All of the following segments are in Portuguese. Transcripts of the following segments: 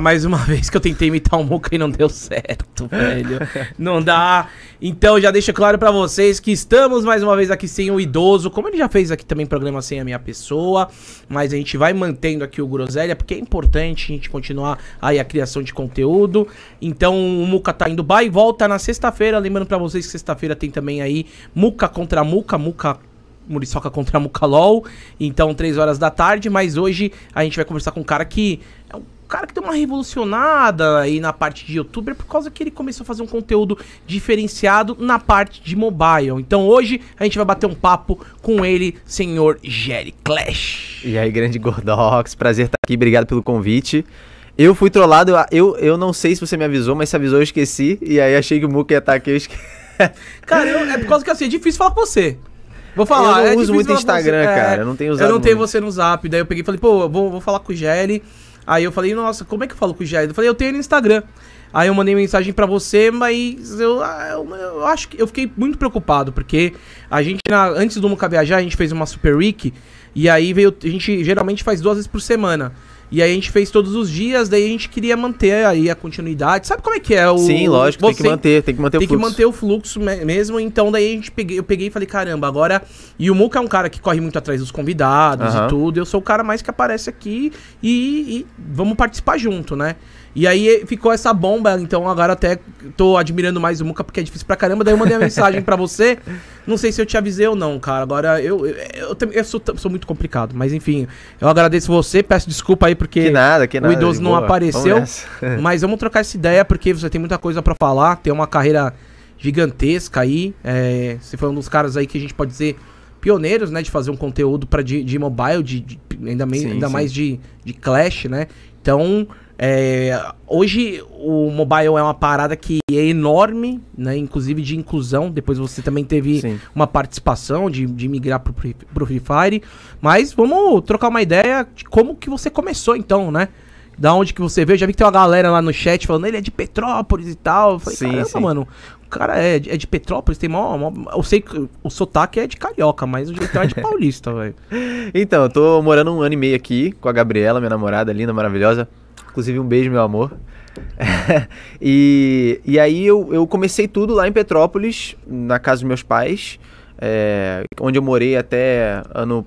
Mais uma vez que eu tentei imitar o Muca e não deu certo, velho. não dá. Então já deixo claro pra vocês que estamos mais uma vez aqui sem o idoso, como ele já fez aqui também programa sem a minha pessoa, mas a gente vai mantendo aqui o Groselha, porque é importante a gente continuar aí a criação de conteúdo. Então o Muca tá indo e volta na sexta-feira, lembrando pra vocês que sexta-feira tem também aí Muca contra Muca, Muca Muriçoca contra Mucalol. Então, três horas da tarde. Mas hoje a gente vai conversar com um cara que é um cara que deu uma revolucionada aí na parte de youtuber por causa que ele começou a fazer um conteúdo diferenciado na parte de mobile. Então hoje a gente vai bater um papo com ele, senhor Jerry Clash. E aí, grande Gordox, prazer estar aqui, obrigado pelo convite. Eu fui trollado, eu, eu não sei se você me avisou, mas se avisou eu esqueci, e aí achei que o Muca ia estar aqui, eu esqueci. Cara, eu, é por causa que assim, é difícil falar com você. Vou falar. Eu não é uso muito Instagram, você, cara. É, eu não tenho usado. Eu não tenho muito. você no zap. Daí eu peguei e falei, pô, vou, vou falar com o Gelli. Aí eu falei, nossa, como é que eu falo com o Gelli? Eu falei, eu tenho no Instagram. Aí eu mandei mensagem para você, mas eu, eu, eu, acho que eu fiquei muito preocupado, porque a gente, na, antes do Nunca Viajar, a gente fez uma Super Week, e aí veio. A gente geralmente faz duas vezes por semana. E aí a gente fez todos os dias, daí a gente queria manter aí a continuidade. Sabe como é que é o. Sim, lógico, tem que manter, tem que manter tem o fluxo. Tem que manter o fluxo mesmo. Então daí a gente peguei, eu peguei e falei, caramba, agora. E o Muca é um cara que corre muito atrás dos convidados Aham. e tudo. Eu sou o cara mais que aparece aqui e, e vamos participar junto, né? E aí ficou essa bomba, então agora até tô admirando mais o Muca porque é difícil pra caramba. Daí eu mandei uma mensagem pra você. Não sei se eu te avisei ou não, cara. Agora eu, eu, eu, eu sou, sou muito complicado, mas enfim, eu agradeço você, peço desculpa aí porque Que nada, que nada. o idoso não boa. apareceu. Vamos. Mas vamos trocar essa ideia porque você tem muita coisa pra falar, tem uma carreira gigantesca aí. É, você foi um dos caras aí que a gente pode dizer pioneiros, né, de fazer um conteúdo para de, de mobile, de, de- ainda, Sim, ainda sim. mais de, de Clash, né? Então, é, hoje o mobile é uma parada que é enorme, né? Inclusive de inclusão. Depois você também teve Sim. uma participação de, de migrar pro, pro Free Fire. Mas vamos trocar uma ideia de como que você começou, então, né? Da onde que você veio. Já vi que tem uma galera lá no chat falando, ele é de Petrópolis e tal. Eu falei, Sim, caramba, sim. mano. O cara é, de- é de Petrópolis, tem mó, mó- Eu sei que o sotaque é de carioca, mas o jeitão é de paulista, velho. Então, eu tô morando um ano e meio aqui com a Gabriela, minha namorada linda, maravilhosa. Inclusive, um beijo, meu amor. e, e aí eu, eu comecei tudo lá em Petrópolis, na casa dos meus pais, é, onde eu morei até ano,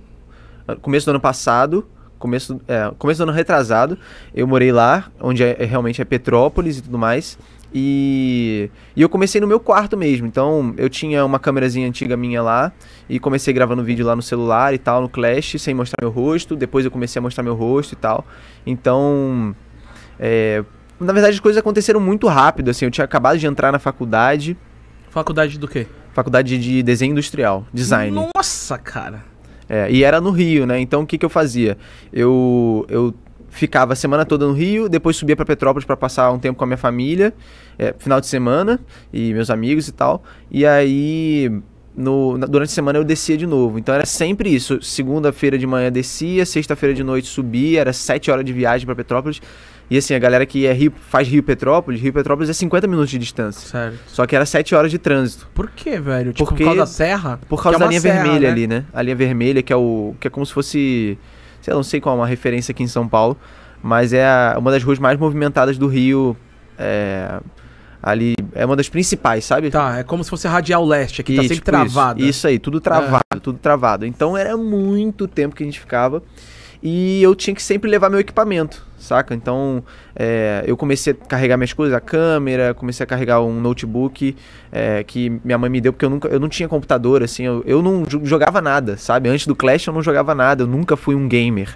começo do ano passado. Começo, é, começo do ano retrasado, eu morei lá, onde é, é- realmente é Petrópolis e tudo mais. E, e eu comecei no meu quarto mesmo. Então eu tinha uma câmerazinha antiga minha lá e comecei gravando vídeo lá no celular e tal, no Clash, sem mostrar meu rosto. Depois eu comecei a mostrar meu rosto e tal. Então, é, na verdade as coisas aconteceram muito rápido. Assim, eu tinha acabado de entrar na faculdade, Faculdade do quê? faculdade de desenho industrial, design. Nossa, cara. É, e era no Rio, né? Então o que, que eu fazia? Eu, eu ficava a semana toda no Rio, depois subia para Petrópolis para passar um tempo com a minha família, é, final de semana, e meus amigos e tal. E aí, no, na- durante a semana eu descia de novo. Então era sempre isso. Segunda-feira de manhã descia, sexta-feira de noite subia, era sete horas de viagem para Petrópolis. E assim, a galera que é Rio, faz Rio-Petrópolis, Rio-Petrópolis é 50 minutos de distância. Certo. Só que era sete horas de trânsito. Por que, velho? Tipo, Porque- por causa da serra? Por causa é da linha serra, vermelha né? ali, né? A linha vermelha, que é o. que é como se fosse. Sei lá, não sei qual é uma referência aqui em São Paulo. Mas é a- uma das ruas mais movimentadas do Rio. É, ali. É uma das principais, sabe? Tá, é como se fosse Radial Leste, aqui tá E, sempre tipo travada. Isso, isso aí, tudo travado, tudo travado. Então era muito tempo que a gente ficava. E eu tinha que sempre levar meu equipamento, saca? Então é, eu comecei a carregar minhas coisas, a câmera, comecei a carregar um notebook é, que minha mãe me deu, porque eu, nunca, eu não tinha computador, assim, eu, eu não jo- jogava nada, sabe? Antes do Clash eu não jogava nada, eu nunca fui um gamer.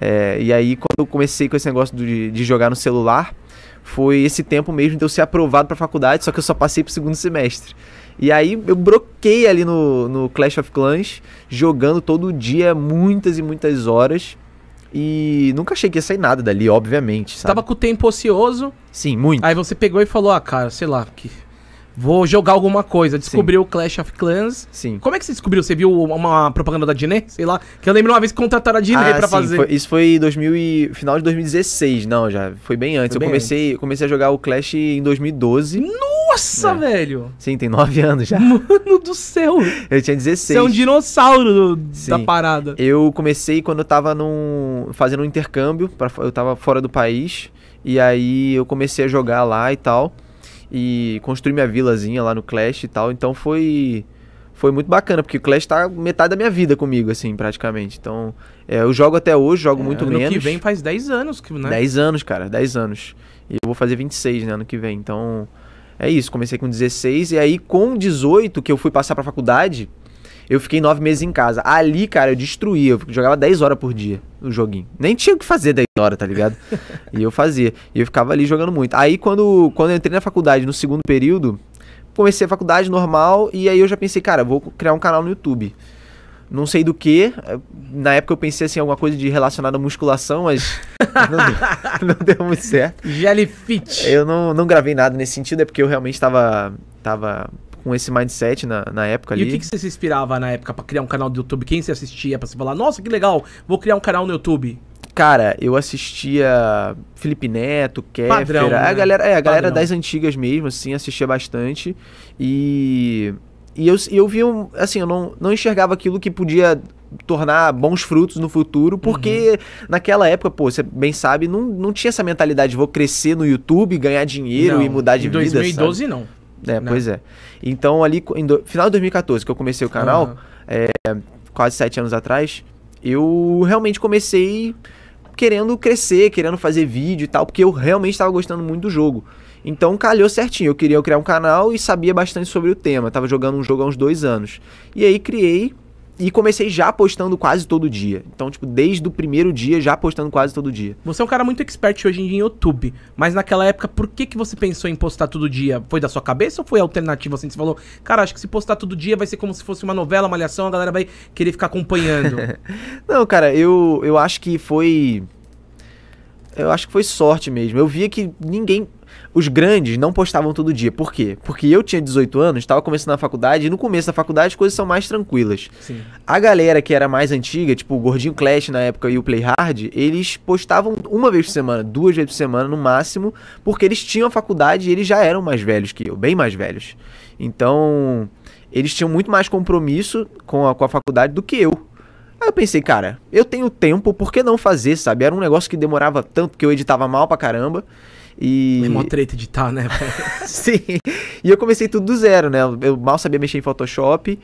É, e aí, quando eu comecei com esse negócio de, de jogar no celular, foi esse tempo mesmo de eu ser aprovado pra faculdade, só que eu só passei pro segundo semestre. E aí eu broquei ali no, no Clash of Clans, jogando todo dia, muitas e muitas horas. E nunca achei que ia sair nada dali, obviamente, sabe? tava com o tempo ocioso, Sim, muito. aí você pegou e falou, ah, cara, sei lá, que vou jogar alguma coisa. Descobriu o Clash of Clans. Sim. Como é que você descobriu? Você viu uma propaganda da Disney? Sei lá. Que eu lembro uma vez que contrataram a Disney Ah, pra sim, fazer. foi- isso foi 2000 e, final de 2016, não, já foi bem antes. Foi bem eu comecei, comecei a jogar o Clash em 2012. Nossa, É. velho! Sim, tem 9 anos já. Mano do céu! Eu tinha 16. Você é um dinossauro do- da parada. Eu comecei quando eu tava num, fazendo um intercâmbio, pra, eu tava fora do país, e aí eu comecei a jogar lá e tal, e construí minha vilazinha lá no Clash e tal, então foi foi muito bacana, porque o Clash tá metade da minha vida comigo, assim, praticamente. Então, é, eu jogo até hoje, jogo muito ano menos. que vem faz 10 anos, né? 10 anos, cara, 10 anos. E eu vou fazer 26, né, ano que vem. Então, é isso. Comecei com 16 e aí com 18 que eu fui passar pra faculdade, eu fiquei 9 meses em casa. Ali, cara, eu destruía. Eu jogava 10 horas por dia no joguinho. Nem tinha o que fazer 10 horas, tá ligado? e eu fazia. E eu ficava ali jogando muito. Aí quando, quando eu entrei na faculdade, no segundo período, comecei a faculdade normal e aí eu já pensei, cara, vou criar um canal no YouTube. Não sei do que. Na época eu pensei assim, alguma coisa de relacionada à musculação, mas não deu, não deu muito certo. Jellyfit. Eu não, não gravei nada nesse sentido, é porque eu realmente tava, tava com esse mindset na, na época E ali. o que, que você se inspirava na época pra criar um canal do YouTube? Quem você assistia pra você falar, nossa, que legal, vou criar um canal no YouTube? Cara, eu assistia Felipe Neto, Kéfera, Padrão, a né? galera, é, a galera Padrão. das antigas mesmo, assim, assistia bastante. E, e eu, e eu via, um, assim, eu não, não enxergava aquilo que podia tornar bons frutos no futuro, porque Uhum. naquela época, pô, você bem sabe, não, não tinha essa mentalidade de vou crescer no YouTube, ganhar dinheiro Não, e mudar de em vida, 2012 não. É, né? pois é. Então ali, em do- final de 2014, que eu comecei o canal, Aham. quase sete anos atrás, eu realmente comecei querendo crescer, querendo fazer vídeo e tal, porque eu realmente estava gostando muito do jogo. Então calhou certinho, eu queria criar um canal e sabia bastante sobre o tema. Tava jogando um jogo há uns dois anos. E aí criei e comecei já postando quase todo dia. Então, tipo, desde o primeiro dia já postando quase todo dia. Você é um cara muito expert hoje em dia em YouTube, mas naquela época, por que, que você pensou em postar todo dia? Foi da sua cabeça ou foi alternativa assim? Você falou, cara, acho que se postar todo dia vai ser como se fosse uma novela, uma malhação, a galera vai querer ficar acompanhando. Não, cara, eu, eu acho que foi. Eu acho que foi sorte mesmo. Eu via que ninguém. Os grandes não postavam todo dia. Por quê? Porque eu tinha 18 anos, estava começando a faculdade, e no começo da faculdade as coisas são mais tranquilas. Sim. A galera que era mais antiga, tipo o Gordinho Clash na época e o Play Hard, eles postavam uma vez por semana, duas vezes por semana no máximo, porque eles tinham a faculdade e eles já eram mais velhos que eu, bem mais velhos. Então, eles tinham muito mais compromisso com a, com a faculdade do que eu. Aí eu pensei, cara, eu tenho tempo, por que não fazer, sabe? Era um negócio que demorava tanto, que eu editava mal pra caramba. E. É mó treta editar, né? Sim. E eu comecei tudo do zero, né? Eu mal sabia mexer em Photoshop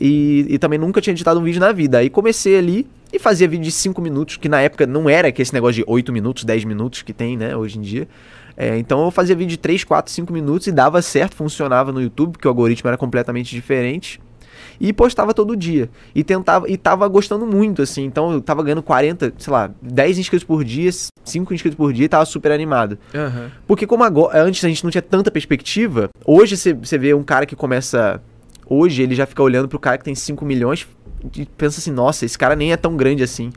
e, e também nunca tinha editado um vídeo na vida. Aí comecei ali e fazia vídeo de 5 minutos, que na época não era que esse negócio de 8 minutos, 10 minutos que tem, né, hoje em dia. É, então eu fazia vídeo de 3, 4, 5 minutos e dava certo, funcionava no YouTube, porque o algoritmo era completamente diferente. E postava todo dia. E tentava, e tava gostando muito, assim. Então eu tava ganhando 40, sei lá, 10 inscritos por dia, 5 inscritos por dia e tava super animado. Aham. Porque como agora, antes a gente não tinha tanta perspectiva, hoje você vê um cara que começa. Hoje ele já fica olhando pro cara que tem 5 milhões e pensa assim, nossa, esse cara nem é tão grande assim.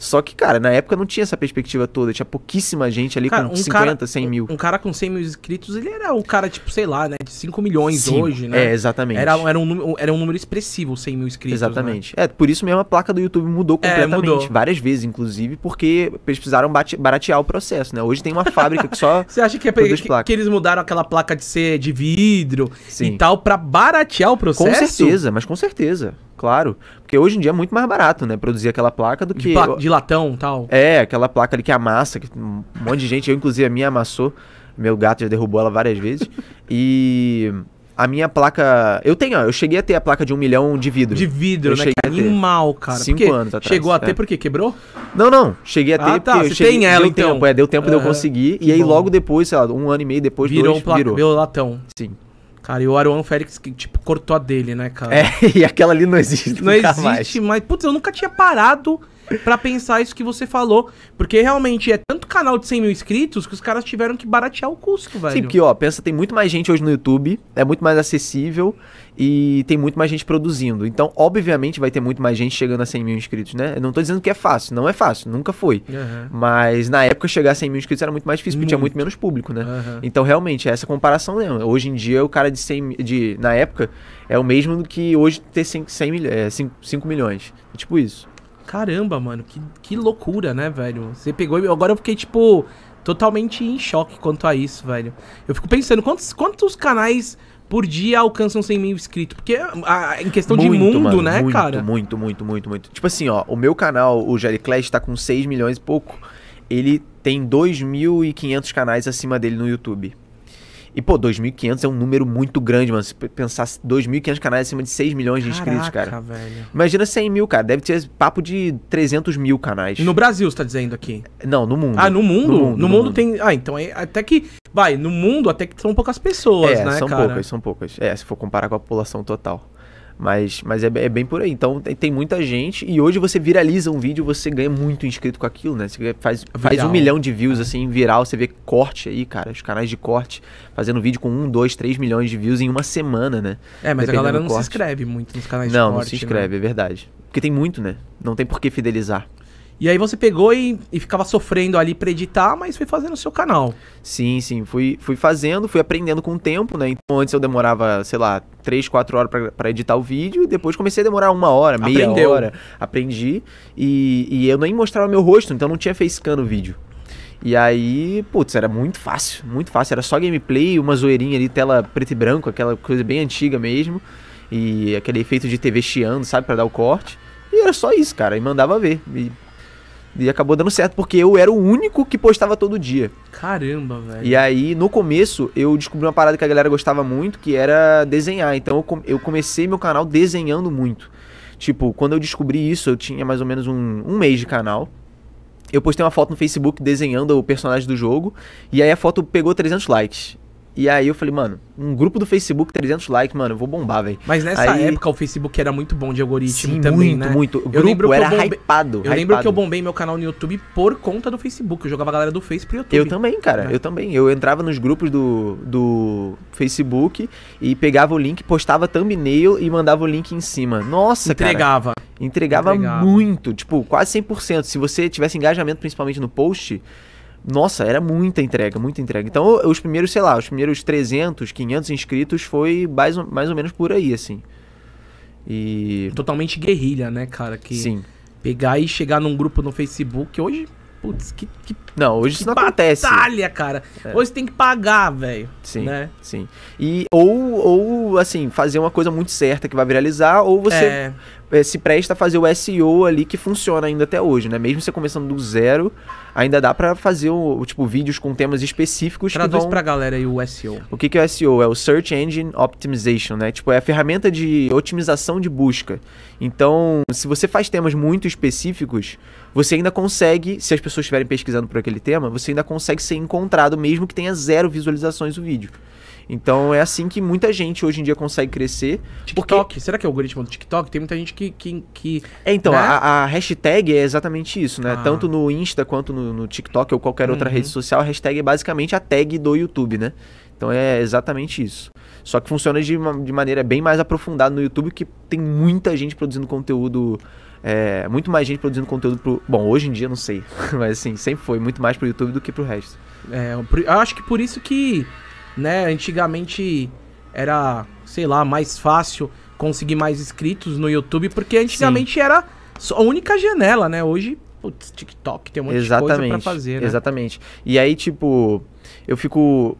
Só que, cara, na época não tinha essa perspectiva toda, tinha pouquíssima gente ali Cara, com um 50, cara- 100 mil. Um cara com 100 mil inscritos, ele era o cara, tipo, sei lá, né? De 5 milhões Sim, hoje, né? É, exatamente. Era, era, um, número- era um número expressivo, 100 mil inscritos. né? Exatamente. É, por isso mesmo a placa do YouTube mudou É, completamente. mudou. Várias vezes, inclusive, porque eles precisaram baratear o processo, né? Hoje tem uma fábrica que só. Você acha que, é que, que eles mudaram aquela placa de ser de vidro Sim. e tal pra baratear o processo? Com certeza, mas com certeza. Claro. Porque hoje em dia é muito mais barato, né? Produzir aquela placa do De, que. pla- de latão e tal. É, aquela placa ali que amassa, que um monte de gente, eu inclusive a minha amassou. Meu gato já derrubou ela várias vezes. E a minha placa. Eu tenho, ó, eu cheguei a ter a placa de um milhão de vidro. De vidro, Eu né? Que animal, cara. Cinco Porque anos atrás, Chegou a ter é. porque quebrou? Não, não. Cheguei a ter Ah, tá, você cheguei, tem ela, deu então. tempo, é, deu tempo de eu conseguir. E aí bom. logo depois, sei lá, um ano e meio depois, virou dois, um placa, virou. virou latão. Sim. Cara, e o Aruan Félix, que, tipo, cortou a dele, né, cara? É, e aquela ali não existe Não existe, mais. mas, putz, eu nunca tinha parado pra pensar isso que você falou. Porque realmente é tanto canal de 100 mil inscritos que os caras tiveram que baratear o custo, velho. Sim, porque, ó, pensa, tem muito mais gente hoje no YouTube, é muito mais acessível e tem muito mais gente produzindo. Então, obviamente, vai ter muito mais gente chegando a 100 mil inscritos, né? Eu não tô dizendo que é fácil, não é fácil, nunca foi. Aham, Mas na época chegar a 100 mil inscritos era muito mais difícil, porque tinha Muito. muito menos público, né? aham. Então, realmente, é essa comparação mesmo. Hoje em dia, o cara de 100 mi- de Na época, é o mesmo do que hoje ter 5, 100 milhões, é, 5, 5 milhões. Tipo isso. Caramba, mano, que, que loucura, né, velho? Você pegou e agora eu fiquei, tipo, totalmente em choque quanto a isso, velho. Eu fico pensando, quantos, quantos canais por dia alcançam 100 mil inscritos? Porque a, em questão de mundo, mano, né, muito, cara? Muito, muito, muito, muito. Tipo assim, ó, o meu canal, o Jerry Clash, tá com 6 milhões e pouco. Ele tem 2.500 canais acima dele no YouTube. E, pô, 2.500 é um número muito grande, mano. Se pensar 2.500 canais acima de 6 milhões de inscritos, Caraca, cara. velho. Imagina 100 mil, cara. Deve ter papo de 300 mil canais. E no Brasil, você tá dizendo aqui? Não, no mundo. Ah, no mundo? No mundo, no mundo. tem. Ah, então é até que. Vai, no mundo até que são poucas pessoas, é, né, são cara? poucas, são poucas. É, se for comparar com a população total. Mas, mas é, é bem por aí. Então tem, tem muita gente. E hoje você viraliza um vídeo, você ganha muito inscrito com aquilo, né? Você faz, faz Viral. um milhão de views, assim, viral. Você vê corte aí, cara. Os canais de corte fazendo vídeo com um, dois, três milhões de views em uma semana, né? É, mas a galera não se corte. inscreve muito nos canais não, de não corte, se né? inscreve, é verdade. Porque tem muito, né? Não tem por que fidelizar. E aí você pegou e, e ficava sofrendo ali pra editar, mas foi fazendo o seu canal. Sim, sim. Fui, fui fazendo, fui aprendendo com o tempo, né? Então antes eu demorava, sei lá, 3, 4 horas pra- pra editar o vídeo. E depois comecei a demorar uma hora, meia Aprendeu. hora. Aprendi. E, e eu nem mostrava meu rosto, então não tinha facecam no vídeo. E aí, putz, era muito fácil, muito fácil. Era só gameplay, uma zoeirinha ali, tela preto e branco, aquela coisa bem antiga mesmo. E aquele efeito de TV chiando, sabe, pra dar o corte. E era só isso, cara. E mandava ver. E, e acabou dando certo, porque eu era o único que postava todo dia. Caramba, velho. E aí, no começo, eu descobri uma parada que a galera gostava muito, que era desenhar. Então, eu, com- eu comecei meu canal desenhando muito. Tipo, quando eu descobri isso, eu tinha mais ou menos um, um mês de canal. Eu postei uma foto no Facebook desenhando o personagem do jogo. E aí a foto pegou 300 likes. E aí eu falei, mano, um grupo do Facebook, 300 likes, mano, eu vou bombar, velho. Mas nessa Aí- época o Facebook era muito bom de algoritmo Sim, também, muito, né? muito. O Eu grupo lembro era eu bombei- hypado. Eu lembro que eu hypado. bombei meu canal no YouTube por conta do Facebook. Eu jogava a galera do Face pro YouTube. Eu também, cara, né? eu também. Eu entrava nos grupos do, do Facebook e pegava o link, postava thumbnail e mandava o link em cima. Nossa, cara. Entregava. Entregava, Entregava. muito, tipo, quase 100%. Se você tivesse engajamento principalmente no post, nossa, era muita entrega, muita entrega. Então, os primeiros, sei lá, os primeiros 300, 500 inscritos foi mais, ou- mais ou menos por aí, assim. E... Totalmente guerrilha, né, cara? Que Sim. pegar e chegar num grupo no Facebook hoje. Putz, que, que Não, hoje que isso não acontece. batalha, cara. Hoje você tem que pagar, velho. Sim, Né? sim. E, ou, ou, assim, fazer uma coisa muito certa que vai viralizar, ou você É, eh, se presta a fazer o SEO ali que funciona ainda até hoje, né? Mesmo você começando do zero, ainda dá pra fazer o, o, tipo vídeos com temas específicos traduz que vão... pra galera aí o SEO. O que, que é o SEO? É o Search Engine Optimization, né? Tipo, é a ferramenta de otimização de busca. Então, se você faz temas muito específicos, você ainda consegue, se as pessoas estiverem pesquisando por aquele tema, você ainda consegue ser encontrado mesmo que tenha zero visualizações o vídeo. Então é assim que muita gente hoje em dia consegue crescer. TikTok, será que é o algoritmo do TikTok? Tem muita gente que. que, que É, então, Né? a, a hashtag é exatamente isso, né? Ah. Tanto no Insta quanto no, no TikTok ou qualquer outra Uhum. rede social, a hashtag é basicamente a tag do YouTube, né? Então é exatamente isso. Só que funciona de, uma- de maneira bem mais aprofundada no YouTube, que tem muita gente produzindo conteúdo. é, muito mais gente produzindo conteúdo pro. Bom, hoje em dia não sei. Mas assim, sempre foi muito mais pro YouTube do que pro resto. É, eu acho que por isso que, né, antigamente era, sei lá, mais fácil conseguir mais inscritos no YouTube, porque antigamente era só a única janela, né? Hoje, putz, TikTok tem um monte de coisa pra fazer, né? Exatamente. E aí, tipo, eu fico.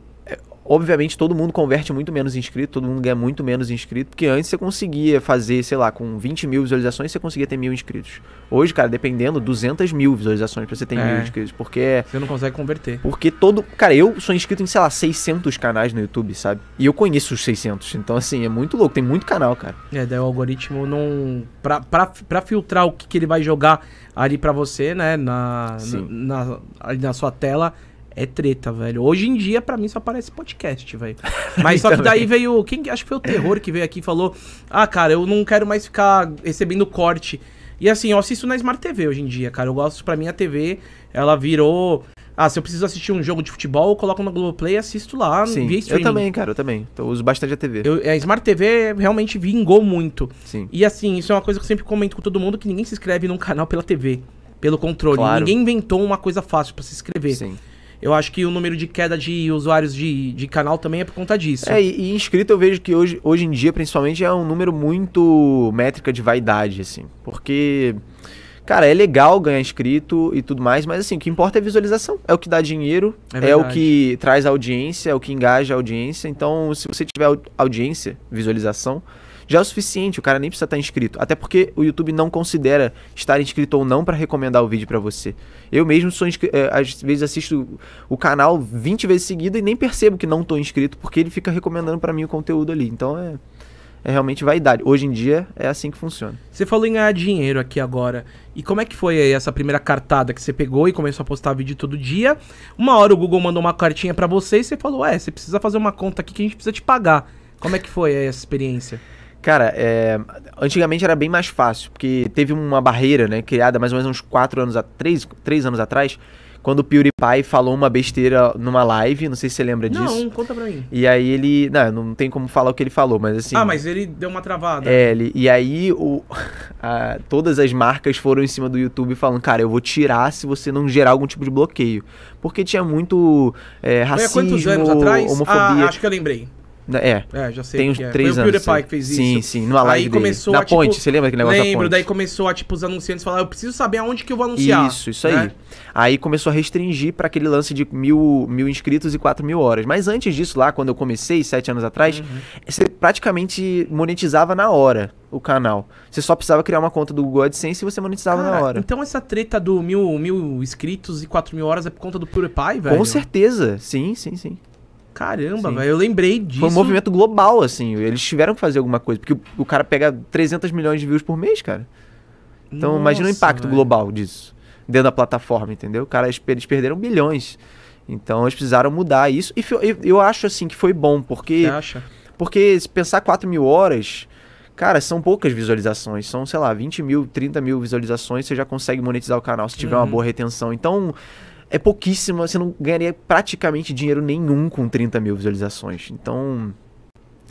Obviamente todo mundo converte muito menos inscrito, todo mundo ganha muito menos inscrito, porque antes você conseguia fazer, sei lá, com 20 mil visualizações você conseguia ter mil inscritos. Hoje, cara, dependendo, 200 mil visualizações pra você ter É. mil inscritos, porque Você não consegue converter. porque todo. Cara, eu sou inscrito em, sei lá, 600 canais no YouTube, sabe? E eu conheço os 600. Então, assim, é muito louco. Tem muito canal, cara. É, daí o algoritmo não. Pra, pra, pra filtrar o que, que ele vai jogar ali pra você, né? Na, Sim. na, ali na sua tela. É treta, velho. Hoje em dia, pra mim, só aparece podcast, velho. Mas só que daí veio. Quem acho que foi o terror que veio aqui e falou: Ah, cara, eu não quero mais ficar recebendo corte. E assim, eu assisto na Smart TV hoje em dia, cara. Eu gosto, pra mim, a TV, ela virou. Ah, se eu preciso assistir um jogo de futebol, eu coloco no Globoplay e assisto lá Sim. via Eu streaming. também, cara, eu também. Então, eu uso bastante a TV. Eu- a Smart TV realmente vingou muito. Sim. E assim, isso é uma coisa que eu sempre comento com todo mundo, que ninguém se inscreve num canal pela TV, pelo controle. Claro. Ninguém inventou uma coisa fácil pra se inscrever. Sim. Eu acho que o número de queda de usuários de, de canal também é por conta disso. É, e, e inscrito eu vejo que hoje, hoje em dia, principalmente, é um número muito métrica de vaidade, assim. Porque, Cara, é legal ganhar inscrito e tudo mais, mas assim, o que importa é visualização. É o que dá dinheiro, É é, o que traz audiência, é o que engaja a audiência. Então, se você tiver au- audiência, visualização, já é o suficiente, o cara nem precisa estar inscrito. Até porque o YouTube não considera estar inscrito ou não pra recomendar o vídeo pra você. Eu mesmo sou eh, às vezes assisto o canal 20 vezes seguida e nem percebo que não tô inscrito, porque ele fica recomendando pra mim o conteúdo ali. Então é, é realmente vaidade. Hoje em dia é assim que funciona. Você falou em ganhar dinheiro aqui agora. E como é que foi aí essa primeira cartada que você pegou e começou a postar vídeo todo dia? Uma hora o Google mandou uma cartinha pra você e você falou: "É, você precisa fazer uma conta aqui que a gente precisa te pagar". Como é que foi aí essa experiência? Cara, é, antigamente era bem mais fácil, porque teve uma barreira, né, criada mais ou menos uns 4 anos, a, 3, três anos atrás, quando o PewDiePie falou uma besteira numa live, não sei se você lembra disso. Não, conta pra mim. E aí ele, não, não tem como falar o que ele falou, mas assim... Ah, mas ele deu uma travada. É, ele, e aí o, a- todas as marcas foram em cima do YouTube falando, cara, eu vou tirar se você não gerar algum tipo de bloqueio. Porque tinha muito é, Foi há racismo, quantos anos atrás? homofobia. Ah, acho que eu lembrei. É, É, já sei tem o uns é. três Foi o anos. PewDiePie que fez isso. Sim, sim, numa live Aí dele. começou Na a, tipo, ponte, você lembra aquele negócio da Lembro, ponte? daí começou a, tipo, os anunciantes falar, eu preciso saber aonde que eu vou anunciar. Isso, isso aí. né? Aí começou a restringir para aquele lance de mil, mil inscritos e quatro mil horas. Mas antes disso, lá, quando eu comecei, sete anos atrás, Uhum. você praticamente monetizava na hora o canal. Você só precisava criar uma conta do Google AdSense e você monetizava na Cara, hora. Então essa treta do mil, mil inscritos e quatro mil horas é por conta do PewDiePie, velho? Com certeza, sim, sim, sim. Caramba, velho, eu lembrei disso. Foi um movimento global, assim. Eles tiveram que fazer alguma coisa, porque o, o cara pega 300 milhões de views por mês, cara. Então imagina o Nossa, impacto velho. global disso dentro da plataforma, entendeu? Cara, eles perderam bilhões. Então eles precisaram mudar isso. E eu, acho assim que foi bom, porque, Você acha? porque se pensar 4 mil horas, cara, são poucas visualizações. São, sei lá, 20 mil, 30 mil visualizações, você já consegue monetizar o canal se tiver uma Uhum. boa retenção. Então é pouquíssimo, você não ganharia praticamente dinheiro nenhum com 30 mil visualizações. Então.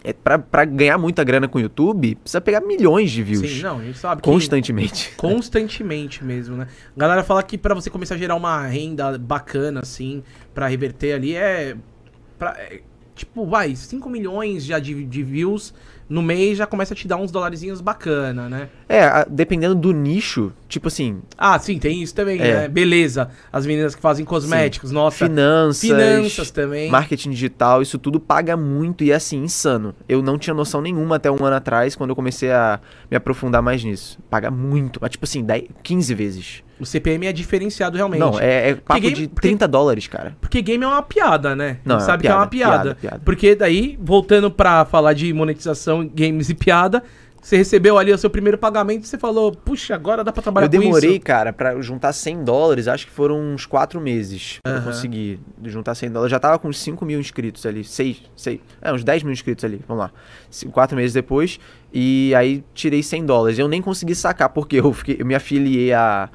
É pra, pra ganhar muita grana com o YouTube, precisa pegar milhões de views. Sim, não, a gente sabe que... constantemente. Constantemente mesmo, né? A galera fala que pra você começar a gerar uma renda bacana, assim, pra reverter ali, é. Pra, é, tipo, vai, 5 milhões já de, de views no mês já começa a te dar uns dolarizinhos bacana, né? É, a- dependendo do nicho, tipo assim, Ah, sim, tem isso também, É. né? Beleza. As meninas que fazem cosméticos, nossa. finanças, Finanças também. marketing digital, isso tudo paga muito e é assim, insano. Eu não tinha noção nenhuma até um ano atrás, quando eu comecei a me aprofundar mais nisso. Paga muito, mas tipo assim, 10, 15 vezes. O CPM é diferenciado realmente. Não, é, é papo game- de porque- 30 dólares, cara. Porque game é uma piada, né? Não, é uma sabe que é uma piada, piada. piada, piada. Porque daí, voltando pra falar de monetização, games e piada, você recebeu ali o seu primeiro pagamento e você falou, puxa, agora dá pra trabalhar eu com demorei, isso. cara, pra juntar 100 dólares, acho que foram uns 4 meses pra eu Aham. conseguir juntar 100 dólares. Já tava com uns 5 mil inscritos ali, 6, 6, é, uns 10 mil inscritos ali, vamos lá. 4 meses depois, e aí tirei 100 dólares. Eu nem consegui sacar, porque eu, fiquei, eu me afiliei a,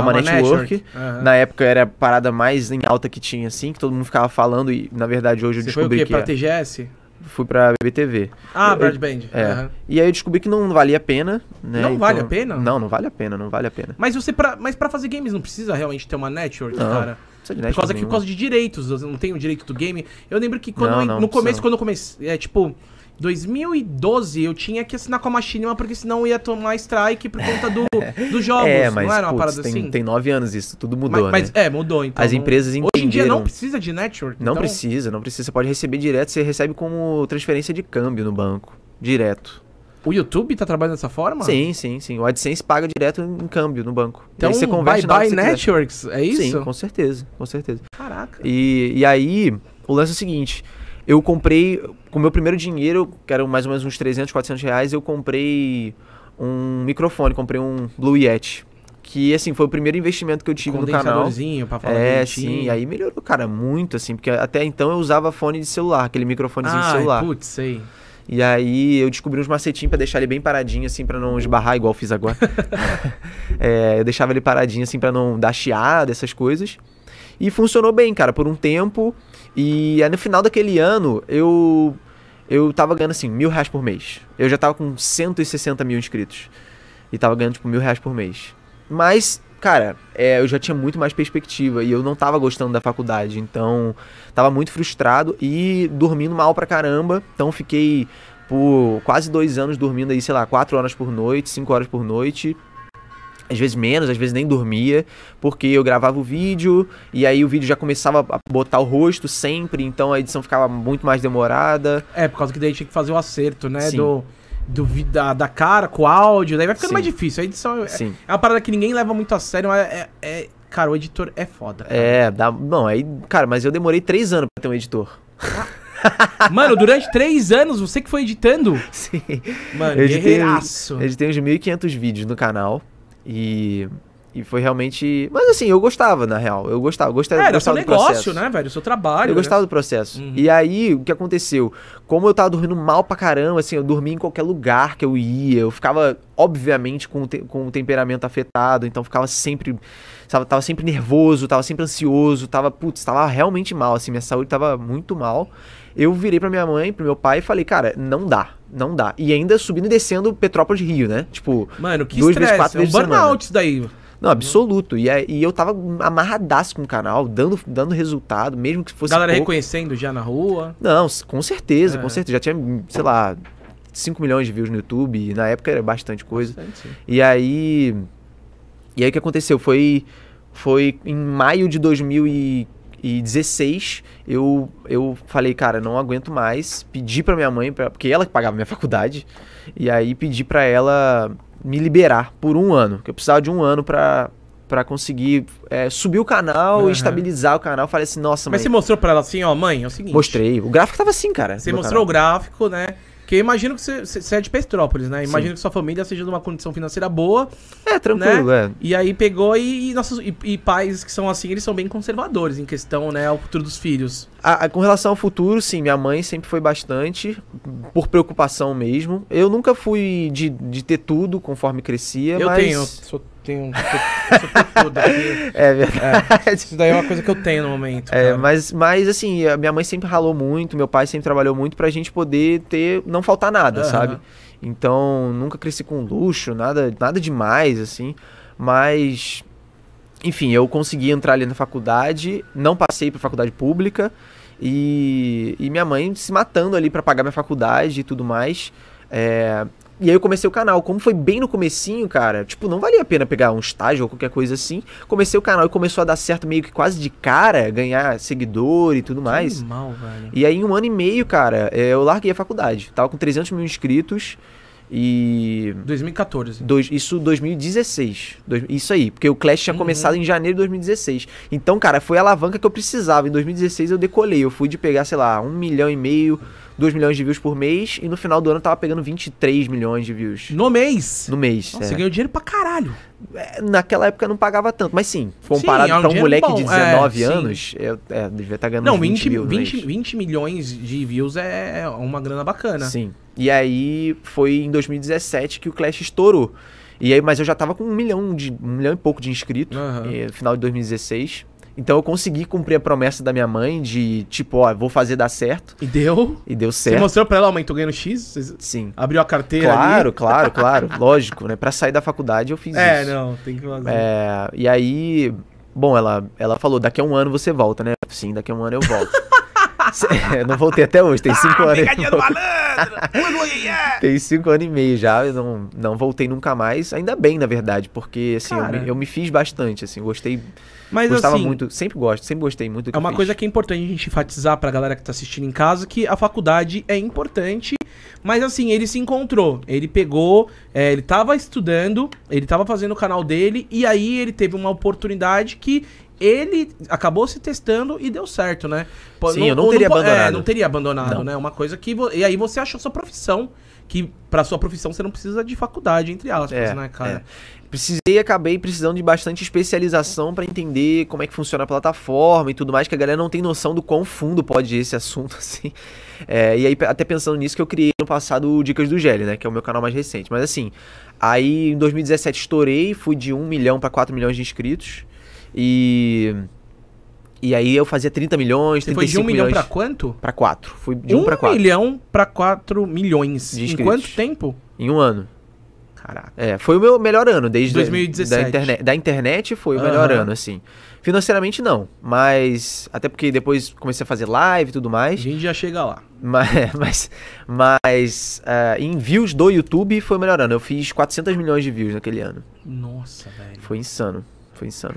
uma, Ah, network. Aham. Na época era a parada mais em alta que tinha, assim, que todo mundo ficava falando, e na verdade hoje eu Você foi o descobri quê? que Pra é- TGS? fui pra BBTV. Ah, Eu- Broadband. É. Aham. E aí eu descobri que não valia a pena, né? Não vale a pena? Não, não vale a pena, não vale a pena. Mas você, pra, mas pra fazer games não precisa realmente ter uma network, Não, cara? Por network causa, que, por causa de direitos, você não tem o direito do game. Eu lembro que quando Não, eu- não, no começo, quando eu comecei, é tipo, 2012 eu tinha que assinar com a Machinima porque senão eu ia tomar strike por conta do, dos jogos. É, mas não era uma putz, parada tem, assim? tem nove anos isso, tudo mas, mudou, mas né? é, mudou então. As empresas Hoje em dia não entenderam. precisa de network. Não então- precisa, não precisa. Você pode receber direto, você recebe como transferência de câmbio no banco. Direto. O YouTube tá trabalhando dessa forma? Sim, sim, sim. O AdSense paga direto em câmbio no banco. E Então, aí você bye converte bye que você quiser. networks, é isso? Sim, com certeza, com certeza. Caraca. E, e aí, o lance é o seguinte: eu comprei, com o meu primeiro dinheiro, que eram mais ou menos uns 300, 400 reais, eu comprei um microfone, comprei um Blue Yeti. Que, assim, foi o primeiro investimento que eu tive no canal. Pra falar É, bonitinho. sim, aí melhorou, cara, muito, assim, porque até então eu usava fone de celular, aquele microfonezinho de Ah, celular. putz, sei. E aí eu descobri uns macetinhos pra deixar ele bem paradinho, assim, pra não esbarrar, igual eu fiz agora. É, eu deixava ele paradinho, assim, pra não dar chiada, essas coisas. E funcionou bem, cara, por um tempo. E aí no final daquele ano, eu. Eu tava ganhando, assim, mil reais por mês. Eu já tava com 160 mil inscritos. E tava ganhando, tipo, mil reais por mês. Mas, cara, é, eu já tinha muito mais perspectiva e eu não tava gostando da faculdade, então tava muito frustrado e dormindo mal pra caramba. Então fiquei por quase dois anos dormindo aí, sei lá, quatro horas por noite, cinco horas por noite. Às vezes menos, às vezes nem dormia, porque eu gravava o vídeo e aí o vídeo já começava a botar o rosto sempre, então a edição ficava muito mais demorada. É, por causa que daí tinha que fazer o acerto, né? Sim. Do, do, da, da cara com o áudio, daí vai ficando Sim. mais difícil. A edição é, Sim. é uma parada que ninguém leva muito a sério, mas é, é- cara, o editor é foda. cara. É, dá. Não, aí, cara, mas eu demorei três anos pra ter um editor. Mano, durante três anos, você que foi editando. Sim. Mano, Eu editei, guerreiraço. eu editei uns 1.500 vídeos no canal e. E foi realmente. Mas assim, eu gostava, na real. Eu gostava. Eu gostava, É, era seu gostava do negócio, processo. né, velho? O seu trabalho. Eu né? gostava do processo. Uhum. E aí, o que aconteceu? Como eu tava dormindo mal pra caramba, assim, eu dormia em qualquer lugar que eu ia. Eu ficava, obviamente, com, o te- com o temperamento afetado. Então, ficava sempre. Tava, tava sempre nervoso, tava sempre ansioso. Tava, putz, tava realmente mal, assim. Minha saúde tava muito mal. Eu virei pra minha mãe, pro meu pai e falei, cara, não dá. Não dá. E ainda subindo e descendo Petrópolis Rio, né? Tipo, Mano, que Duas vezes, quatro é um vezes burnout isso daí. não, absoluto. E, aí- e eu tava amarradaço com o canal, dando, dando resultado, mesmo que fosse. Galera pouco. reconhecendo já na rua. Não, com certeza, É. com certeza. Já tinha, sei lá, 5 milhões de views no YouTube, e na época era bastante coisa. Bastante. E aí. E aí o que aconteceu? Foi. Foi em maio de 2016, eu, eu falei, cara, não aguento mais. Pedi pra minha mãe, pra, porque ela que pagava minha faculdade. E aí pedi pra ela me liberar por um ano. Que eu precisava de um ano pra. Pra conseguir é, subir o canal e estabilizar o canal. Eu Falei assim, nossa, Mas mãe. você mostrou pra ela assim, ó, mãe, é o seguinte. Mostrei. O gráfico tava assim, cara. Você mostrou canal. o gráfico, né? Que eu imagino que você, é de Petrópolis, né? Imagino que sua família seja de uma condição financeira boa. É, tranquilo, é. E aí pegou e, e nossos e, e pais que são assim, eles são bem conservadores em questão, né, ao futuro dos filhos. A- a- com relação ao futuro, sim, minha mãe sempre foi bastante, por preocupação mesmo. Eu nunca fui de, de ter tudo conforme crescia, eu mas... tenho, eu sou, tenho, tudo aqui. É verdade. Isso daí é uma coisa que eu tenho no momento. É, cara. mas, mas assim, minha mãe sempre ralou muito, meu pai sempre trabalhou muito pra gente poder ter, não faltar nada, Aham. sabe? Então, nunca cresci com luxo, nada, nada demais, assim. Mas, enfim, eu consegui entrar ali na faculdade, não passei pra faculdade pública. E, e minha mãe se matando ali pra pagar minha faculdade e tudo mais. É, e aí eu comecei o canal. Como foi bem no comecinho, cara, tipo, não valia a pena pegar um estágio ou qualquer coisa assim. Comecei o canal e começou a dar certo meio que quase de cara, ganhar seguidor e tudo mais. Que mal, velho. E aí, em um ano e meio, cara, é, eu larguei a faculdade. Tava com 300 mil inscritos e... 2014. Dois, isso 2016. Dois- isso aí, porque o Clash tinha Uhum. começado em janeiro de 2016. Então, cara, foi a alavanca que eu precisava. Em 2016 eu decolei. Eu fui de pegar, sei lá, um milhão e meio, dois milhões de views por mês. E no final do ano tava pegando 23 milhões de views No mês. no mês. Nossa, é. você ganhou dinheiro pra caralho. É, Naquela época não pagava tanto, mas sim, comparado é um pra um moleque bom, de é, 19 sim. anos, eu é, devia estar ganhando Não, uns 20, mil no 20, mês. 20 milhões de views é uma grana bacana. Sim. E aí foi em 2017 que o Clash estourou. E aí, mas eu já tava com um milhão de um milhão e pouco de inscritos no final de 2016. Então eu consegui cumprir a promessa da minha mãe de tipo, ó, vou fazer dar certo. E deu. E deu Você certo. mostrou pra ela, aumentou ganhando X? Você Sim. abriu a carteira Claro, ali? claro, claro. Lógico, né? Pra sair da faculdade eu fiz É, isso. não, tem que fazer. É, e aí, bom, ela, ela falou, daqui a um ano você volta, né? Sim, daqui a um ano eu volto. Eu não voltei até hoje, tem cinco ah, anos. pegadinha do malandro! Yeah. Tem cinco anos e meio já, eu não, não voltei nunca mais. Ainda bem, na verdade, porque assim, eu me, eu me fiz bastante, assim, gostei, Mas gostava assim, muito, sempre gosto, sempre gostei muito do que é uma fiz. coisa que é importante a gente enfatizar pra galera que tá assistindo em casa, que a faculdade é importante, mas assim, ele se encontrou. Ele pegou, é, ele tava estudando, ele tava fazendo o canal dele, e aí ele teve uma oportunidade que ele acabou se testando e deu certo, né? Pô, Sim, eu não teria po- É, abandonado. não teria abandonado, Não. né? Uma coisa que... E aí você achou sua profissão, que pra sua profissão você não precisa de faculdade, entre aspas, É, né, cara? Precisei e acabei precisando de bastante especialização pra entender como é que funciona a plataforma e tudo mais, que a galera não tem noção do quão fundo pode ir esse assunto, assim. É, e aí, até pensando nisso, que eu criei no passado o Dicas do Gelli, né? Que é o meu canal mais recente. Mas assim, aí em 2017 estourei, fui de 1 milhão pra 4 milhões de inscritos. E. E aí eu fazia 30 milhões, Você foi 35 de um milhão milhões. pra quanto? Pra 4. Fui de 1 um pra 4. milhão pra 4 milhões. De em quanto tempo? Em um ano. Caraca. É, foi o meu melhor ano, desde 2017. Da, internet, da internet foi o melhor Aham. ano, assim. Financeiramente não, mas até porque depois comecei a fazer live e tudo A mais, gente já chega lá. mas, mas, mas ah, em views do YouTube foi o melhor ano. Eu fiz 400 milhões de views naquele ano. Nossa, velho. Foi insano. Foi insano.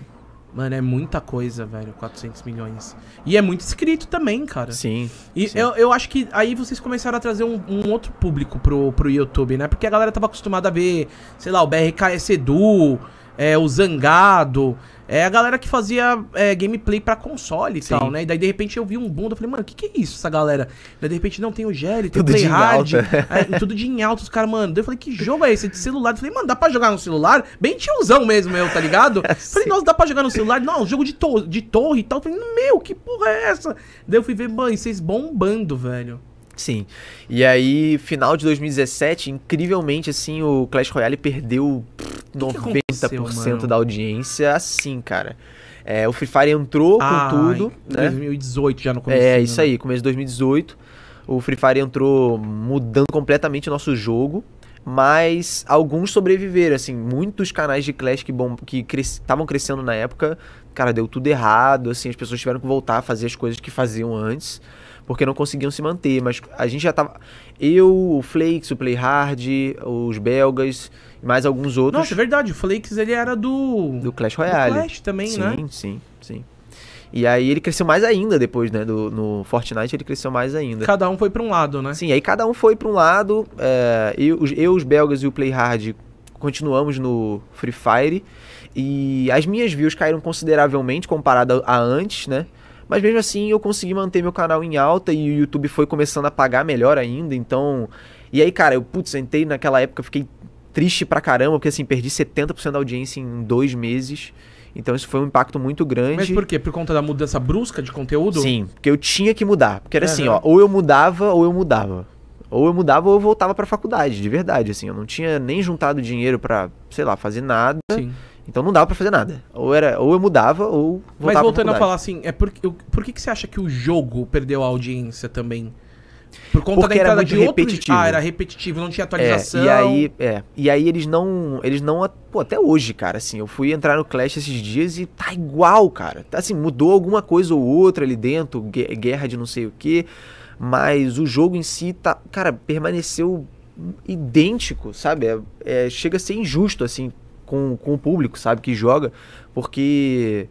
Mano, é muita coisa, velho. 400 milhões. E é muito inscrito também, cara. Sim. E sim. eu, eu acho que aí vocês começaram a trazer um, um outro público pro, pro YouTube, né? Porque a galera tava acostumada a ver, sei lá, o BRKS Edu, é, o Zangado. É a galera que fazia é, gameplay pra console e Sim. tal, né? E daí, de repente, eu vi um bunda, eu falei, mano, o que, que é isso, essa galera? Daí, de repente, não, tem o Gelli, tem Tudo o Play Hard, alta. é, tudo de em alta, os caras, mano. Daí eu falei, que jogo é esse? De celular? Eu falei, mano, dá pra jogar no celular? Bem tiozão mesmo, meu, tá ligado? falei, Sim. nossa, dá pra jogar no celular? Não, jogo de, to de torre e tal. Eu falei, meu, que porra é essa? Daí eu fui ver, mano, vocês bombando, velho. Sim. E aí, final de 2017, incrivelmente, assim, o Clash Royale perdeu pff, que aconteceu, 90% mano? da audiência, assim, cara. É, o Free Fire entrou Ah, com tudo, em né? 2018 já no começo. É, isso aí, começo de 2018. O Free Fire entrou mudando completamente o nosso jogo, mas alguns sobreviveram, assim, muitos canais de Clash que bom, que estavam crescendo na época, cara, deu tudo errado, assim, as pessoas tiveram que voltar a fazer as coisas que faziam antes, porque não conseguiam se manter, mas a gente já tava eu, o Flakes, o Play Hard, os belgas, e mais alguns outros Nossa, é verdade, o Flakes ele era do. do Clash do Royale. Clash também, sim, né? sim, sim. E aí ele cresceu mais ainda depois, né? Do, no Fortnite ele cresceu mais ainda. Cada um foi pra um lado, né? Sim, aí cada um foi pra um lado. é, eu, os- eu, os belgas e o Play Hard continuamos no Free Fire. E as minhas views caíram consideravelmente comparado a, a antes, né? Mas mesmo assim eu consegui manter meu canal em alta e o YouTube foi começando a pagar melhor ainda, então... E aí, cara, eu, putz, entrei naquela época, fiquei triste pra caramba, porque assim, perdi 70% da audiência em dois meses. Então isso foi um impacto muito grande. Mas por quê? Por conta da mudança brusca de conteúdo? Sim, porque eu tinha que mudar. Porque era assim, ó, ou eu mudava ou eu mudava. Ou eu mudava ou eu voltava pra faculdade, de verdade, assim. Eu não tinha nem juntado dinheiro pra, sei lá, fazer nada. Sim. Então não dava pra fazer nada. Ou era, ou eu mudava ou voltava Mas voltando a falar assim, é por, por que, que você acha que o jogo perdeu a audiência também? Por conta Porque da entrada de repetitivo. Ah, era repetitivo, não tinha É, atualização. e aí, é, e aí eles não, eles não, pô, até hoje, cara, assim, eu fui entrar no Clash esses dias e tá igual, cara. Tá assim, mudou alguma coisa ou outra ali dentro, gue- guerra de não sei o que, mas o jogo em si tá, cara, permaneceu idêntico, sabe? É, é, chega a ser injusto assim com, com o público, sabe, que joga, porque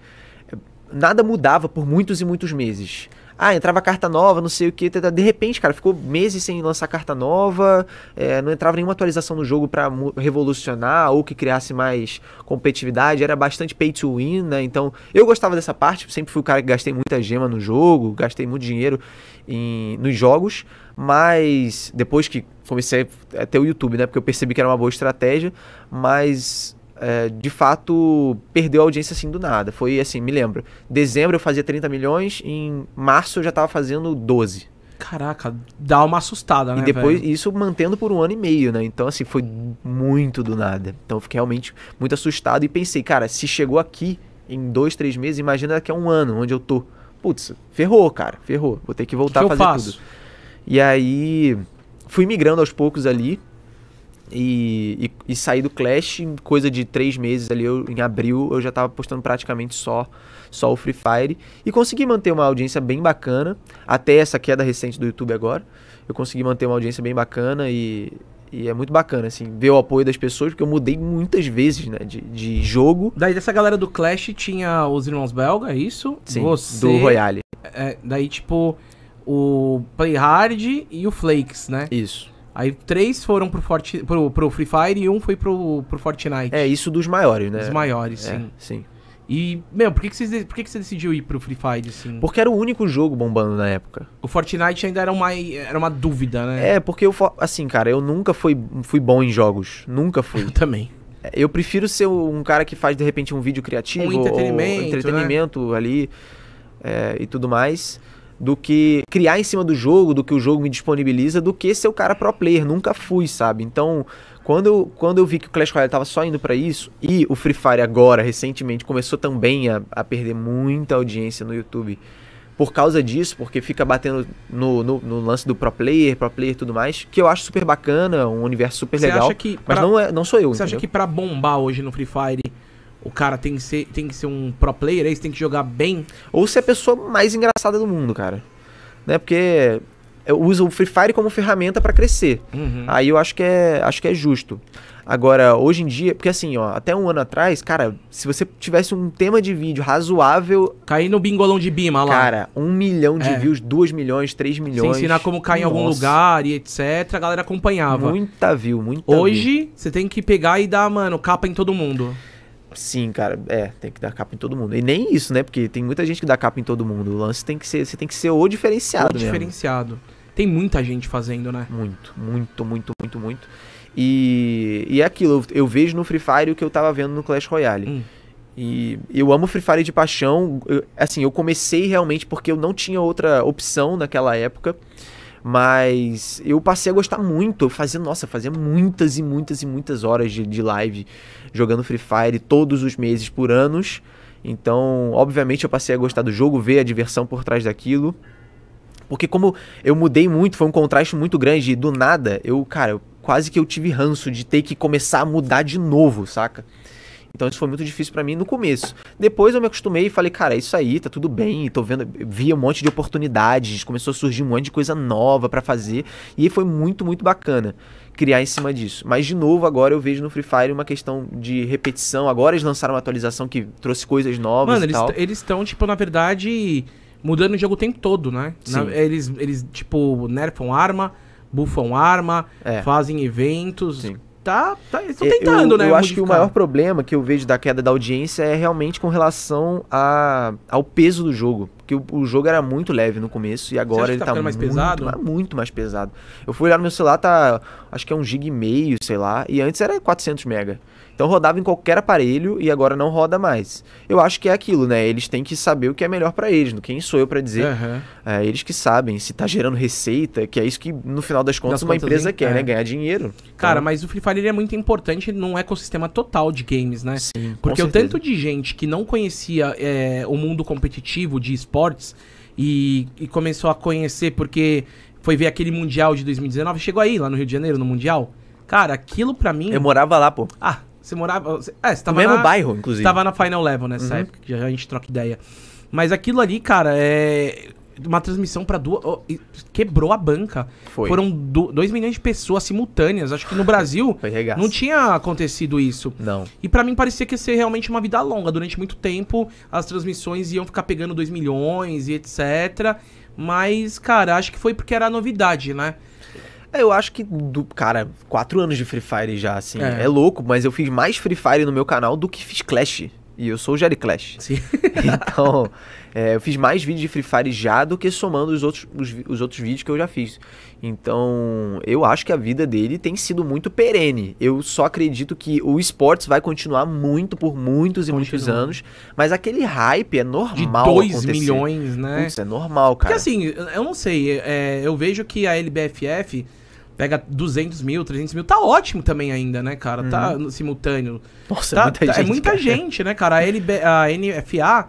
nada mudava por muitos e muitos meses. Ah, entrava carta nova, não sei o que. De repente, cara, ficou meses sem lançar carta nova. é, não entrava nenhuma atualização no jogo mu- revolucionar ou que criasse mais competitividade. Era bastante pay to win, né? Então, eu gostava dessa parte. Sempre fui o cara que gastei muita gema no jogo, gastei muito dinheiro em, nos jogos. Mas depois que comecei a ter o YouTube, né? Porque eu percebi que era uma boa estratégia. Mas é, de fato, perdeu a audiência assim do nada. Foi assim, me lembro. Dezembro eu fazia 30 milhões, em março eu já tava fazendo 12. Caraca, dá uma assustada, né, e depois, velho? isso mantendo por um ano e meio, né? Então, assim, foi muito do nada. Então, eu fiquei realmente muito assustado e pensei, cara, se chegou aqui em dois, três meses, imagina daqui a um ano, onde eu tô. Putz, ferrou, cara, ferrou. Vou ter que voltar que a fazer tudo. E aí, fui migrando aos poucos ali. E, e, e saí do Clash em coisa de três meses ali, eu- em abril, eu já tava postando praticamente só, só o Free Fire. E consegui manter uma audiência bem bacana, até essa queda recente do YouTube agora. Eu consegui manter uma audiência bem bacana e, e é muito bacana, assim, ver o apoio das pessoas, porque eu mudei muitas vezes, né, de, de jogo. Daí dessa galera do Clash tinha os irmãos belga, é isso? Sim, Você, do Royale. é, daí, tipo, o Play Hard e o Flakes, né? Isso. Aí três foram pro, Forti pro, pro Free Fire e um foi pro, pro Fortnite. É isso dos maiores, né? Os maiores, É, sim. sim. E, meu, por que, que, você, por que, que você decidiu ir pro Free Fire, assim? Porque era o único jogo bombando na época. O Fortnite ainda era uma, era uma dúvida, né? É, porque eu, assim, cara, eu nunca fui, fui bom em jogos. Nunca fui. Eu também. Eu prefiro ser um cara que faz, de repente, um vídeo criativo. Um entretenimento, ou entretenimento ali é, e tudo mais. Do que criar em cima do jogo, do que o jogo me disponibiliza, do que ser o cara pro player. Nunca fui, sabe? Então, quando eu, quando eu vi que o Clash Royale tava só indo pra isso, e o Free Fire agora, recentemente, começou também a, a perder muita audiência no YouTube. Por causa disso, porque fica batendo no, no, no lance do pro player, pro player e tudo mais, que eu acho super bacana, um universo super legal. acha que Mas pra- não, é, não sou eu, Você acha que pra bombar hoje no Free Fire, o cara tem que ser, tem que ser um pro player, aí você tem que jogar bem? Ou ser a pessoa mais engraçada do mundo, cara. Né? Porque eu uso o Free Fire como ferramenta pra crescer. Uhum. Aí eu acho que é, acho que é justo. Agora, hoje em dia, porque assim, ó, até um ano atrás, cara, se você tivesse um tema de vídeo razoável, Cair no bingolão de Bima lá. cara, um milhão de É. views, duas milhões, três milhões. ensinar como cair em algum Nossa, lugar e etc. A galera acompanhava. Muita view, muita view. Hoje, você tem que pegar e dar, mano, capa em todo mundo. Sim, cara, é, tem que dar capa em todo mundo. E nem isso, né? Porque tem muita gente que dá capa em todo mundo. O lance tem que ser, você tem que ser o diferenciado Ou mesmo. diferenciado. Tem muita gente fazendo, né? Muito, muito, muito, muito, muito. E, e é aquilo, eu, eu vejo no Free Fire o que eu tava vendo no Clash Royale. Hum. E eu amo Free Fire de paixão. Eu- assim, eu comecei realmente porque eu não tinha outra opção naquela época. Mas eu passei a gostar muito. Eu fazia, nossa, fazia muitas e muitas e muitas horas de, de live jogando Free Fire todos os meses por anos. Então, obviamente, eu passei a gostar do jogo, ver a diversão por trás daquilo. Porque como eu mudei muito, foi um contraste muito grande, e do nada, eu, cara, eu- quase que eu tive ranço de ter que começar a mudar de novo, saca? Então isso foi muito difícil pra mim no começo. Depois eu me acostumei e falei, cara, é isso aí, tá tudo bem, tô vendo, via um monte de oportunidades, começou a surgir um monte de coisa nova pra fazer, e foi muito, muito bacana criar em cima disso. Mas de novo, agora eu vejo no Free Fire uma questão de repetição. Agora eles lançaram uma atualização que trouxe coisas novas Mano, e eles tal. eles estão, tipo, na verdade, mudando o jogo o tempo todo, né? Na- eles, eles, tipo, nerfam arma, buffam arma, É. fazem eventos. Sim. Tá, tá, eles estão É, tentando, eu, né? Eu acho que o maior problema que eu vejo da queda da audiência é realmente com relação a, ao peso do jogo. Porque o, o jogo era muito leve no começo e agora ele tá tá, mais muito, pesado? mas muito mais pesado. Eu fui olhar no meu celular, tá. Acho que é um gig e meio, sei lá. E antes era 400 mega. Então rodava em qualquer aparelho e agora não roda mais. Eu acho que é aquilo, né? Eles têm que saber o que é melhor pra eles. Quem sou eu pra dizer? Aham. É, eles que sabem se tá gerando receita, que é isso que no final das contas Das uma contas, empresa hein? quer, É. né? Ganhar dinheiro. Cara, Então, mas o Free Fire é muito importante num ecossistema total de games, né? sim, Porque o tanto de gente que não conhecia é, o mundo competitivo de esportes e, e começou a conhecer porque foi ver aquele Mundial de 2019, chegou aí lá no Rio de Janeiro, no Mundial. Cara, aquilo pra mim. Eu morava lá, pô. Ah, você morava. você- É, você No tava mesmo na, bairro, inclusive. Tava na Final Level nessa Uhum. época, que já a gente troca ideia. Mas aquilo ali, cara, é. Uma transmissão pra duas. quebrou a banca. Foi. Foram 2 milhões de pessoas simultâneas. Acho que no Brasil não tinha acontecido isso. Não. E pra mim parecia que ia ser realmente uma vida longa. Durante muito tempo, as transmissões iam ficar pegando 2 milhões e etc. Mas, cara, acho que foi porque era novidade, né? É, eu acho que, do, cara, quatro anos de Free Fire já, assim. É. É. louco, mas eu fiz mais Free Fire no meu canal do que fiz Clash. E eu sou o Jerry Clash. Sim. Então, é, eu fiz mais vídeos de Free Fire já do que somando os outros, os, os outros vídeos que eu já fiz. Então, eu acho que a vida dele tem sido muito perene. Eu só acredito que o esportes vai continuar muito por muitos e muitos Continua. anos. Mas aquele hype é De normal 2 acontecer. milhões, né? Putz, é normal, cara. Porque assim, eu não sei, é, eu vejo que a LBFF pega 200 mil, 300 mil, tá ótimo também ainda, né, cara? Tá no simultâneo. Nossa, Tá- é muita tá- gente. é muita cara. gente, né, cara? A, LB, a NFA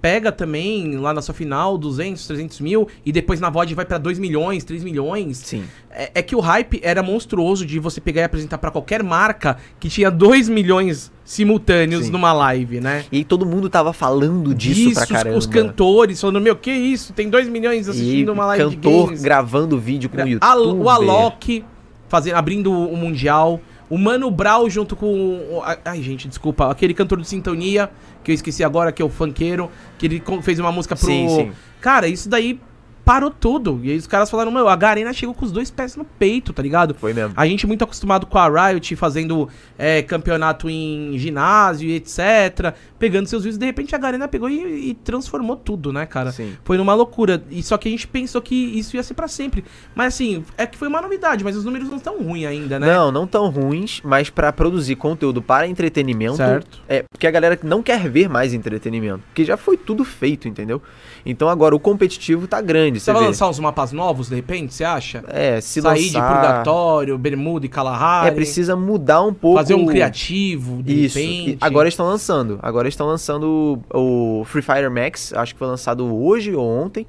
pega também lá na sua final 200, 300 mil e depois na VOD vai pra 2 milhões, 3 milhões. Sim. É, é que o hype era monstruoso de você pegar e apresentar pra qualquer marca que tinha 2 milhões simultâneos Sim. numa live, né? E todo mundo tava falando disso pra Isso, caramba. os cantores falando, meu, que isso? Tem 2 milhões assistindo e uma live de cantor games. gravando vídeo com o YouTube. O Alok fazendo, abrindo o Mundial. O Mano Brown junto com. Ai, gente, desculpa. Aquele cantor de sintonia, que eu esqueci agora, que é o funkeiro, que ele fez uma música pro. Sim, sim. Cara, isso daí parou tudo. E aí os caras falaram, meu, a Garena chegou com os dois pés no peito, tá ligado? Foi mesmo. A gente muito acostumado com a Riot fazendo é, campeonato em ginásio e etc. Pegando seus vídeos, de repente a Garena pegou e, e transformou tudo, né, cara? Sim. Foi numa loucura. E só que a gente pensou que isso ia ser pra sempre. Mas assim, é que foi uma novidade, mas os números não estão ruins ainda, né? Não, não tão ruins, mas pra produzir conteúdo para entretenimento. Certo. É, porque a galera não quer ver mais entretenimento. Porque já foi tudo feito, entendeu? Então agora o competitivo tá grande, você vai vê. lançar uns mapas novos, de repente, você acha? É, se Sair de lançar... Purgatório, Bermuda e Kalahari. É, precisa mudar um pouco. Fazer um criativo, de Isso. repente. E agora estão lançando. Agora estão lançando o o Free Fire Max. Acho que foi lançado hoje ou ontem.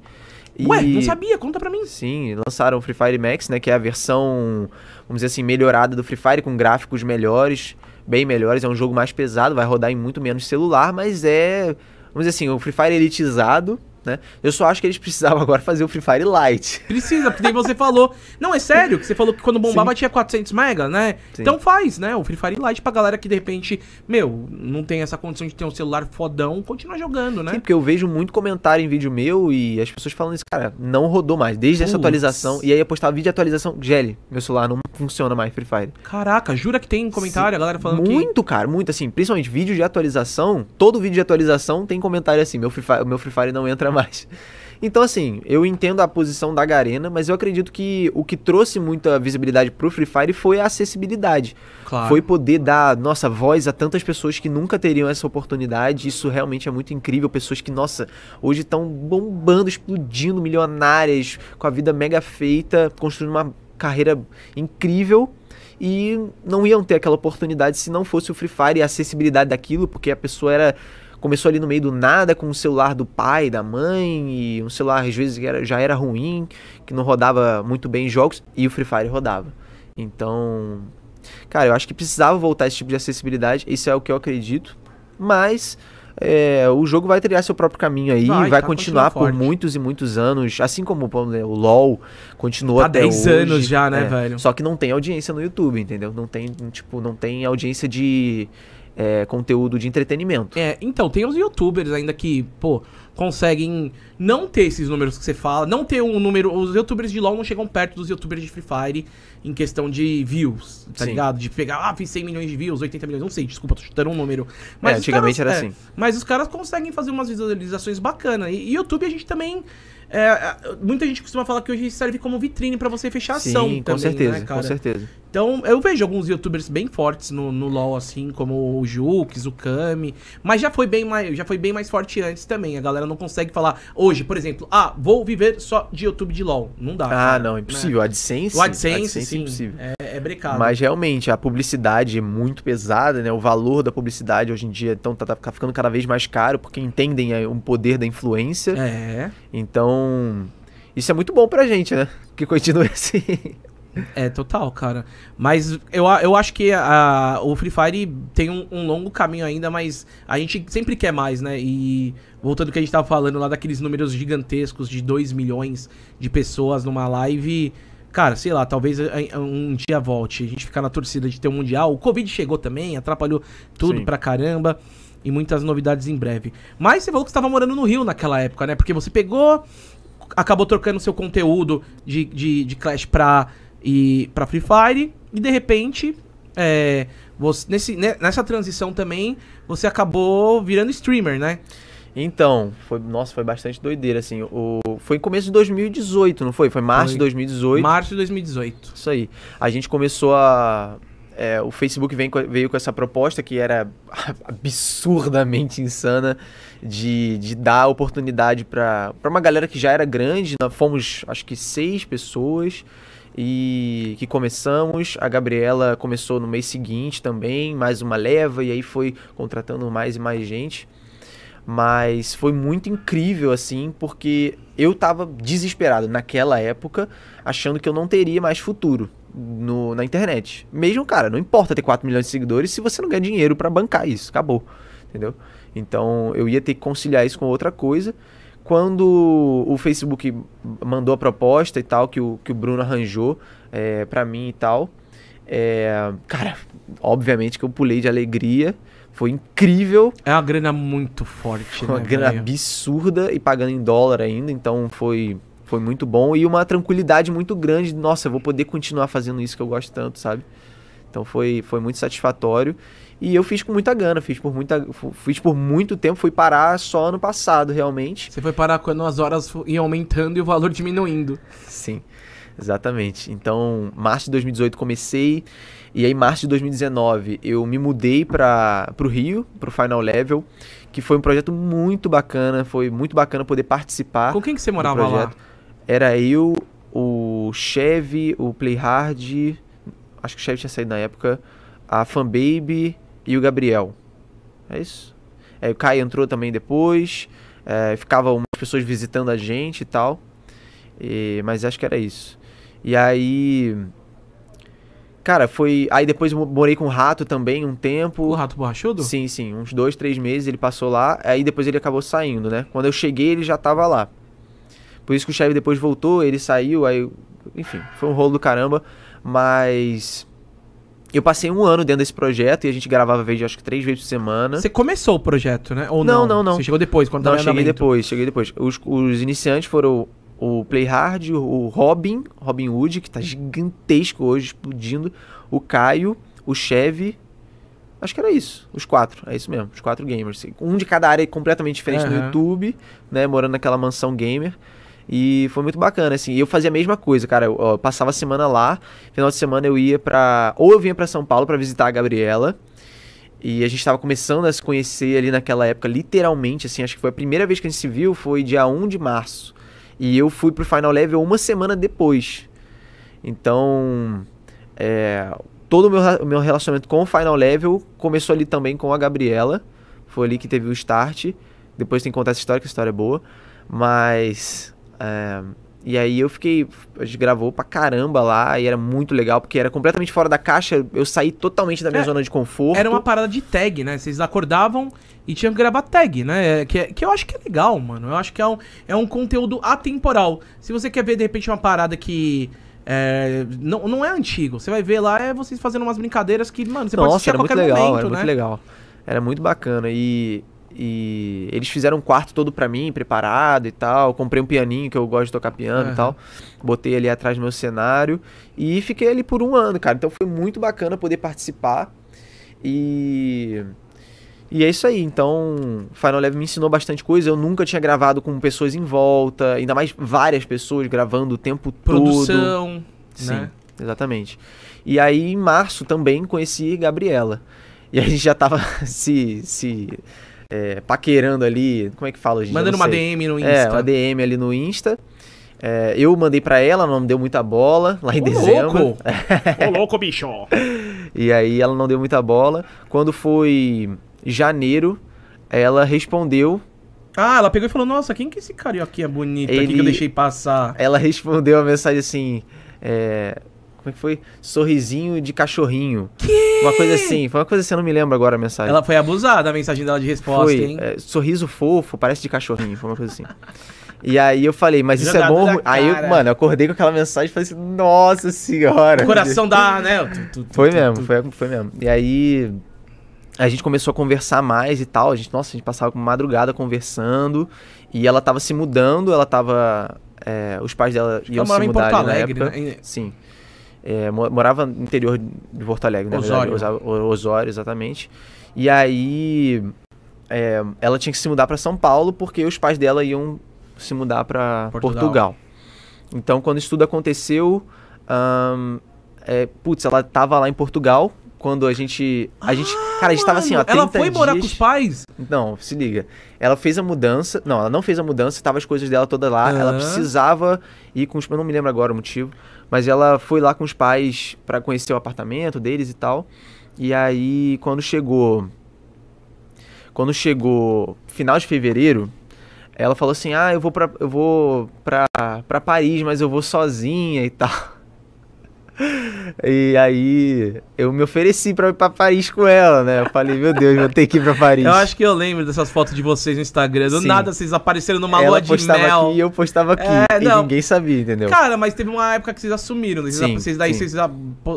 E... Ué, não sabia, conta pra mim. Sim, lançaram o Free Fire Max, né? Que é a versão, vamos dizer assim, melhorada do Free Fire, com gráficos melhores, bem melhores. É um jogo mais pesado, vai rodar em muito menos celular, mas é, vamos dizer assim, o Free Fire elitizado, né? Eu só acho que eles precisavam agora fazer o Free Fire Lite. Precisa, porque daí você falou. Não, é sério, que você falou que quando bombava Sim. tinha 400 mega, né? Sim. Então faz, né? O Free Fire Lite pra galera que de repente, meu, não tem essa condição de ter um celular fodão, continua jogando, né? Sim, porque eu vejo muito comentário em vídeo meu e as pessoas falando isso, cara, não rodou mais. Desde essa atualização. E aí eu postava vídeo de atualização, Gelli, meu celular não funciona mais Free Fire. Caraca, jura que tem comentário, a galera falando que. muito, cara, muito assim. Principalmente vídeo de atualização. Todo vídeo de atualização tem comentário assim: meu Free Fire, meu Free Fire não entra mais. Então, assim, eu entendo a posição da Garena, mas eu acredito que o que trouxe muita visibilidade pro Free Fire foi a acessibilidade. Claro. Foi poder dar nossa voz a tantas pessoas que nunca teriam essa oportunidade. Isso realmente é muito incrível. Pessoas que, nossa, hoje estão bombando, explodindo, milionárias, com a vida mega feita, construindo uma carreira incrível. E não iam ter aquela oportunidade se não fosse o Free Fire e a acessibilidade daquilo, porque a pessoa era. Começou ali no meio do nada com o celular do pai, da mãe, e um celular às vezes era- já era ruim, que não rodava muito bem jogos, e o Free Fire rodava. Então, Cara, eu acho que precisava voltar esse tipo de acessibilidade, isso é o que eu acredito. Mas é, o jogo vai trilhar seu próprio caminho aí, Vai, vai, tá, continuar continua por forte. muitos e muitos anos, assim como o LoL continuou Há até 10 hoje. anos já, né, é. velho? Só que não tem audiência no YouTube, entendeu? Não tem, tipo, não tem audiência de é, conteúdo de entretenimento. É, então, tem os youtubers ainda que, pô, conseguem não ter esses números que você fala, não ter um número. Os youtubers de LoL não chegam perto dos youtubers de Free Fire em questão de views, tá Sim. ligado? De pegar, ah, fiz 100 milhões de views, 80 milhões, não sei, desculpa, tô chutando um número. É, os antigamente caras- era é, assim. Mas os caras conseguem fazer umas visualizações bacanas. E, e YouTube a gente também. é, é, muita gente costuma falar que hoje serve como vitrine pra você fechar ação Sim, com também, certeza, né, cara? com certeza. Então, eu vejo alguns youtubers bem fortes no, no LoL, assim, como o Jukes, o Kami. Mas já foi, bem mais, já foi bem mais forte antes também. A galera não consegue falar, hoje, por exemplo, ah, vou viver só de YouTube de LoL. Não dá. Ah, cara, não, né? impossível. AdSense, O AdSense, sim, impossível. é, é brecado. Mas realmente a publicidade é muito pesada, né? O valor da publicidade hoje em dia então tá, tá ficando cada vez mais caro porque entendem é, um poder da influência. É, Então, isso é muito bom pra gente, né? Que continue assim. É total, cara. Mas eu, eu acho que a, o Free Fire tem um, um longo caminho ainda, mas a gente sempre quer mais, né? E voltando ao que a gente tava falando lá daqueles números gigantescos de 2 milhões de pessoas numa live. Cara, sei lá, talvez um dia volte. A gente ficar na torcida de ter um Mundial. O Covid chegou também, atrapalhou tudo Sim. pra caramba. E muitas novidades em breve. Mas você falou que você tava morando no Rio naquela época, né? Porque você pegou, acabou trocando seu conteúdo de, de, de Clash pra, e, pra Free Fire. E de repente, é, você, nesse, ne- nessa transição também, você acabou virando streamer, né? Então, foi, nossa, foi bastante doideira, assim. O, foi em começo de 2018, não foi? Foi março Foi. de 2018. Março de 2018. Isso aí. A gente começou a. é, o Facebook vem veio com essa proposta que era absurdamente insana de, de dar oportunidade para uma galera que já era grande. Nós fomos, acho que, seis pessoas e que começamos. A Gabriela começou no mês seguinte também, mais uma leva, e aí foi contratando mais e mais gente. Mas foi muito incrível, assim, porque eu tava desesperado naquela época, achando que eu não teria mais futuro no, na internet. Mesmo, cara, não importa ter 4 milhões de seguidores se você não ganha dinheiro pra bancar isso. Acabou. Entendeu? Então eu ia ter que conciliar isso com outra coisa. Quando o Facebook mandou a proposta e tal, que o, que o Bruno arranjou é, para mim e tal, é, cara, obviamente que eu pulei de alegria. Foi incrível. É uma grana muito forte, Uma né? grana velho? absurda e pagando em dólar ainda, então foi, foi muito bom. E uma tranquilidade muito grande. Nossa, eu vou poder continuar fazendo isso que eu gosto tanto, sabe? Então foi, foi muito satisfatório. E eu fiz com muita gana, fiz por, muita, fiz por muito tempo, fui parar só ano passado, realmente. Você foi parar quando as horas iam aumentando e o valor diminuindo. Sim, exatamente. Então, março de 2018 comecei, e aí março de 2019 eu me mudei para o Rio, para o Final Level, que foi um projeto muito bacana, foi muito bacana poder participar. Com quem que você morava lá? Era eu, o Chevy, o Playhard, acho que o Chevy tinha saído na época, a Fanbaby e o Gabriel. É isso. É, o Kai entrou também depois, é, ficava umas pessoas visitando a gente e tal, e- mas acho que era isso. E aí, Cara, foi. Aí depois eu morei com o Rato também um tempo. O Rato Borrachudo? Sim, sim. Uns dois, três meses ele passou lá. Aí depois ele acabou saindo, né? Quando eu cheguei, ele já tava lá. Por isso que o chefe depois voltou, ele saiu, aí. Enfim, foi um rolo do caramba. Mas. Eu passei um ano dentro desse projeto e a gente gravava vídeo acho que três vezes por semana. Você começou o projeto, né? Ou Não, não? não, não. Você chegou depois, quando Não, cheguei depois, cheguei depois. Os, os iniciantes foram o Playhard, o Robin, Robin Hood, que tá gigantesco hoje, explodindo. O Caio, o Chevy. Acho que era isso. Os quatro, é isso mesmo. Os quatro gamers. Um de cada área completamente diferente no. YouTube, né? Morando naquela mansão gamer. E foi muito bacana, assim. Eu fazia a mesma coisa, cara. Eu, passava a semana lá. Final de semana eu ia pra. Ou eu vinha pra São Paulo pra visitar a Gabriela. E a gente tava começando a se conhecer ali naquela época, literalmente, assim, acho que foi a primeira vez que a gente se viu, foi dia 1 de março. E eu fui pro Final Level uma semana depois. Então, é, todo o meu, o meu relacionamento com o Final Level começou ali também com a Gabriela. Foi ali que teve o start. Depois tem que contar essa história, que a história é boa. Mas. É, e aí eu fiquei. A gente gravou pra caramba lá e era muito legal, porque era completamente fora da caixa. Eu saí totalmente da minha É, zona de conforto. Era uma parada de tag, né? Vocês acordavam e tinham que gravar tag, né? Que, é- que eu acho que é legal, mano. Eu acho que é um, é um conteúdo atemporal. Se você quer ver, de repente, uma parada que. é, não, não é antigo. Você vai ver lá, é vocês fazendo umas brincadeiras que, mano, você pode assistir Nossa, a qualquer legal, momento, era né? muito legal. Era muito bacana. E, e eles fizeram um quarto todo pra mim, preparado e tal. Comprei um pianinho, que eu gosto de tocar piano Aham. e tal. Botei ali atrás do meu cenário. E fiquei ali por um ano, cara. Então foi muito bacana poder participar. E. E é isso aí, então Final Level me ensinou bastante coisa. Eu nunca tinha gravado com pessoas em volta, ainda mais várias pessoas gravando o tempo todo. Produção, Sim, né? exatamente. E aí, em março, também conheci Gabriela. E a gente já tava se, se é, paquerando ali. Como é que fala, Mandando uma. DM no Insta. É, uma DM ali no Insta. É, eu mandei pra ela, não me deu muita bola lá em Ô, dezembro. louco! Ô, louco, bicho! E aí ela não deu muita bola. Quando foi janeiro, ela respondeu. Ah, ela pegou e falou, nossa, quem que é esse carioquinha bonito aqui que eu Ele- deixei passar? Ela respondeu a mensagem assim. é, como é que foi? Sorrisinho de cachorrinho. Que? Uma coisa assim. Foi uma coisa assim, eu não me lembro agora a mensagem. Ela foi abusada, a mensagem dela de resposta, Foi, hein? é, sorriso fofo, parece de cachorrinho, foi uma coisa assim. E aí eu falei, mas isso é Jogado bom? Aí, eu, mano, eu acordei com aquela mensagem e falei assim, nossa senhora. O coração dá, né? Tu- tu- tu- Foi tu- mesmo, tu- foi, foi mesmo. E aí a gente começou a conversar mais e tal. A gente, nossa, a gente passava uma madrugada conversando. E ela tava se mudando, ela tava. é, os pais dela Ela iam se morava em mudar Porto ali na Alegre, época. né? Sim. É, mo- morava no interior de Porto Alegre, na Osório. verdade. Osório, exatamente. E aí é, ela tinha que se mudar para São Paulo porque os pais dela iam se mudar para Portugal. Portugal. Então, quando isso tudo aconteceu, é, putz, ela tava lá em Portugal quando a gente, a gente, cara, a gente tava assim, ó, Ah, Mano, 30 Ela foi morar com dias- os pais? não, se liga. Ela fez a mudança. Não, ela não fez a mudança, tava as coisas dela toda lá. Ela Aham. precisava ir com os. Eu não me lembro agora o motivo. Mas ela foi lá com os pais pra conhecer o apartamento deles e tal. E aí, quando chegou. Quando chegou final de fevereiro, ela falou assim: Ah, eu vou pra, eu vou pra, pra Paris, mas eu vou sozinha e tal. E aí eu me ofereci pra ir pra Paris com ela, né? Eu falei, meu Deus, vou ter que ir pra Paris. Eu acho que eu lembro dessas fotos de vocês no Instagram. Do Sim. nada vocês apareceram numa ela lua de postava mel. aqui e eu postava aqui. É, e não. ninguém sabia, entendeu? Cara, mas teve uma época que vocês assumiram. né? Vocês, Sim, vocês daí sim. vocês.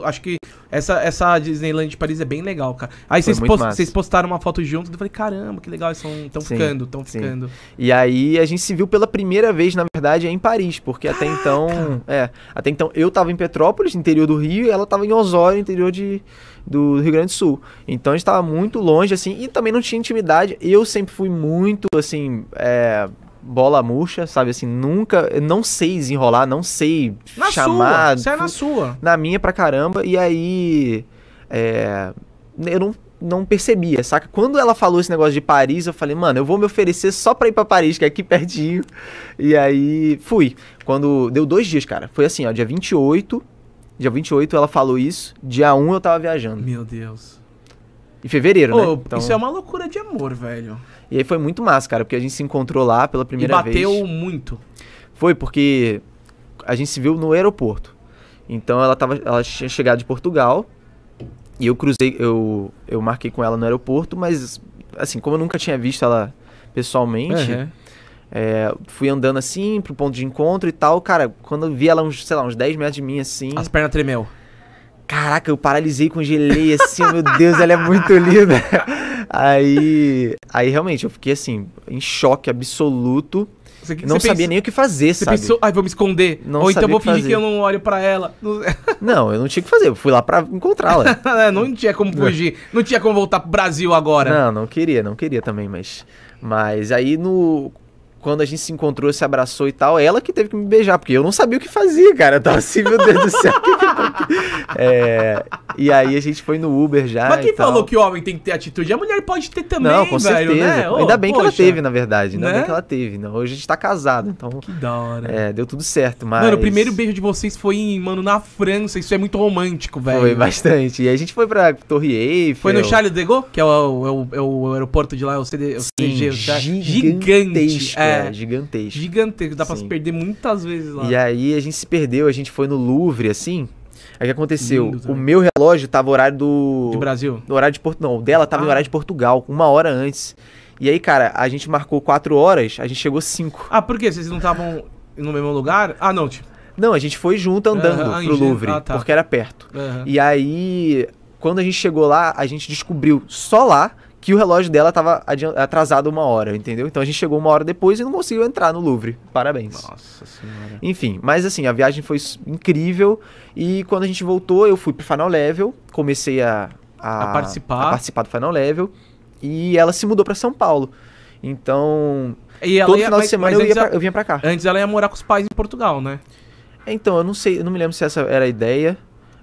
Acho que essa, essa Disneyland de Paris é bem legal, cara. Aí vocês, post- vocês postaram uma foto juntos e eu falei, caramba, que legal, eles estão ficando, estão ficando. E aí a gente se viu pela primeira vez, na verdade, em Paris, porque até então, é, até então eu tava em Petrópolis, interior do Rio, e ela tava em Osório, interior de do Rio Grande do Sul. Então a gente tava muito longe assim e também não tinha intimidade. Eu sempre fui muito assim, é, bola murcha, sabe assim, nunca, não sei desenrolar, não sei Na chamar, sua, você é na sua. na minha pra caramba, e aí. é, eu não, não percebia, saca? Quando ela falou esse negócio de Paris, eu falei, mano, eu vou me oferecer só pra ir pra Paris, que é aqui pertinho. E aí fui. Quando. Deu dois dias, cara. Foi assim, ó, dia 28. Dia 28 ela falou isso. Dia 1 eu tava viajando. Meu Deus. Em fevereiro, Ô, né? Então, Isso é uma loucura de amor, velho. E aí foi muito massa, cara, porque a gente se encontrou lá pela E primeira bateu vez. muito. Foi porque a gente se viu no aeroporto. Então ela, tava, ela tinha chegado de Portugal e eu cruzei, eu, eu marquei com ela no aeroporto, mas assim, como eu nunca tinha visto ela pessoalmente, Uhum. é, fui andando assim pro ponto de encontro e tal. Cara, quando eu vi ela uns, sei lá, uns 10 metros de mim assim. As pernas tremeu. Caraca, eu paralisei, congelei assim, meu Deus, ela é muito linda. Aí, aí realmente eu fiquei assim, em choque absoluto. Você, Não você sabia pensa- nem o que fazer, Você sabe? pensou, ai, vou me esconder. Não Ou então vou fingir fazer. que eu não olho pra ela. Não, Não, eu não tinha o que fazer, eu fui lá pra encontrá-la. É, não tinha como fugir. Não tinha como voltar pro Brasil agora. Não, não queria, não queria também, mas. Mas aí no. Quando a gente se encontrou, se abraçou e tal, ela que teve que me beijar, porque eu não sabia o que fazia, cara. Eu tava assim, meu Deus do céu. É, e aí a gente foi no Uber já. Mas quem falou que o homem tem que ter atitude? A mulher pode ter também, Não, com velho, certeza. né? Ô, Ainda bem que ela poxa, teve, na verdade. Ainda Né? bem que ela teve. Não, hoje a gente tá casado, então. Que da hora. É, deu tudo certo, mas. Mano, o primeiro beijo de vocês foi, em, mano, na França. Isso é muito romântico, velho. Foi bastante. E a gente foi pra Torre Eiffel. Foi no Charles de Gaulle, que é o, é o, é o aeroporto de lá, é o, CD, o Sim, CDG. o Char- gigantesco. É, É, gigantesco. gigantesco. Dá pra Sim. se perder muitas vezes lá. E aí a gente se perdeu, a gente foi no Louvre, assim. Aí o que aconteceu? Lindo o meu relógio tava horário do. De Brasil. No horário de Portugal. Não, o dela tava Ah. no horário de Portugal, uma hora antes. E aí, cara, a gente marcou quatro horas, a gente chegou cinco. Ah, por quê? Vocês não estavam no mesmo lugar? Ah, não, tipo. Não, a gente foi junto andando Aham, pro. Louvre, Ah, tá. porque era perto. E aí, quando a gente chegou lá, a gente descobriu só lá que o relógio dela tava adian- atrasado uma hora, entendeu? Então a gente chegou uma hora depois e não conseguiu entrar no Louvre. Parabéns. Nossa senhora. Enfim, mas assim, a viagem foi incrível. E quando a gente voltou, eu fui pro Final Level, comecei a, A participar. a participar do Final Level. E ela se mudou pra São Paulo. Então, E todo ia- final de mas- semana mas eu, ia pra- eu vinha pra cá. Antes ela ia morar com os pais em Portugal, né? Então, eu não sei, eu não me lembro se essa era a ideia.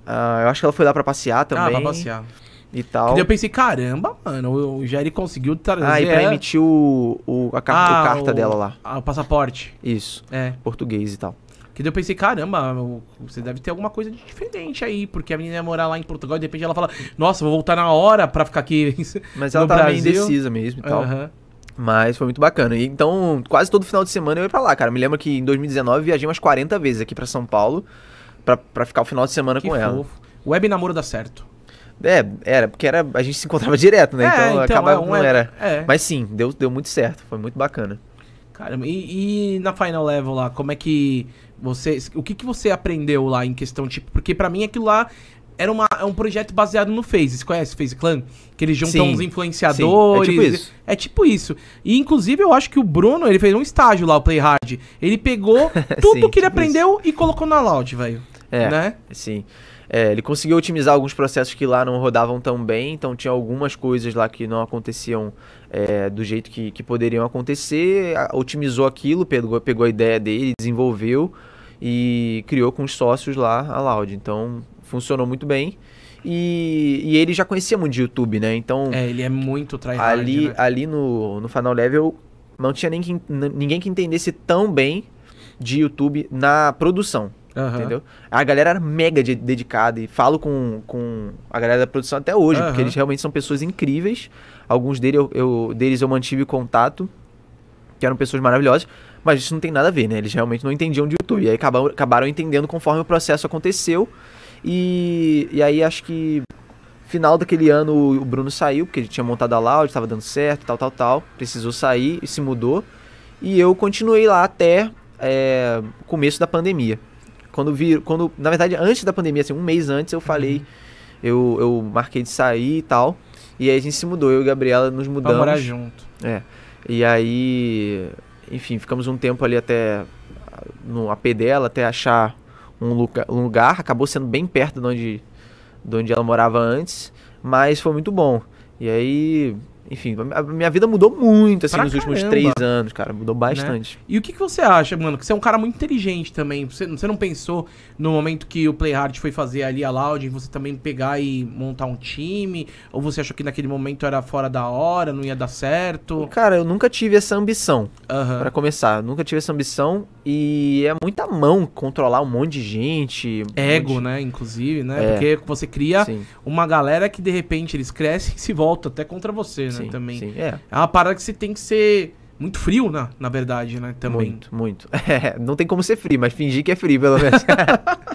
Ah, eu acho que ela foi lá pra passear também. Ah, pra passear. E tal. eu pensei, caramba, mano, o Jerry conseguiu trazer Ah, e pra emitir o, o- a car- Ah, o carta o- dela lá. Ah, o passaporte. Isso, É. português e tal. Que daí eu pensei, caramba, o- você deve ter alguma coisa de diferente aí, porque a menina ia morar lá em Portugal e de repente ela fala, nossa, vou voltar na hora pra ficar aqui. Mas ela tava meio indecisa mesmo e tal. Aham. Mas foi muito bacana. E então, quase todo final de semana eu ia pra lá, cara. Me lembro que em 2019 eu viajei umas 40 vezes aqui pra São Paulo pra, pra ficar o final de semana Que com ela. fofo. Web namoro dá certo. É, era, porque era, a gente se encontrava direto, né? É, então, então, acabava é um não é- era. é. Mas sim, deu, deu muito certo. Foi muito bacana. Caramba, e, e na Final Level lá, como é que você. O que, que você aprendeu lá em questão, tipo, porque pra mim aquilo lá era uma, é um projeto baseado no Face. Você conhece o Face Clan? Que eles juntam Sim, uns influenciadores. sim, é tipo isso. É tipo isso. E inclusive eu acho que o Bruno, ele fez um estágio lá, o Play Hard. Ele pegou tudo Sim, que ele tipo aprendeu e colocou na Loud, velho. É. Né? Sim. É, ele conseguiu otimizar alguns processos que lá não rodavam tão bem, então tinha algumas coisas lá que não aconteciam é, do jeito que, que poderiam acontecer, a- otimizou aquilo, pegou, pegou a ideia dele, desenvolveu e criou com os sócios lá a Loud. Então funcionou muito bem. E, e ele já conhecia muito de YouTube, né? Então É, ele é muito tryhard, ali, né? ali no, no Final Level não tinha nem que, ninguém que entendesse tão bem de YouTube na produção. Aham. Entendeu? A galera era mega de- dedicada e falo com, com a galera da produção até hoje, porque Aham. eles realmente são pessoas incríveis. Alguns dele eu, eu- deles eu mantive contato, que eram pessoas maravilhosas, mas isso não tem nada a ver, né? Eles realmente não entendiam de YouTube. E aí acabaram, acabaram entendendo conforme o processo aconteceu. E, e aí acho que final daquele ano o Bruno saiu, porque ele tinha montado a Loud, estava dando certo, tal, tal, tal. Precisou sair e se mudou. E eu continuei lá até é, começo da pandemia. Quando vi, quando, na verdade, antes da pandemia, assim, um mês antes, eu falei, eu, eu marquei de sair e tal. E aí a gente se mudou, eu e a Gabriela nos Pra mudamos. morar junto. É. E aí, enfim, ficamos um tempo ali até no AP dela, até achar um lugar, um lugar. Acabou sendo bem perto de onde, de onde ela morava antes, mas foi muito bom. E aí, enfim, a minha vida mudou muito assim Pra nos últimos caramba. Né? três anos, cara. Mudou bastante. E o que, que você acha, mano? Que você é um cara muito inteligente também. Você, você não pensou no momento que o Playhard foi fazer ali a Loud, você também pegar e montar um time? Ou você achou que naquele momento era fora da hora, não ia dar certo? Cara, eu nunca tive essa ambição. Aham. Pra começar, eu nunca tive essa ambição e é muita mão controlar um monte de gente. um Ego, monte- né? Inclusive, né? É. Porque você cria Sim, uma galera que de repente eles crescem e se voltam até contra você, né? Sim, também. sim. É, É uma parada que você tem que ser muito frio, na, na verdade, né? Também. Muito, muito. É, não tem como ser frio, mas fingir que é frio, pelo menos.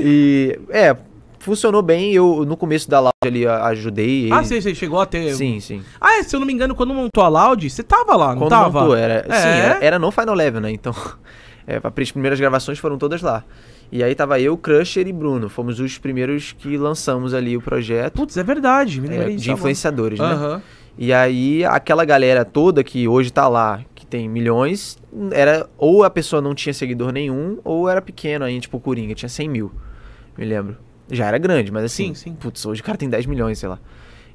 e, é, funcionou bem. Eu, no começo da lounge ali, ajudei. Ah, ele. você, você chegou a ter. Sim, sim. Ah, é, se eu não me engano, quando montou a Loud, você tava lá, não Quando tava? montou, era, É? sim, era, era no Final Level, né? Então, é, as primeiras gravações foram todas lá. E aí tava eu, Crusher e Bruno. Fomos os primeiros que lançamos ali o projeto Putz, é verdade. Me é, lembrei de disso agora. influenciadores, né? Aham. E aí, aquela galera toda que hoje tá lá, que tem milhões, era ou a pessoa não tinha seguidor nenhum, ou era pequeno aí, tipo o Coringa, tinha 100 mil, me lembro. Já era grande, mas assim, Sim, sim. putz, hoje o cara tem 10 milhões, sei lá.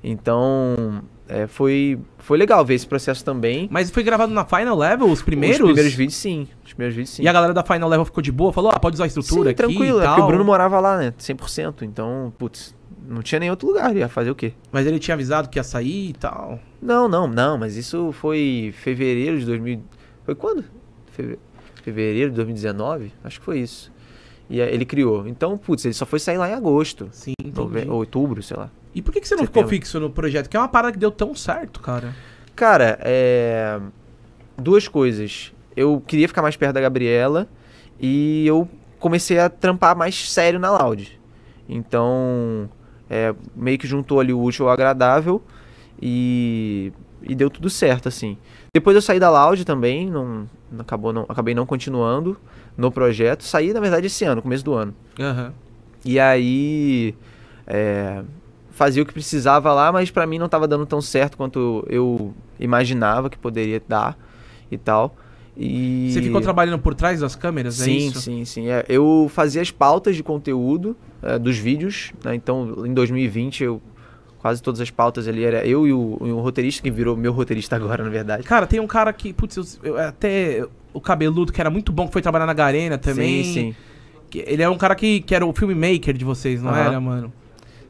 Então, é, foi, foi legal ver esse processo também. Mas foi gravado na Final Level, os primeiros? Os primeiros vídeos, sim. Os primeiros vídeos, sim. E a galera da Final Level ficou de boa? Falou, ah, pode usar a estrutura sim, aqui tranquilo, e é tal. porque o Bruno morava lá, né, 100%, então, putz, não tinha nem outro lugar, ia fazer o quê? Mas ele tinha avisado que ia sair e tal. Não, não, não, mas isso foi fevereiro de 2000. Foi quando? Feve- Fevereiro de 2019? Acho que foi isso. E ele criou. Então, putz, ele só foi sair lá em agosto. Sim, entendi. ou outubro, sei lá. E por que, que você não ficou fixo no projeto? Que é uma parada que deu tão certo, cara. Cara, é. Duas coisas. Eu queria ficar mais perto da Gabriela e eu comecei a trampar mais sério na Loud. Então, é, meio que juntou ali o útil ao agradável e, e deu tudo certo, assim. Depois eu saí da Loud também, não, não acabou, não, acabei não continuando no projeto. Saí, na verdade, esse ano, começo do ano. Aham. E aí é, fazia o que precisava lá, mas pra mim não tava dando tão certo quanto eu imaginava que poderia dar e tal. E Você ficou trabalhando por trás das câmeras, é Sim, isso? sim, sim. É, eu fazia as pautas de conteúdo é, dos vídeos, né? Então, em 2020, eu quase todas as pautas ali era eu e o, e o roteirista que virou meu roteirista agora, na verdade. Cara, tem um cara que, putz, eu, eu- até o cabeludo, que era muito bom, que foi trabalhar na Garena também. Sim, sim. Ele é um cara que, que era o filmmaker de vocês, não Aham. era, mano?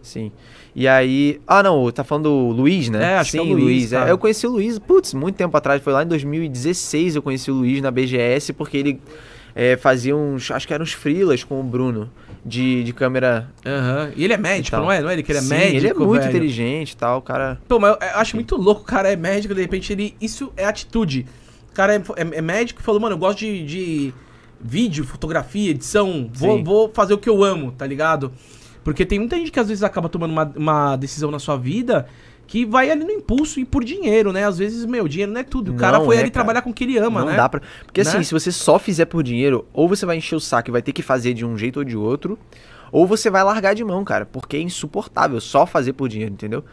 Sim. E aí. Ah, não, tá falando do Luiz, né? É, acho Sim, que é o Luiz, é. cara. Eu conheci o Luiz, putz, muito tempo atrás. Foi lá em 2016 eu conheci o Luiz na BGS, porque ele é, fazia uns. Acho que eram uns freelas com o Bruno. De, de câmera. Aham. E ele é médico, Então. não é? Não é ele que ele é Sim, médico, Ele é muito velho? inteligente e tal, o cara. Pô, mas eu, acho muito louco, o cara é médico, de repente ele. Isso é atitude. O cara é, é- é médico e falou, mano, eu gosto de, de vídeo, fotografia, edição. Vou, Sim. vou fazer o que eu amo, tá ligado? Porque tem muita gente que às vezes acaba tomando uma, uma decisão na sua vida que vai ali no impulso e por dinheiro, né? Às vezes, meu, dinheiro não é tudo. O cara Não foi é, ali cara. trabalhar com o que ele ama, não né? dá pra. Porque assim, Né? se você só fizer por dinheiro, ou você vai encher o saco e vai ter que fazer de um jeito ou de outro, ou você vai largar de mão, cara. Porque é insuportável só fazer por dinheiro, entendeu?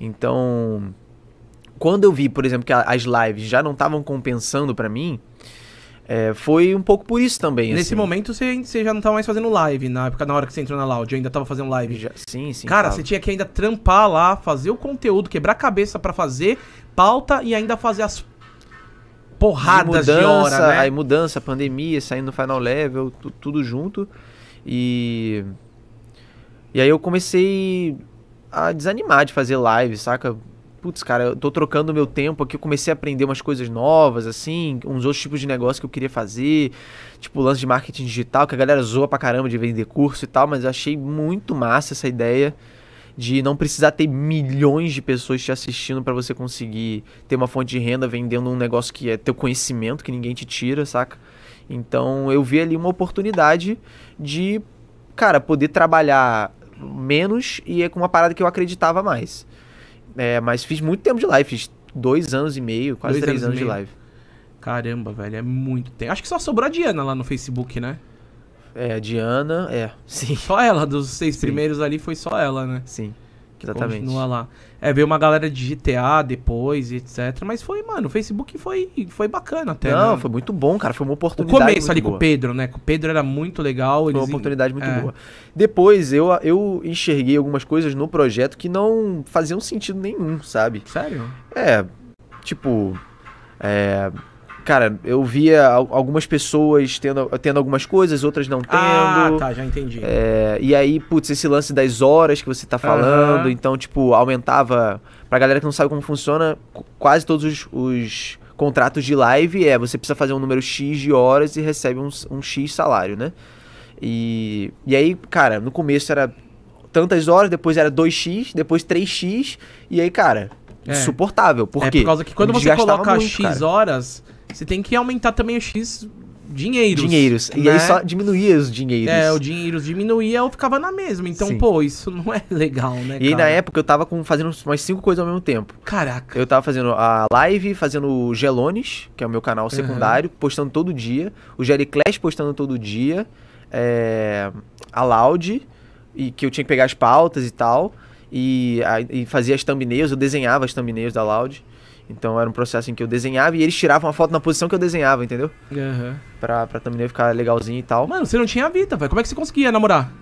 Então. Quando eu vi, por exemplo, que as lives já não estavam compensando pra mim, é, foi um pouco por isso também. Nesse assim. momento você, você já não tava mais fazendo live, na época, na hora que você entrou na Loud, eu ainda tava fazendo live. Já- sim, sim. Cara, tava. você tinha que ainda trampar lá, fazer o conteúdo, quebrar a cabeça pra fazer, pauta e ainda fazer as porradas de, mudança, hora, né? aí mudança, pandemia, saindo no final level, tu- tudo junto. E e aí eu comecei a desanimar de fazer live, saca? Putz, cara, eu tô trocando meu tempo aqui, eu comecei a aprender umas coisas novas, assim, uns outros tipos de negócio que eu queria fazer, tipo lance de marketing digital, que a galera zoa pra caramba de vender curso e tal, mas eu achei muito massa essa ideia de não precisar ter milhões de pessoas te assistindo pra você conseguir ter uma fonte de renda vendendo um negócio que é teu conhecimento que ninguém te tira, saca? Então eu vi ali uma oportunidade de, cara, poder trabalhar menos e é com uma parada que eu acreditava mais. É, mas fiz muito tempo de live, fiz dois anos e meio, quase Dois três anos anos, de live. Caramba, velho, é muito tempo. Acho que só sobrou a Diana lá no Facebook, né? É, a Diana, é, sim, Só ela, dos seis Sim. primeiros ali, foi só ela, né? sim, exatamente. Continua lá. É, veio uma galera de GTA depois, etc. Mas foi, mano, o Facebook foi, foi bacana até. Não, né? foi muito bom, cara, foi uma O oportunidade começo muito ali com boa. o Pedro, né? Com o Pedro era muito legal. Foi uma oportunidade muito é. boa. Depois eu, eu enxerguei algumas coisas no projeto que não faziam sentido nenhum, sabe? Sério? É, tipo. É, cara, eu via al- algumas pessoas tendo, tendo algumas coisas, outras não tendo. Ah, tá, já entendi. É, e aí, putz, esse lance das horas que você tá falando, Aham. então, tipo, aumentava. Pra galera que não sabe como funciona, qu- quase todos os, os contratos de live é você precisa fazer um número X de horas e recebe um, um X salário, né? E, e aí, cara, no começo era tantas horas, depois era 2x, depois 3x, e aí, cara, É. insuportável. Por é quê? por causa que quando Me você coloca muito, X cara. horas, você tem que aumentar também o X dinheiros. dinheiros. E né? aí só diminuía os dinheiros. É, o dinheiro diminuía, eu ficava na mesma. Então, Sim. pô, isso não é legal, né, E aí, na época eu tava com, fazendo umas cinco coisas ao mesmo tempo. Caraca. Eu tava fazendo a live, fazendo o Gelones, que é o meu canal secundário, postando todo dia. O Clash postando todo dia. é, a Loud, e que eu tinha que pegar as pautas e tal. E, a- e fazia as thumbnails, eu desenhava as thumbnails da Loud. Então era um processo em que eu desenhava e eles tiravam a foto na posição que eu desenhava, entendeu? Aham. Pra, pra thumbnail ficar legalzinho e tal. Mano, você não tinha vida, velho. Como é que você conseguia namorar?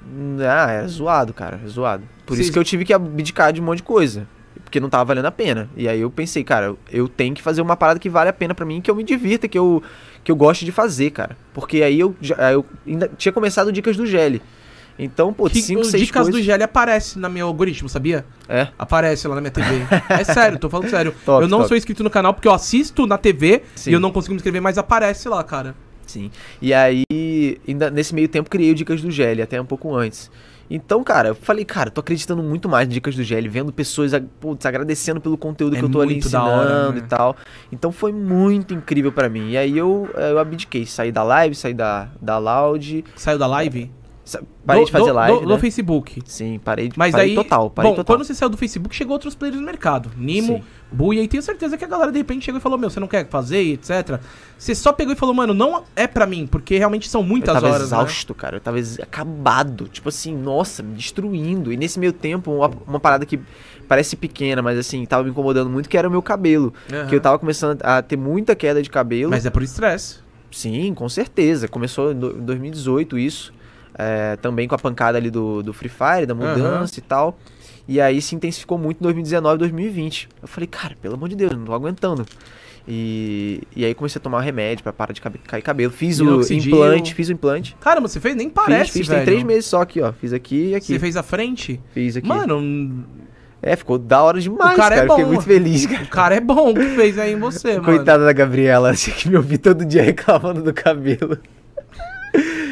Ah, é zoado, cara, é zoado. Por Vocês- isso que eu tive que abdicar de um monte de coisa. Porque não tava valendo a pena. E aí eu pensei, cara, eu- tenho que fazer uma parada que vale a pena pra mim, que eu me divirta, que eu, que eu gosto de fazer, cara. Porque aí eu, já, eu ainda tinha começado Dicas do Gelli. Então, pô, Que cinco, os seis dicas do GL aparece no meu algoritmo, sabia? É, Aparece lá na minha TV. é sério, tô falando sério. Top, eu não top. sou inscrito no canal porque eu assisto na TV Sim. e eu não consigo me inscrever, mas aparece lá, cara. sim. E aí, ainda nesse meio tempo, criei o Dicas do Gelli, até um pouco antes. Então, cara, eu falei, cara, tô acreditando muito mais em Dicas do Gelli, vendo pessoas putz, agradecendo pelo conteúdo É que eu tô ali ensinando hora, né? e tal. Então foi muito incrível pra mim. E aí eu, eu abdiquei, saí da live, saí da, da Loud, Saiu da live? sa- parei Do- de fazer do- live, do, né? do Facebook. Sim, parei, de- Mas parei aí. total, parei bom, total. quando você saiu do Facebook, chegou outros players no mercado. Nimo, Sim. Buia, e tenho certeza que a galera de repente chegou e falou: Meu, você não quer fazer, etc. Você só pegou e falou: Mano, não é pra mim, porque realmente são Eu muitas tava horas. né? exausto, cara. Eu tava acabado. Tipo assim, nossa, me destruindo. E nesse meio tempo, uma, uma parada que parece pequena, mas assim, tava me incomodando muito, que era o meu cabelo. Aham. Que eu tava começando a ter muita queda de cabelo. Mas é por estresse. Sim, com certeza. Começou em 2018 isso. É, também com a pancada ali do, do Free Fire, da mudança e tal. E aí se intensificou muito em 2019 2020. Eu falei, cara, pelo amor de Deus, não tô aguentando. E, e aí comecei a tomar remédio pra parar de cabe- cair cabelo. Fiz o implante, fiz o implante. Caramba, você fez? Nem parece, fiz, fiz velho. tem três meses só aqui, ó. Fiz aqui e aqui. Você fez a frente? Fiz aqui. Mano, É, ficou da hora demais, O cara cara. é Eu Fiquei bom. muito feliz, cara. o cara é bom que fez aí em você, mano. Coitada da Gabriela, que me ouvir todo dia reclamando do cabelo.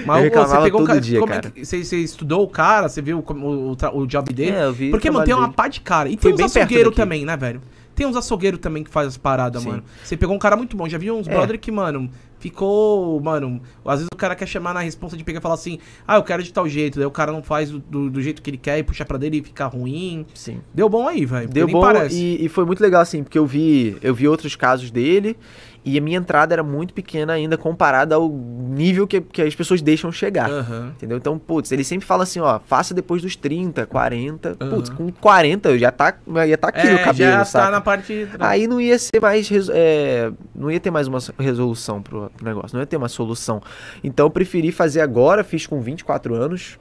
Mas Eu reclamava pegou um todo cara- dia, como é cara. que- você, você estudou o cara, você viu o, o, o job dele? É, eu vi Porque, mano, tem uma pá de cara. E Foi tem uns açougueiros também, né, velho? Tem uns açougueiros também que faz as paradas, Sim. mano. Você pegou um cara muito bom. Já vi uns É. brother que, mano, ficou. Mano, às vezes o cara quer chamar na responsa de pegar e falar assim: ah, eu quero de tal jeito. Daí o cara não faz do, do, do jeito que ele quer e puxa pra dele e fica ruim. Sim. Deu bom aí, velho. Deu bom e, e foi muito legal, assim, porque eu vi, eu vi outros casos dele e a minha entrada era muito pequena ainda comparada ao nível que, que as pessoas deixam chegar. Aham. Entendeu? Então, putz, ele sempre fala assim, ó, faça depois dos 30, 40. Putz, Aham. com 40 eu já tá, ia tá aqui É, no cabelo, já saca? tá na parte. Aí não ia ser mais. é, não ia ter mais uma so- resolução pro, pro negócio, não ia ter uma solução. Então eu preferi fazer agora, fiz com 24 anos.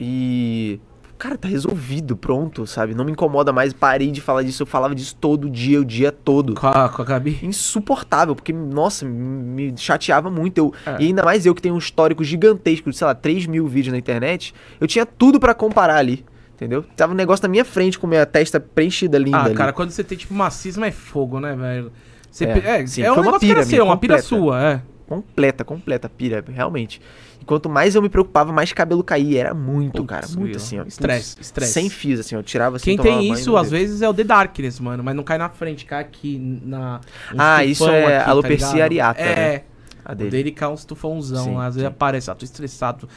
E. Cara, tá resolvido, pronto, sabe? Não me incomoda mais, parei de falar disso. Eu falava disso todo dia, o dia todo. Com a, com a Gabi. Insuportável, porque, nossa, me chateava muito. Eu, É. E ainda mais eu que tenho um histórico gigantesco de, sei lá, 3 mil vídeos na internet, eu tinha tudo pra comparar ali. Entendeu? Tava um negócio na minha frente com minha testa preenchida, linda. Ah, ali. cara, quando você tem tipo macismo é fogo, né, velho? Você É, pe- é, sim, é um negócio que pira era minha, seu, uma pira sua, é. Completa, completa pira, realmente. E quanto mais eu me preocupava, mais cabelo caía. Era muito, Putz, cara. Muito assim, ó. Estresse, estresse. Sem fios, assim, eu tirava assim. Quem tem isso, às vezes, é o The Darkness, mano, mas não cai na frente, cai aqui na. Ah, isso é aqui, alopecia ligado? areata, É, né? A o dele. dele cai uns tufãozão, Sim, às vezes sim. aparece, ah, tô estressado.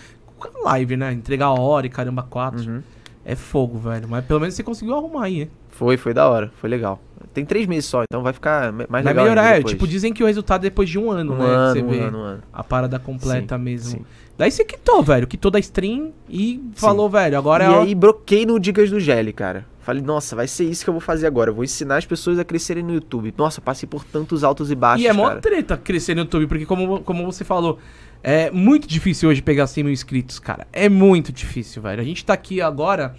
Live, né? Entregar a hora e caramba, quatro. Uhum. É fogo, velho. Mas pelo menos você conseguiu arrumar aí, né? Foi, foi da hora. Foi legal. Tem três meses só, então vai ficar mais Vai legal. melhorar, ainda é. Tipo, dizem que o resultado é depois de um ano, um né? ano, você um vê ano, um ano. a parada completa Sim, mesmo. sim. Daí você quitou, velho. Quitou da stream e falou, velho, agora e é o- aí broquei no Dicas do Gelli, cara. Falei, nossa, vai ser isso que eu vou fazer agora. Eu vou ensinar as pessoas a crescerem no YouTube. Nossa, passei por tantos altos e baixos, E é mó treta crescer no YouTube, porque como, como você falou, é muito difícil hoje pegar 100 mil inscritos, cara. É muito difícil, velho. A gente tá aqui agora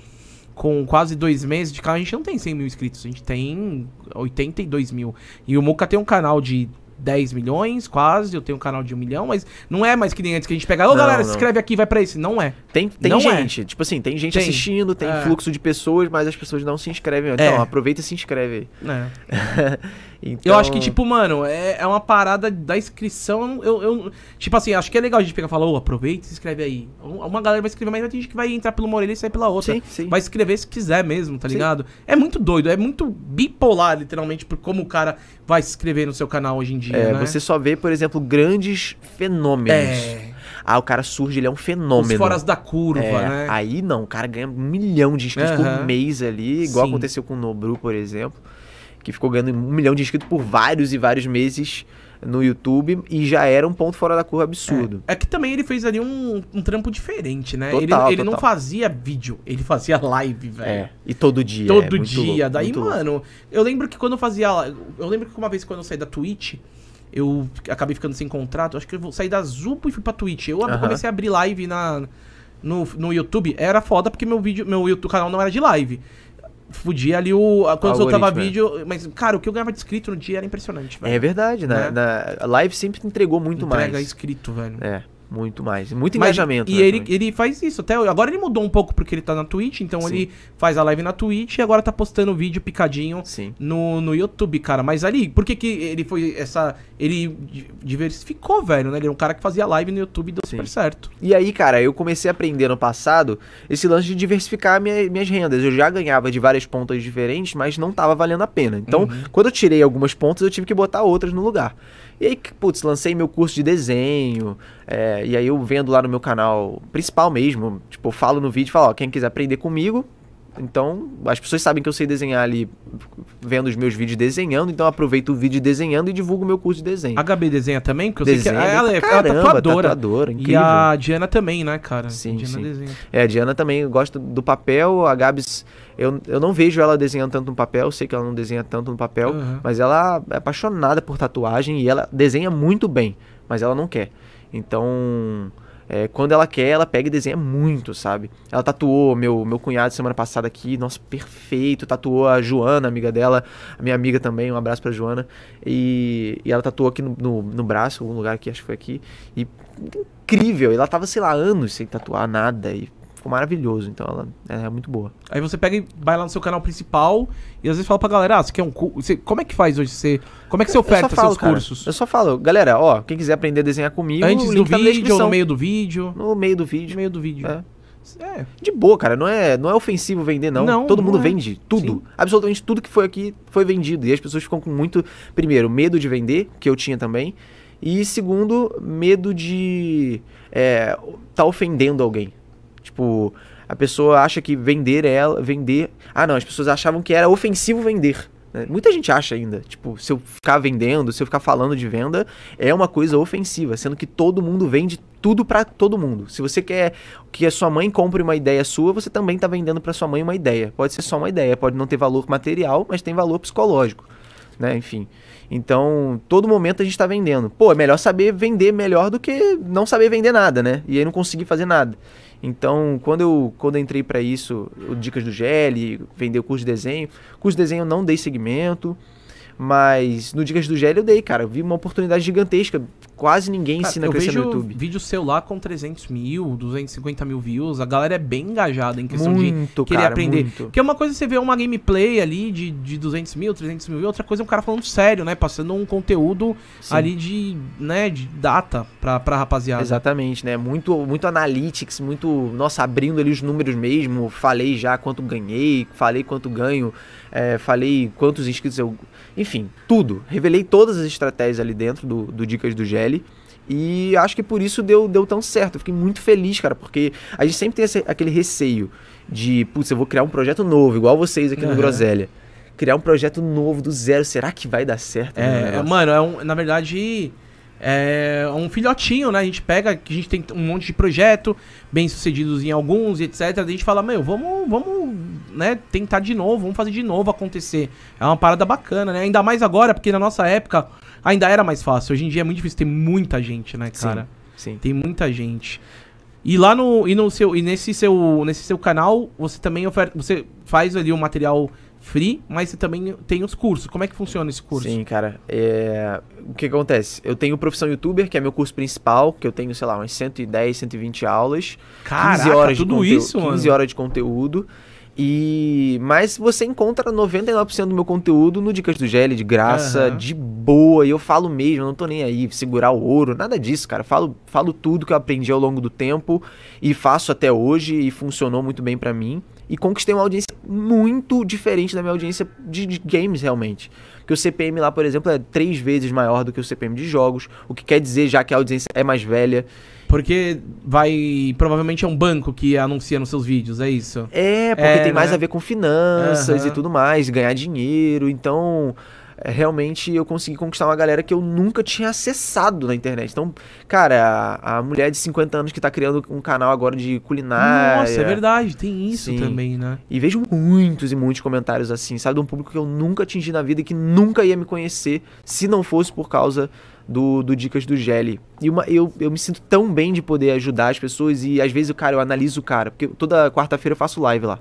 com quase dois meses de canal, a gente não tem 100 mil inscritos, a gente tem 82 mil. E o Muca tem um canal de 10 milhões, quase, eu tenho um canal de 1 milhão, mas não é mais que nem antes que a gente pega, ô galera, não. se inscreve aqui, vai pra esse. Não é. Tem, tem Não é. gente, tipo assim, tem gente Tem. assistindo, tem É. fluxo de pessoas, mas as pessoas não se inscrevem. Então, É. aproveita e se inscreve aí. É. Então, Eu acho que, tipo, mano, é, é uma parada da inscrição. Eu, eu- tipo assim, acho que é legal a gente pegar e falar, ô, aproveita e se inscreve aí. Um- Uma galera vai escrever, mas vai ter gente que vai entrar pela uma orelha e sair pela outra. Sim, sim. Vai escrever se quiser mesmo, tá Sim. ligado? É muito doido, é muito bipolar, literalmente, por como o cara vai se inscrever no seu canal hoje em dia. É, né? Você só vê, por exemplo, grandes fenômenos. É, Ah, o cara surge, ele é um os fenômeno. foras da curva, É, né? Aí não, o cara ganha um milhão de inscritos Aham. por mês ali, igual aconteceu com o Nobru, por exemplo, que ficou ganhando um milhão de inscritos por vários e vários meses no YouTube e já era um ponto fora da curva absurdo. É que também ele fez ali um, um trampo diferente, né? Total, ele ele não total. fazia vídeo, ele fazia live, velho. É, e todo dia. é Todo muito dia. louco, Daí, muito louco. mano, eu lembro que quando eu fazia. Eu lembro que uma vez quando eu saí da Twitch, eu acabei ficando sem contrato. Acho que eu sair da Zupo e fui pra Twitch. Eu Aham. comecei a abrir live na, no, no YouTube. Era foda porque meu vídeo, meu YouTube canal não era de live. Fudia ali o. a- Quando eu soltava Algoritmo, vídeo. Mas, cara, o que eu ganhava de inscrito no dia era impressionante, É velho. verdade, né? Né? Na, a live sempre entregou muito Entrega mais. inscrito, velho. É, muito mais. Muito Mas- engajamento. E né, ele, também. ele faz isso até. Agora ele mudou um pouco porque ele tá na Twitch, então Sim. ele faz a live na Twitch e agora tá postando vídeo picadinho Sim. no, no YouTube, cara. Mas ali, por que, que ele foi essa. Ele di- diversificou, velho, né? Ele é um cara que fazia live no YouTube e deu Sim. super certo. E aí, cara, eu comecei a aprender no passado esse lance de diversificar minha- minhas rendas. Eu já ganhava de várias pontas diferentes, mas não tava valendo a pena. Então, Uhum. quando eu tirei algumas pontas, eu tive que botar outras no lugar. E aí, putz, lancei meu curso de desenho. é, e aí eu vendo lá no meu canal principal mesmo. Tipo, falo no vídeo, falo, ó, quem quiser aprender comigo. Então, as pessoas sabem que eu sei desenhar ali, vendo os meus vídeos desenhando. Então, eu aproveito o vídeo desenhando e divulgo o meu curso de desenho. A HB desenha também? Porque eu Desenha sei que ela, bem é, pra ela é caramba, tatuadora. tatuadora, E incrível. a Diana também, né, cara? Sim, a Diana sim. desenha. É, a Diana também gosta do papel, a Gabs, eu, eu não vejo ela desenhando tanto no papel, sei que ela não desenha tanto no papel, Uhum. mas ela é apaixonada por tatuagem e ela desenha muito bem, mas ela não quer. Então, é, quando ela quer, ela pega e desenha muito, sabe? Ela tatuou meu, meu cunhado semana passada aqui, nossa, perfeito. Tatuou a Joana, amiga dela, a minha amiga também, um abraço pra Joana. E, e ela tatuou aqui no, no, no braço, algum lugar aqui, acho que foi aqui. E incrível, ela tava, sei lá, anos sem tatuar nada e ficou maravilhoso. Então ela é muito boa. Aí você pega e vai lá no seu canal principal e às vezes fala pra galera, ah, você quer um curso? Como é que faz hoje? Você, como é que você oferta falo, seus cara, cursos? Eu só falo, galera, ó, quem quiser aprender a desenhar comigo, Antes do tá vídeo ou no meio do vídeo? No meio do No vídeo. meio do vídeo. É. É. De boa, cara, não é, não é ofensivo vender, não. Não, Todo mundo não é. vende tudo. Sim. Absolutamente tudo que foi aqui foi vendido. E as pessoas ficam com muito, primeiro, medo de vender, que eu tinha também. E segundo, medo de é, tá ofendendo alguém. Tipo, a pessoa acha que vender ela, vender. Ah, não, as pessoas achavam que era ofensivo vender. né? Muita gente acha ainda, tipo, se eu ficar vendendo, se eu ficar falando de venda, é uma coisa ofensiva, sendo que todo mundo vende tudo pra todo mundo. Se você quer que a sua mãe compre uma ideia sua, você também tá vendendo pra sua mãe uma ideia. Pode ser só uma ideia, pode não ter valor material, mas tem valor psicológico, né? Enfim. Então, todo momento a gente tá vendendo. Pô, é melhor saber vender melhor do que não saber vender nada, né? E aí não conseguir fazer nada. Então, quando eu, quando eu entrei para isso, Dicas do GL, vender o curso de desenho, curso de desenho eu não dei segmento, mas no Dicas do GL eu dei, cara. Eu vi uma oportunidade gigantesca. Quase ninguém Cara, ensina a crescer no YouTube. vídeo seu lá com 300 mil, 250 mil views. A galera é bem engajada em questão Muito, de querer cara, aprender. muito. Porque uma coisa é você ver uma gameplay ali de, de 200 mil, 300 mil, e outra coisa é um cara falando sério, né? Passando um conteúdo Sim. ali de, né, de data pra, pra rapaziada. Exatamente, né? Muito, muito analytics, muito. Nossa, abrindo ali os números mesmo. Falei já quanto ganhei, falei quanto ganho, é, falei quantos inscritos eu. Enfim, tudo. Revelei todas as estratégias ali dentro do, do Dicas do Gelli. E acho que por isso deu, deu tão certo. Eu fiquei muito feliz, cara, porque a gente sempre tem esse- aquele receio de, putz, eu vou criar um projeto novo, igual vocês aqui no Aham. Groselha. Criar um projeto novo do zero. Será que vai dar certo? É, mano, é um, na verdade, é um filhotinho, né? A gente pega, que a gente tem um monte de projeto, bem sucedidos em alguns etc. A gente fala, meu, vamos, vamos, né, tentar de novo, vamos fazer de novo acontecer. É uma parada bacana, né? Ainda mais agora, porque na nossa época ainda era mais fácil. Hoje em dia é muito difícil ter muita gente, né, Sim, cara? Sim. Tem muita gente. E lá no e no seu e nesse seu nesse seu canal, você também oferta, você faz ali um material free, mas você também tem os cursos. Como é que funciona esse curso? Sim, cara. É, O que acontece? Eu tenho Profissão Youtuber, que é meu curso principal, que eu tenho, sei lá, umas 110, 120 aulas. Caraca, 15 horas tudo de conteúdo, isso, mano. 15 horas de conteúdo. E mas você encontra 99% do meu conteúdo no Dicas do GL de graça, Aham. de boa, e eu falo mesmo, não tô nem aí segurar o ouro, nada disso, cara. Falo, falo tudo que eu aprendi ao longo do tempo e faço até hoje e funcionou muito bem pra mim. E conquistei uma audiência muito diferente da minha audiência de, de, games, realmente. Porque o CPM lá, por exemplo, é três vezes maior do que o CPM de jogos, o que quer dizer já que a audiência é mais velha. Porque vai. Provavelmente é um banco que anuncia nos seus vídeos, é isso? É, porque é, tem mais né? a ver com finanças uhum. e tudo mais, ganhar dinheiro. Então, realmente eu consegui conquistar uma galera que eu nunca tinha acessado na internet. Então, cara, a, a mulher de 50 anos que tá criando um canal agora de culinária. Nossa, é verdade, tem isso Sim. também, né? E vejo muitos e muitos comentários assim, sabe? De um público que eu nunca atingi na vida e que nunca ia me conhecer se não fosse por causa do, do Dicas do Gelli. E uma, eu, eu me sinto tão bem de poder ajudar as pessoas e às vezes, o cara, eu analiso o cara, porque toda quarta-feira eu faço live lá.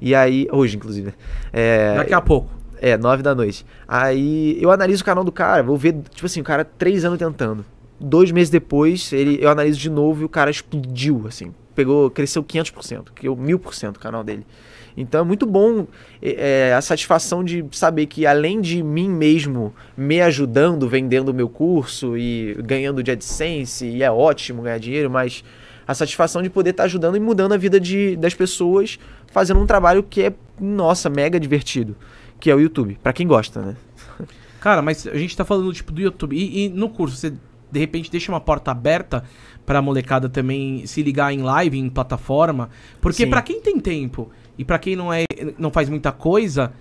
E aí, hoje inclusive. É, Daqui a pouco. É, nove da noite. Aí eu analiso o canal do cara, vou ver, tipo assim, o cara três anos tentando. Dois meses depois, ele, eu analiso de novo e o cara explodiu, assim. Pegou, cresceu 500%, criou 1000% o canal dele. Então é muito bom é, a satisfação de saber que além de mim mesmo me ajudando, vendendo o meu curso e ganhando de AdSense, e é ótimo ganhar dinheiro, mas a satisfação de poder estar tá ajudando e mudando a vida de, das pessoas, fazendo um trabalho que é, nossa, mega divertido que é o YouTube, para quem gosta, né? Cara, mas a gente tá falando tipo do YouTube. E, e no curso, você de repente deixa uma porta aberta pra molecada também se ligar em live, em plataforma. Porque para quem tem tempo e para quem não é não faz muita coisa,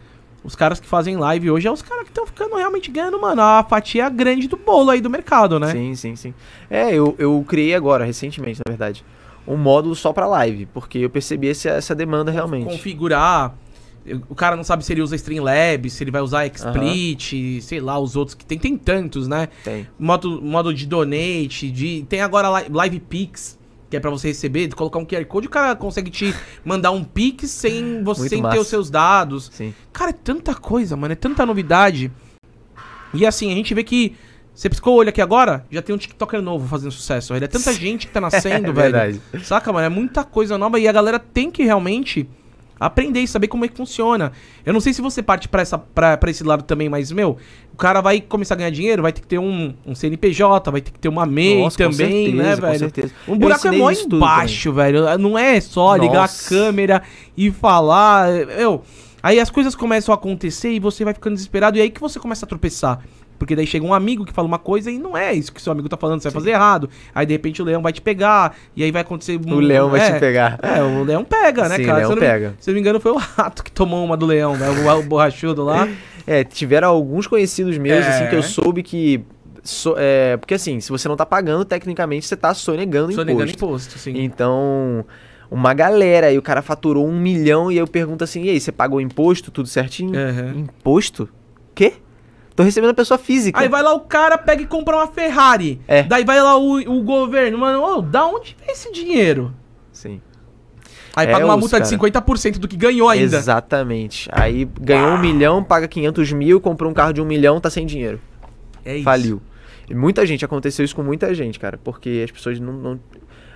os caras que fazem live hoje é os caras que estão ficando realmente ganhando, mano, a fatia grande do bolo aí do mercado, né? Sim, sim, sim. É, eu, eu criei agora, recentemente, na verdade, um módulo só para live, porque eu percebi essa, essa demanda realmente. Configurar o cara não sabe se ele usa Streamlabs, se ele vai usar XSplit, uhum. sei lá, os outros que tem. Tem tantos, né? Tem. Modo, modo de donate, de, tem agora Live Pix, que é para você receber, de colocar um QR Code, o cara consegue te mandar um Pix sem você sem ter os seus dados. Sim. Cara, é tanta coisa, mano, é tanta novidade. E assim, a gente vê que você piscou o olho aqui agora, já tem um TikToker novo fazendo sucesso. Ele é tanta gente que tá nascendo, é velho. Verdade. Saca, mano? É muita coisa nova e a galera tem que realmente aprender e saber como é que funciona. Eu não sei se você parte para essa para esse lado também, mas meu, o cara vai começar a ganhar dinheiro, vai ter que ter um, um CNPJ, vai ter que ter uma MEI Nossa, também, né, certeza, né, velho? Com certeza. Um buraco é mó embaixo, velho. Não é só ligar Nossa. a câmera e falar, eu Aí as coisas começam a acontecer e você vai ficando desesperado e é aí que você começa a tropeçar. Porque daí chega um amigo que fala uma coisa e não é isso que seu amigo tá falando, você Sim. vai fazer errado. Aí de repente o leão vai te pegar, e aí vai acontecer. O leão vai é, te pegar. É, o leão pega, né, Sim, cara? O leão se pega. Me, se eu não me engano, foi o rato que tomou uma do leão, né? O, o borrachudo lá. É, tiveram alguns conhecidos meus, é. assim, que eu soube que So, é, porque assim, se você não tá pagando, tecnicamente você tá sonegando, sonegando imposto. imposto sim. Então, uma galera, aí o cara faturou um milhão e eu pergunto assim, e aí, você pagou imposto, tudo certinho? Uhum. Imposto? Quê? Tô recebendo a pessoa física. Aí vai lá o cara, pega e compra uma Ferrari. É. Daí vai lá o, o governo, mano, oh, da onde vem esse dinheiro? Sim. Aí é paga uma multa cara. de 50% do que ganhou ainda. Exatamente. Aí ganhou um milhão, paga 500 mil, comprou um carro de um milhão, tá sem dinheiro. É isso. Faliu. E muita gente, aconteceu isso com muita gente, cara. Porque as pessoas não, não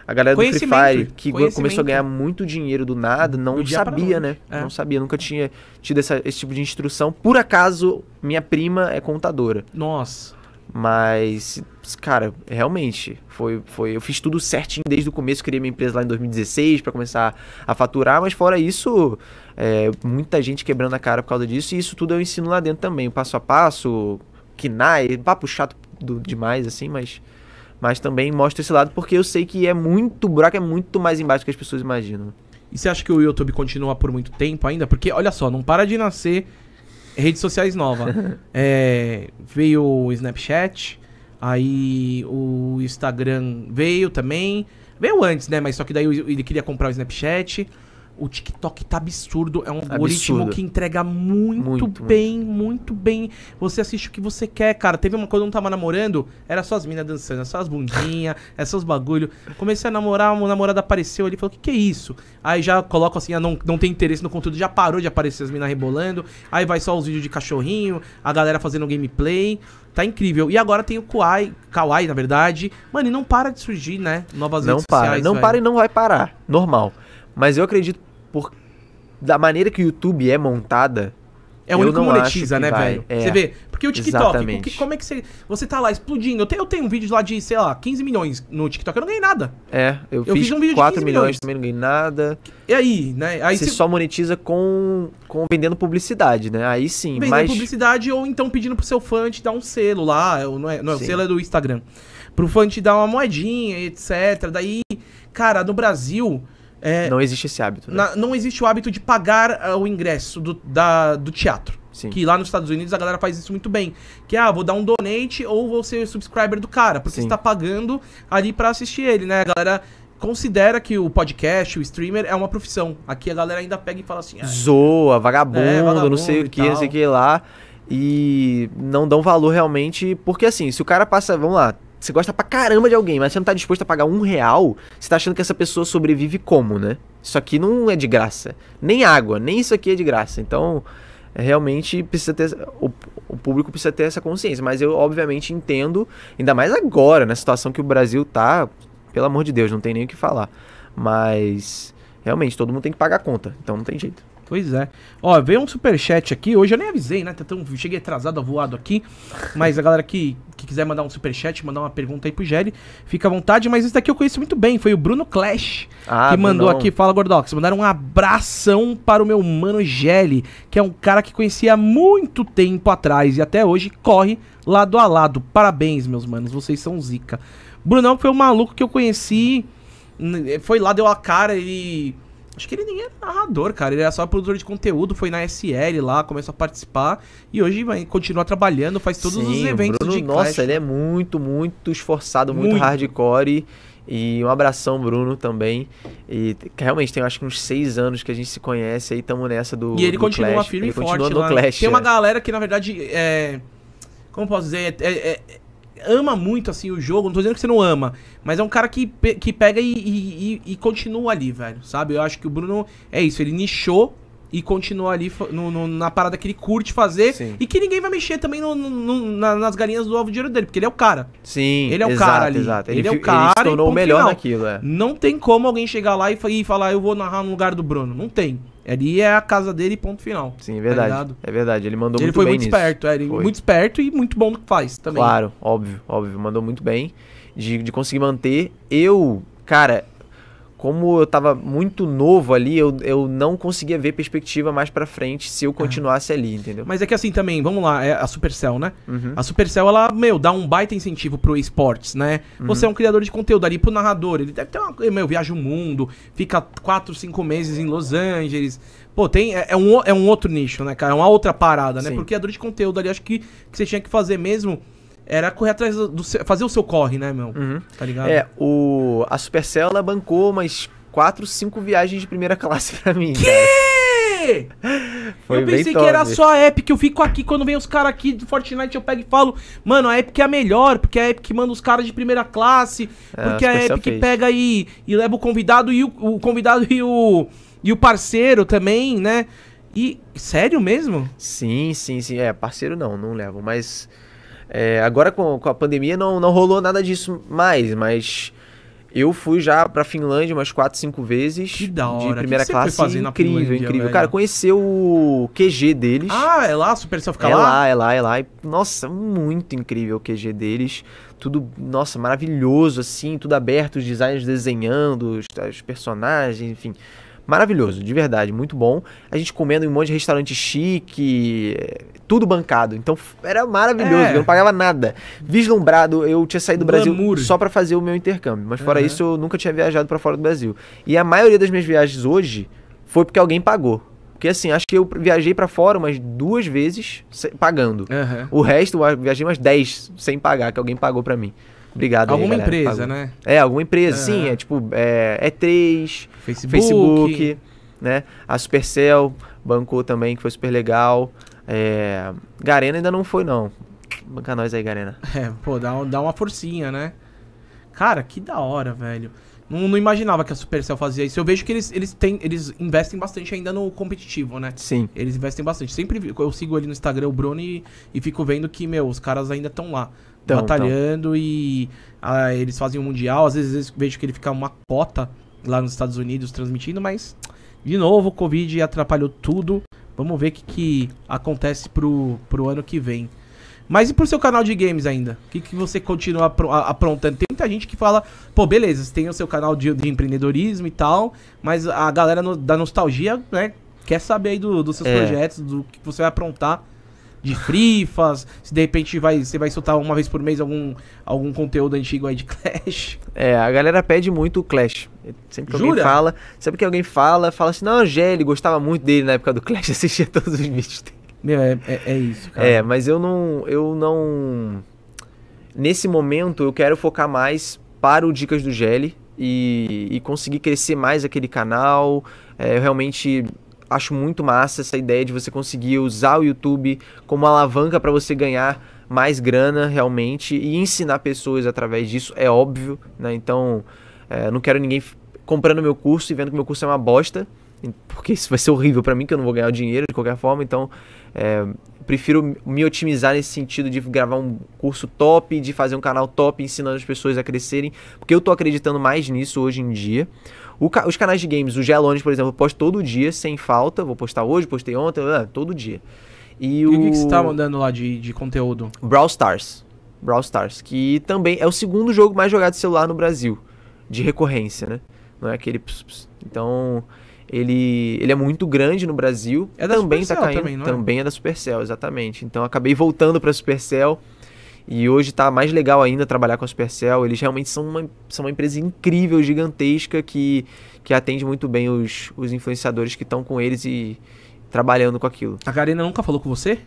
a galera do Free Fire, que começou a ganhar muito dinheiro do nada, não sabia, né? É. Não sabia, nunca tinha tido essa, esse tipo de instrução. Por acaso, minha prima é contadora. Nossa. Mas, cara, realmente, foi, foi. Eu fiz tudo certinho desde o começo, criei minha empresa lá em 2016 para começar a faturar, mas fora isso, é, muita gente quebrando a cara por causa disso, e isso tudo eu ensino lá dentro também, o passo a passo, KNAI, papo chato do, demais, assim, mas mas também mostra esse lado porque eu sei que é muito, o buraco é muito mais embaixo do que as pessoas imaginam. E você acha que o YouTube continua por muito tempo ainda? Porque, olha só, não para de nascer redes sociais novas. é, veio o Snapchat, aí o Instagram veio também. Veio antes, né? Mas só que daí ele queria comprar o Snapchat. O TikTok tá absurdo. É um algoritmo absurdo. que entrega muito, muito bem, muito. muito. bem. Você assiste o que você quer, cara. Teve uma coisa eu não tava namorando, era só as minas dançando, só as bundinhas, os bagulho. Comecei a namorar, uma namorada apareceu ali e falou: O que, que é isso? Aí já coloco assim, ah, não, não tem interesse no conteúdo, já parou de aparecer as minas rebolando. Aí vai só os vídeos de cachorrinho, a galera fazendo gameplay. Tá incrível. E agora tem o Kawaii, Kawaii, na verdade. Mano, e não para de surgir, né? Novas não redes para, sociais. Não para e não vai parar. Normal. Mas eu acredito por da maneira que o YouTube é montada, É o único que monetiza, né, vai. velho? É. Você vê? Porque o TikTok, que- como é que você. Você tá lá explodindo. Eu tenho, eu tenho um vídeo lá de, sei lá, 15 milhões no TikTok. Eu não ganhei nada. É, eu, Eu fiz fiz um vídeo de 4 15 milhões, milhões. também não ganhei nada. E aí, né? Aí você só monetiza com, com vendendo publicidade, né? Aí sim, vendendo mas publicidade ou então pedindo pro seu fã te dar um selo lá. Não é, não é o selo é do Instagram. Pro fã te dar uma moedinha, etc. Daí, cara, no Brasil. É, não existe esse hábito, né? na- não existe o hábito de pagar ah, o ingresso do, da, do teatro. Sim. Que lá nos Estados Unidos a galera faz isso muito bem. Que, ah, vou dar um donate ou vou ser subscriber do cara. Porque Sim. você tá pagando ali pra assistir ele, né? A galera considera que o podcast, o streamer, é uma profissão. Aqui a galera ainda pega e fala assim, ah, Zoa, vagabundo, É, vagabundo não sei o que, não sei o que lá. E não dão valor realmente. Porque assim, se o cara passa, vamos lá, você gosta pra caramba de alguém, mas você não tá disposto a pagar um real, você tá achando que essa pessoa sobrevive como, né? Isso aqui não é de graça. Nem água, nem isso aqui é de graça. Então, é, realmente precisa ter. O, o público precisa ter essa consciência. Mas eu, obviamente, entendo, ainda mais agora, na situação que o Brasil tá. Pelo amor de Deus, não tem nem o que falar. Mas. Realmente, todo mundo tem que pagar a conta. Então não tem jeito. Pois é. Ó, veio um superchat aqui. Hoje eu nem avisei, né? Tá tão, cheguei atrasado, voado aqui. Mas a galera que, que quiser mandar um superchat, mandar uma pergunta aí pro Gelli, fica à vontade. Mas esse daqui eu conheço muito bem. Foi o Bruno Clash Ah, que mandou Brunão. aqui. Fala, Gordox. Mandaram um abração para o meu mano Gelli, que é um cara que conhecia há muito tempo atrás e até hoje corre lado a lado. Parabéns, meus manos. Vocês são zica. Brunão foi um maluco que eu conheci. Foi lá, deu a cara, ele. Acho que ele nem era narrador, cara. Ele era só produtor de conteúdo, foi na SL lá, começou a participar. E hoje vai continuar trabalhando, faz todos os Sim, o eventos Bruno, de Nossa, Clash. ele é muito, muito esforçado, muito, Muito. hardcore. E um abração, Bruno, também. E realmente tem acho que uns seis anos que a gente se conhece aí, tamo nessa do. E ele do continua Clash. firme ele e forte continua no lá. Clash. Tem uma é. galera que, na verdade, é. Como posso dizer? É- é- é- ama muito, assim, o jogo. Não tô dizendo que você não ama. Mas é um cara que, pe- que pega e, e- e- continua ali, velho. Sabe? Eu acho que o Bruno é isso. Ele nichou e continua ali no- no- na parada que ele curte fazer. Sim. E que ninguém vai mexer também no- na- nas galinhas do ovo de ouro dele. Porque ele é o cara. Sim, Ele é o exato, cara ali. Exato. Ele é o cara Ele se tornou o melhor final. naquilo, é. Não tem como alguém chegar lá e, e falar, eu vou narrar no lugar do Bruno. Não tem. Ali é a casa dele, ponto final. Sim, é Tá verdade. ligado? é verdade. Ele mandou ele muito foi bem muito nisso. esperto, é, ele Foi. muito esperto e muito bom no que faz também. Claro, óbvio, óbvio. Mandou muito bem. De, de conseguir manter. Eu, cara, como eu tava muito novo ali, eu, eu não conseguia ver perspectiva mais pra frente se eu continuasse ali, entendeu? Mas é que assim também, vamos lá, é a Supercell, né? Uhum. A Supercell, ela, meu, dá um baita incentivo pro esportes, né? Uhum. Você é um criador de conteúdo ali pro narrador, ele deve ter uma, meu, viaja o mundo, fica 4, 5 meses em Los Angeles. Pô, tem, é, é um, é um outro nicho, né, cara? É uma outra parada, né? Sim. Pro criador de conteúdo ali, acho que, que você tinha que fazer mesmo era correr atrás do, do fazer o seu corre, né, meu? Uhum. Tá ligado? É, o, a Supercell ela bancou umas 4, 5 viagens de primeira classe pra mim. Foi eu pensei que era só a Epic, eu fico aqui quando vem os caras aqui do Fortnite, eu pego e falo, mano, a Epic é a melhor, porque a Epic manda os caras de primeira classe, É, porque a a Epic fez. pega e, e leva o convidado e o, o convidado e o, e o parceiro também, né? E sério mesmo? Sim, sim, sim. É, parceiro não, não levam. Mas é, agora com, com a pandemia não, não rolou nada disso mais, mas eu fui já pra Finlândia umas 4, 5 vezes. Que da hora. De que primeira que foi classe. incrível, incrível. velho? Cara, conhecer o QG deles. Ah, é lá? A Supercell fica é lá? lá, é lá, é lá. Nossa, muito incrível o QG deles. Tudo, nossa, maravilhoso, assim, tudo aberto, os designers desenhando, os, os personagens, enfim. Maravilhoso, de verdade, muito bom. A gente comendo em um monte de restaurante chique, tudo bancado. Então era maravilhoso, É. eu não pagava nada. Vislumbrado, eu tinha saído do Brasil Glamour. só pra fazer o meu intercâmbio. Mas fora Aham. isso, eu nunca tinha viajado pra fora do Brasil. E a maioria das minhas viagens hoje foi porque alguém pagou. Porque assim, acho que eu viajei pra fora umas duas vezes pagando. Aham. O resto, eu viajei umas 10 sem pagar, que alguém pagou pra mim. Obrigado aí, Alguma galera, que empresa, né? É, alguma empresa, sim. É tipo, é, E3, Facebook. Facebook, né? A Supercell bancou também, que foi super legal. É, Garena ainda não foi, não. Banca nós aí, Garena. É, pô, dá, dá uma forcinha, né? Cara, que da hora, velho. Não, não imaginava que a Supercell fazia isso. Eu vejo que eles, eles, têm, eles investem bastante ainda no competitivo, né? Sim. Eles investem bastante. Sempre eu sigo ali no Instagram o Bruno e, e fico vendo que, meu, os caras ainda estão lá. Tão, batalhando e ah, eles fazem o Mundial. Às vezes vejo que ele fica uma cota lá nos Estados Unidos transmitindo, mas, de novo, o Covid atrapalhou tudo. Vamos ver o que, que acontece pro, pro ano que vem. Mas e pro seu canal de games ainda? O que, que você continua aprontando? Tem muita gente que fala, pô, beleza, você tem o seu canal de, de empreendedorismo e tal, mas a galera no- da nostalgia, né, quer saber aí do- dos seus É. projetos, do que você vai aprontar de frifas, se de repente vai, você vai soltar uma vez por mês algum, algum conteúdo antigo aí de Clash. É, a galera pede muito o Clash. Sempre que Jura? alguém fala, sempre que alguém fala, fala assim, não, Gelli, gostava muito dele na época do Clash, assistia todos os vídeos dele. Meu, é, é, é isso, cara. É, mas eu não, eu não... Nesse momento, eu quero focar mais para o Dicas do Gelli e, e conseguir crescer mais aquele canal. É, eu realmente acho muito massa essa ideia de você conseguir usar o YouTube como alavanca para você ganhar mais grana realmente e ensinar pessoas através disso, é óbvio, né? Então, é, não quero ninguém comprando meu curso e vendo que meu curso é uma bosta, porque isso vai ser horrível para mim, que eu não vou ganhar o dinheiro de qualquer forma, então é, prefiro me otimizar nesse sentido de gravar um curso top, de fazer um canal top ensinando as pessoas a crescerem, porque eu tô acreditando mais nisso hoje em dia. Ca- os canais de games, o Gelones, por exemplo, eu posto todo dia, sem falta, vou postar hoje, postei ontem, ah, todo dia. E, E o o que, que você tá mandando lá de, de conteúdo? Brawl Stars. Brawl Stars, que também é o segundo jogo mais jogado de celular no Brasil, de recorrência, né? Não é aquele ps, ps. Então, ele, ele é muito grande no Brasil. É da também tá Supercell caindo, também, não é? também é da Supercell, exatamente. Então, acabei voltando pra Supercell. E hoje tá mais legal ainda trabalhar com a Supercell. Eles realmente são uma, são uma empresa incrível, gigantesca, que, que atende muito bem os, os influenciadores que estão com eles e trabalhando com aquilo. A Garena nunca falou com você?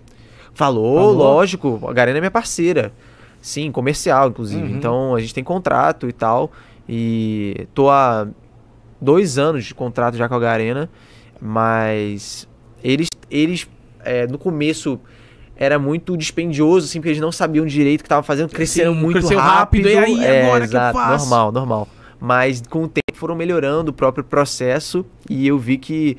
Falou, Falou? lógico. A Garena é minha parceira. Sim, comercial, inclusive. Uhum. Então a gente tem contrato e tal. E tô há dois anos de contrato já com a Garena. Mas eles, eles é, no começo era muito dispendioso, assim, porque eles não sabiam direito o que estavam fazendo, cresceram Sim, muito cresceu rápido. rápido, e aí, é, agora que eu exato, faço? normal, normal. Mas com o tempo foram melhorando o próprio processo e eu vi que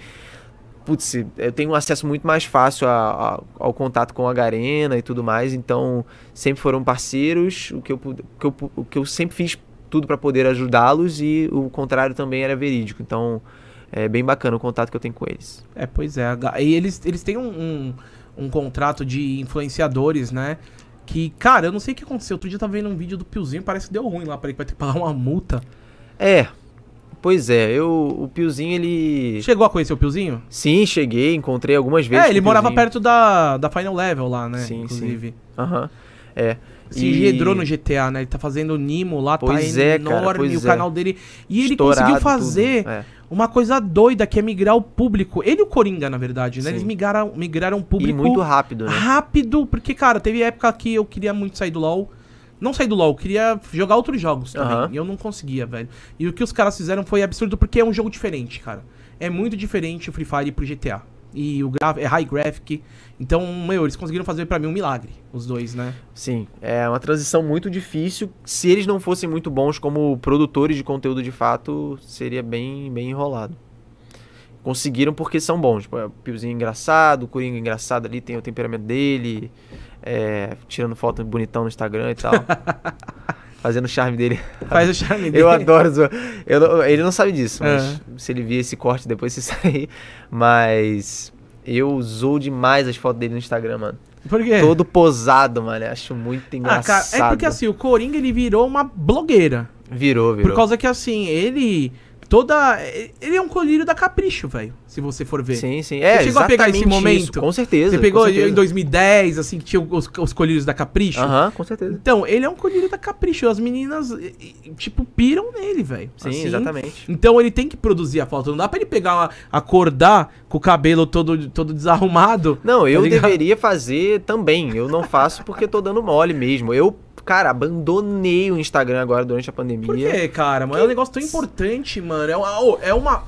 putz, eu tenho um acesso muito mais fácil a- a- ao contato com a Garena e tudo mais, então sempre foram parceiros, o que eu, que eu, o que eu sempre fiz tudo para poder ajudá-los e o contrário também era verídico, então é bem bacana o contato que eu tenho com eles. É, pois é. E eles, eles têm um, um, um contrato de influenciadores, né? Que, cara, eu não sei o que aconteceu. Outro dia eu tava vendo um vídeo do Piozinho, parece que deu ruim lá pra ele, que vai ter que pagar uma multa. É, pois é, eu, o Piozinho ele... Chegou a conhecer o Piozinho? Sim, cheguei, encontrei algumas vezes É, ele morava Piozinho. perto da, da Final Level lá, né? Sim, inclusive. Aham, é. Se E- engendrou no GTA, né? Ele tá fazendo o Nimo lá, Pois tá é, enorme cara, pois o é. canal dele. E ele Estourado conseguiu tudo, fazer é. Uma coisa doida, que é migrar o público. Ele e o Coringa, na verdade, né? Sim. Eles migraram, migraram o E público muito rápido, né? rápido, porque, cara, teve época que eu queria muito sair do LoL. Não sair do LoL, eu queria jogar outros jogos também. Aham. E eu não conseguia, velho. E o que os caras fizeram foi absurdo, porque é um jogo diferente, cara. É muito diferente o Free Fire pro GTA. E o gra é high graphic. Então, meu, eles conseguiram fazer pra mim um milagre, os dois, né? Sim, é uma transição muito difícil. Se eles não fossem muito bons como produtores de conteúdo de fato, seria bem, bem enrolado. Conseguiram porque são bons. Tipo, é, o Piozinho engraçado, o Coringa engraçado ali, tem o temperamento dele, é, tirando foto bonitão no Instagram e tal. fazendo o charme dele. Faz o charme dele. Eu adoro. zo- Eu, ele não sabe disso, mas É. se ele vir esse corte depois se sair. Mas eu zoo demais as fotos dele no Instagram, mano. Por quê? Todo posado, mano. Acho muito Ah, engraçado. cara, é porque assim, o Coringa ele virou uma blogueira. Virou, virou. Por causa que assim, ele. Toda. Ele é um colírio da capricho, velho. Se você for ver. Sim, sim. É, Você chegou a pegar esse momento? isso, com certeza. Você pegou certeza. em 2010, assim, que tinha os, os colírios da Capricho? Aham, com certeza. Então, ele é um colírio da Capricho. As meninas, tipo, piram nele, velho. Sim, Assim. exatamente. Então ele tem que produzir a foto. Não dá pra ele pegar, uma- acordar com o cabelo todo, todo desarrumado. Não, eu Tá deveria fazer também. Eu não faço porque tô dando mole mesmo. Eu, cara, abandonei o Instagram agora durante a pandemia. Por quê, cara? Mano, é um negócio tão importante, mano. É uma, ô, é uma.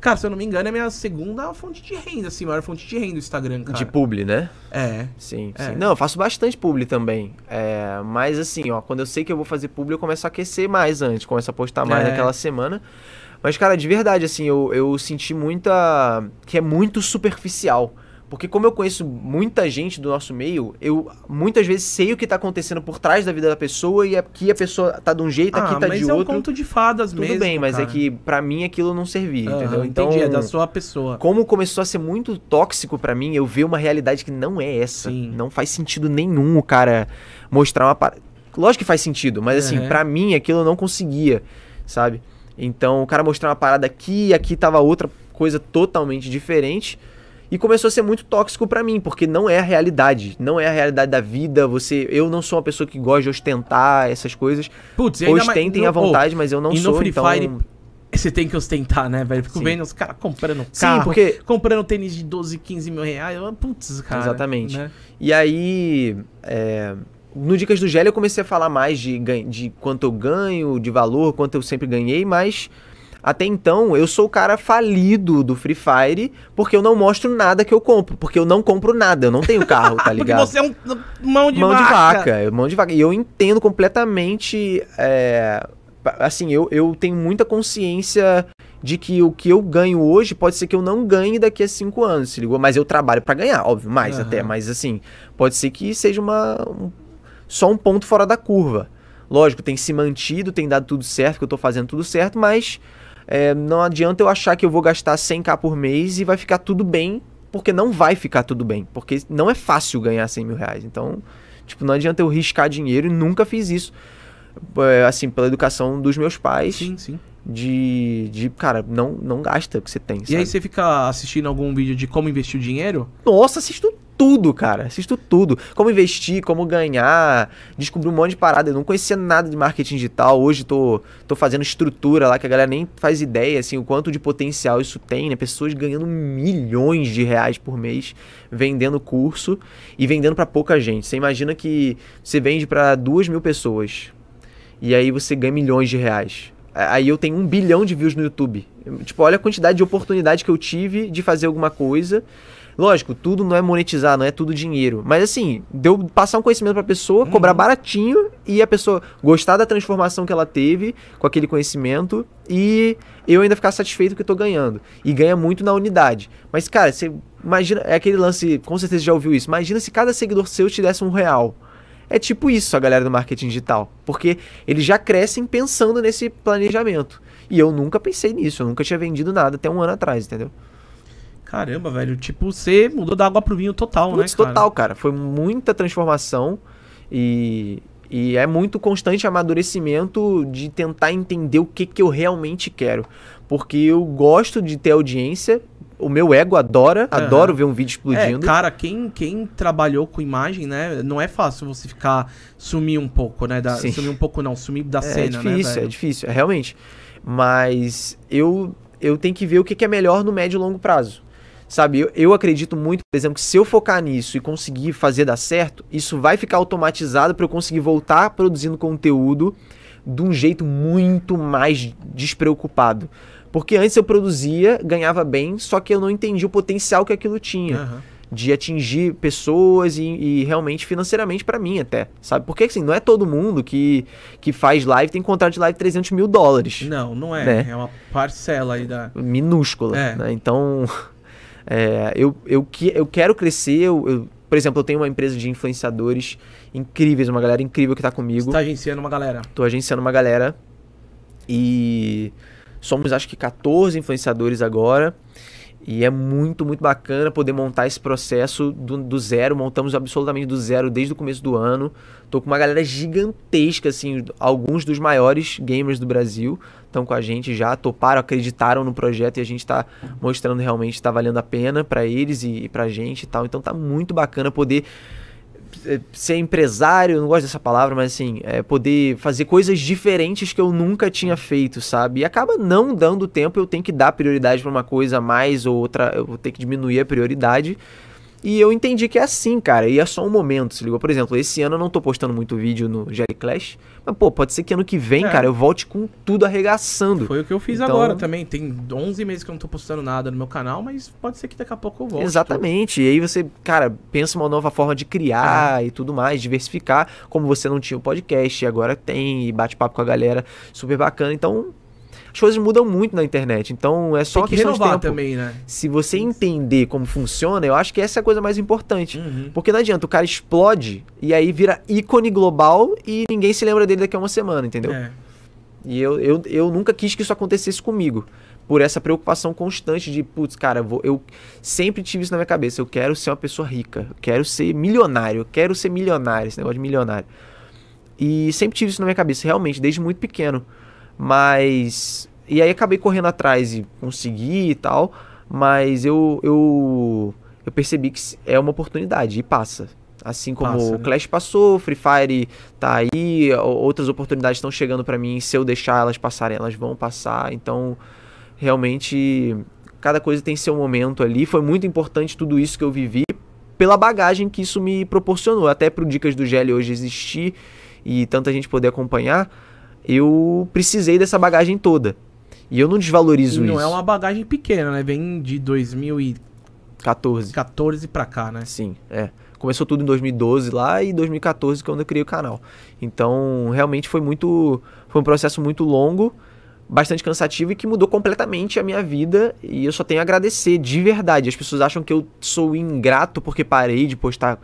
Cara, se eu não me engano, é a minha segunda fonte de renda, assim, maior fonte de renda do Instagram, cara. De publi, né? É. Sim, É. sim. Não, eu faço bastante publi também. É, mas assim, ó, quando eu sei que eu vou fazer publi, eu começo a aquecer mais antes, começo a postar mais É. naquela semana. Mas, cara, de verdade, assim, eu, eu senti muita. que é muito superficial. Porque como eu conheço muita gente do nosso meio, eu muitas vezes sei o que tá acontecendo por trás da vida da pessoa e aqui a pessoa tá de um jeito, aqui tá mas de é um outro. conto de fadas Tudo mesmo. bem, mas é cara. que pra mim aquilo não servia, Aham, entendeu? Então, Entendi, é da sua pessoa. como começou a ser muito tóxico pra mim, eu ver uma realidade que não é essa. Sim. Não faz sentido nenhum o cara mostrar uma parada. Lógico que faz sentido, mas assim, Uhum. pra mim aquilo eu não conseguia, sabe? Então o cara mostrar uma parada aqui e aqui tava outra coisa totalmente diferente. E começou a ser muito tóxico pra mim, porque não é a realidade, não é a realidade da vida. Você, eu não sou uma pessoa que gosta de ostentar essas coisas. Putz, mais- Ostentem no- à vontade, mas eu não e no sou, Free então Fire, Você tem que ostentar, né, velho? Fico Sim. vendo os caras comprando Sim, carro, porque comprando tênis de 12, 15 mil reais. Putz, cara. Exatamente. né? E aí, é, no Dicas do Gélio eu comecei a falar mais de, de quanto eu ganho, de valor, quanto eu sempre ganhei, mas até então eu sou o cara falido do Free Fire porque eu não mostro nada que eu compro, porque eu não compro nada, eu não tenho carro, tá Porque ligado? você é um mão de mão vaca. de vaca, eu- mão de vaca. E eu entendo completamente, é, assim, eu, eu tenho muita consciência de que o que eu ganho hoje pode ser que eu não ganhe daqui a cinco anos, se ligou? Mas eu trabalho pra ganhar, óbvio, mais Aham. até. Mas assim, pode ser que seja uma um- só um ponto fora da curva. Lógico, tem se mantido, tem dado tudo certo, que eu tô fazendo tudo certo, mas é, não adianta eu achar que eu vou gastar 100k por mês e vai ficar tudo bem, porque não vai ficar tudo bem. Porque não é fácil ganhar 100 mil reais. Então, tipo, não adianta eu riscar dinheiro e nunca fiz isso. É, assim, pela educação dos meus pais, Sim, sim. de, de, cara, não, não gasta o que você tem, E aí sabe? você fica assistindo algum vídeo de como investir o dinheiro? Nossa, assisto tudo, cara. Assisto tudo. Como investir, como ganhar. Descobri um monte de parada. Eu não conhecia nada de marketing digital. Hoje tô, tô fazendo estrutura lá que a galera nem faz ideia, assim, o quanto de potencial isso tem, né? Pessoas ganhando milhões de reais por mês vendendo curso e vendendo pra pouca gente. Você imagina que você vende pra duas mil pessoas e aí você ganha milhões de reais. Aí eu tenho um bilhão de views no YouTube. Tipo, olha a quantidade de oportunidade que eu tive de fazer alguma coisa. Lógico, tudo não é monetizar, não é tudo dinheiro. Mas assim, deu passar um conhecimento pra pessoa, cobrar Uhum. baratinho e a pessoa gostar da transformação que ela teve com aquele conhecimento e eu ainda ficar satisfeito que eu tô ganhando. E ganha muito na unidade. Mas, cara, você imagina, é aquele lance, com certeza já ouviu isso. Imagina se cada seguidor seu te desse um real. É tipo isso a galera do marketing digital. Porque eles já crescem pensando nesse planejamento. E eu nunca pensei nisso, eu nunca tinha vendido nada até um ano atrás, entendeu? Caramba, velho. Tipo, você mudou da água pro vinho total, né, cara? total, cara. Foi muita transformação e, e é muito constante amadurecimento de tentar entender o que, que eu realmente quero. Porque eu gosto de ter audiência, o meu ego adora, adoro ver um vídeo É, explodindo. cara, quem, quem trabalhou com imagem, né? Não é fácil você ficar sumir um pouco, né? Da, Sim. sumir um pouco não, sumir da É, cena, né? difícil, é difícil, é realmente. Mas eu, eu tenho que ver o que, que é melhor no médio e longo prazo. Sabe, eu, eu acredito muito, por exemplo, que se eu focar nisso e conseguir fazer dar certo, isso vai ficar automatizado para eu conseguir voltar produzindo conteúdo de um jeito muito mais despreocupado. Porque antes eu produzia, ganhava bem, só que eu não entendia o potencial que aquilo tinha Aham. de atingir pessoas e, e realmente financeiramente pra mim até, sabe? Porque assim, não é todo mundo que, que faz live tem contrato de live de 300 mil dólares, Não, não é. Né? É uma parcela aí da. minúscula, É. né? Então, é, eu, eu, que, eu quero crescer, eu, eu- por exemplo, eu tenho uma empresa de influenciadores incríveis, uma galera incrível que tá comigo, Você tá agenciando uma galera. tô agenciando uma galera e somos acho que 14 influenciadores agora. E é muito, muito bacana poder montar esse processo do, do zero. Montamos absolutamente do zero desde o começo do ano. Tô com uma galera gigantesca, assim, alguns dos maiores gamers do Brasil estão com a gente já, toparam, acreditaram no projeto e a gente tá mostrando realmente que tá valendo a pena para eles e, e pra gente e tal. Então tá muito bacana poder ser empresário, não gosto dessa palavra, mas assim, é poder fazer coisas diferentes que eu nunca tinha feito, sabe? E acaba não dando tempo, eu tenho que dar prioridade pra uma coisa a mais ou outra, eu vou ter que diminuir a prioridade. E eu entendi que é assim, cara, e é só um momento, se ligou? Por exemplo, esse ano eu não tô postando muito vídeo no Jerry Clash, mas pô, pode ser que ano que vem, É. cara, eu volte com tudo arregaçando. Foi o que eu fiz Então- agora também. Tem 11 meses que eu não tô postando nada no meu canal, mas pode ser que daqui a pouco eu volte. Exatamente. E aí você, cara, pensa uma nova forma de criar e tudo mais, diversificar. Como você não tinha o podcast, e agora tem, e bate papo com a galera, super bacana. Então, as coisas mudam muito na internet. Então é só Tem que questão de renovar tempo. também, né? Se você entender como funciona, eu acho que essa é a coisa mais importante. Uhum. Porque não adianta, o cara explode e aí vira ícone global e ninguém se lembra dele daqui a uma semana, entendeu? É. E eu, eu, eu nunca quis que isso acontecesse comigo. Por essa preocupação constante de, putz, cara, eu, vou, eu sempre tive isso na minha cabeça. Eu quero ser uma pessoa rica. Eu quero ser milionário. Eu quero ser milionário, esse negócio de milionário. E sempre tive isso na minha cabeça, realmente, desde muito pequeno. Mas. E aí acabei correndo atrás e consegui e tal. Mas eu. Eu, eu percebi que é uma oportunidade e passa. Assim como Passa, o né? Clash passou, Free Fire tá aí, outras oportunidades estão chegando pra mim. Se eu deixar elas passarem, elas vão passar. Então, realmente, cada coisa tem seu momento ali. Foi muito importante tudo isso que eu vivi pela bagagem que isso me proporcionou. Até pro Dicas do GL hoje existir e tanta gente poder acompanhar, eu precisei dessa bagagem toda. E eu não E desvalorizo não isso. é uma bagagem pequena, né? Vem de 2014 14. pra cá, né? Sim, é. Começou tudo em 2012 lá e 2014 quando eu criei o canal. Então, realmente foi muito. Foi um processo muito longo, bastante cansativo e que mudou completamente a minha vida. E eu só tenho a agradecer, de verdade. As pessoas acham que eu sou ingrato porque parei de postar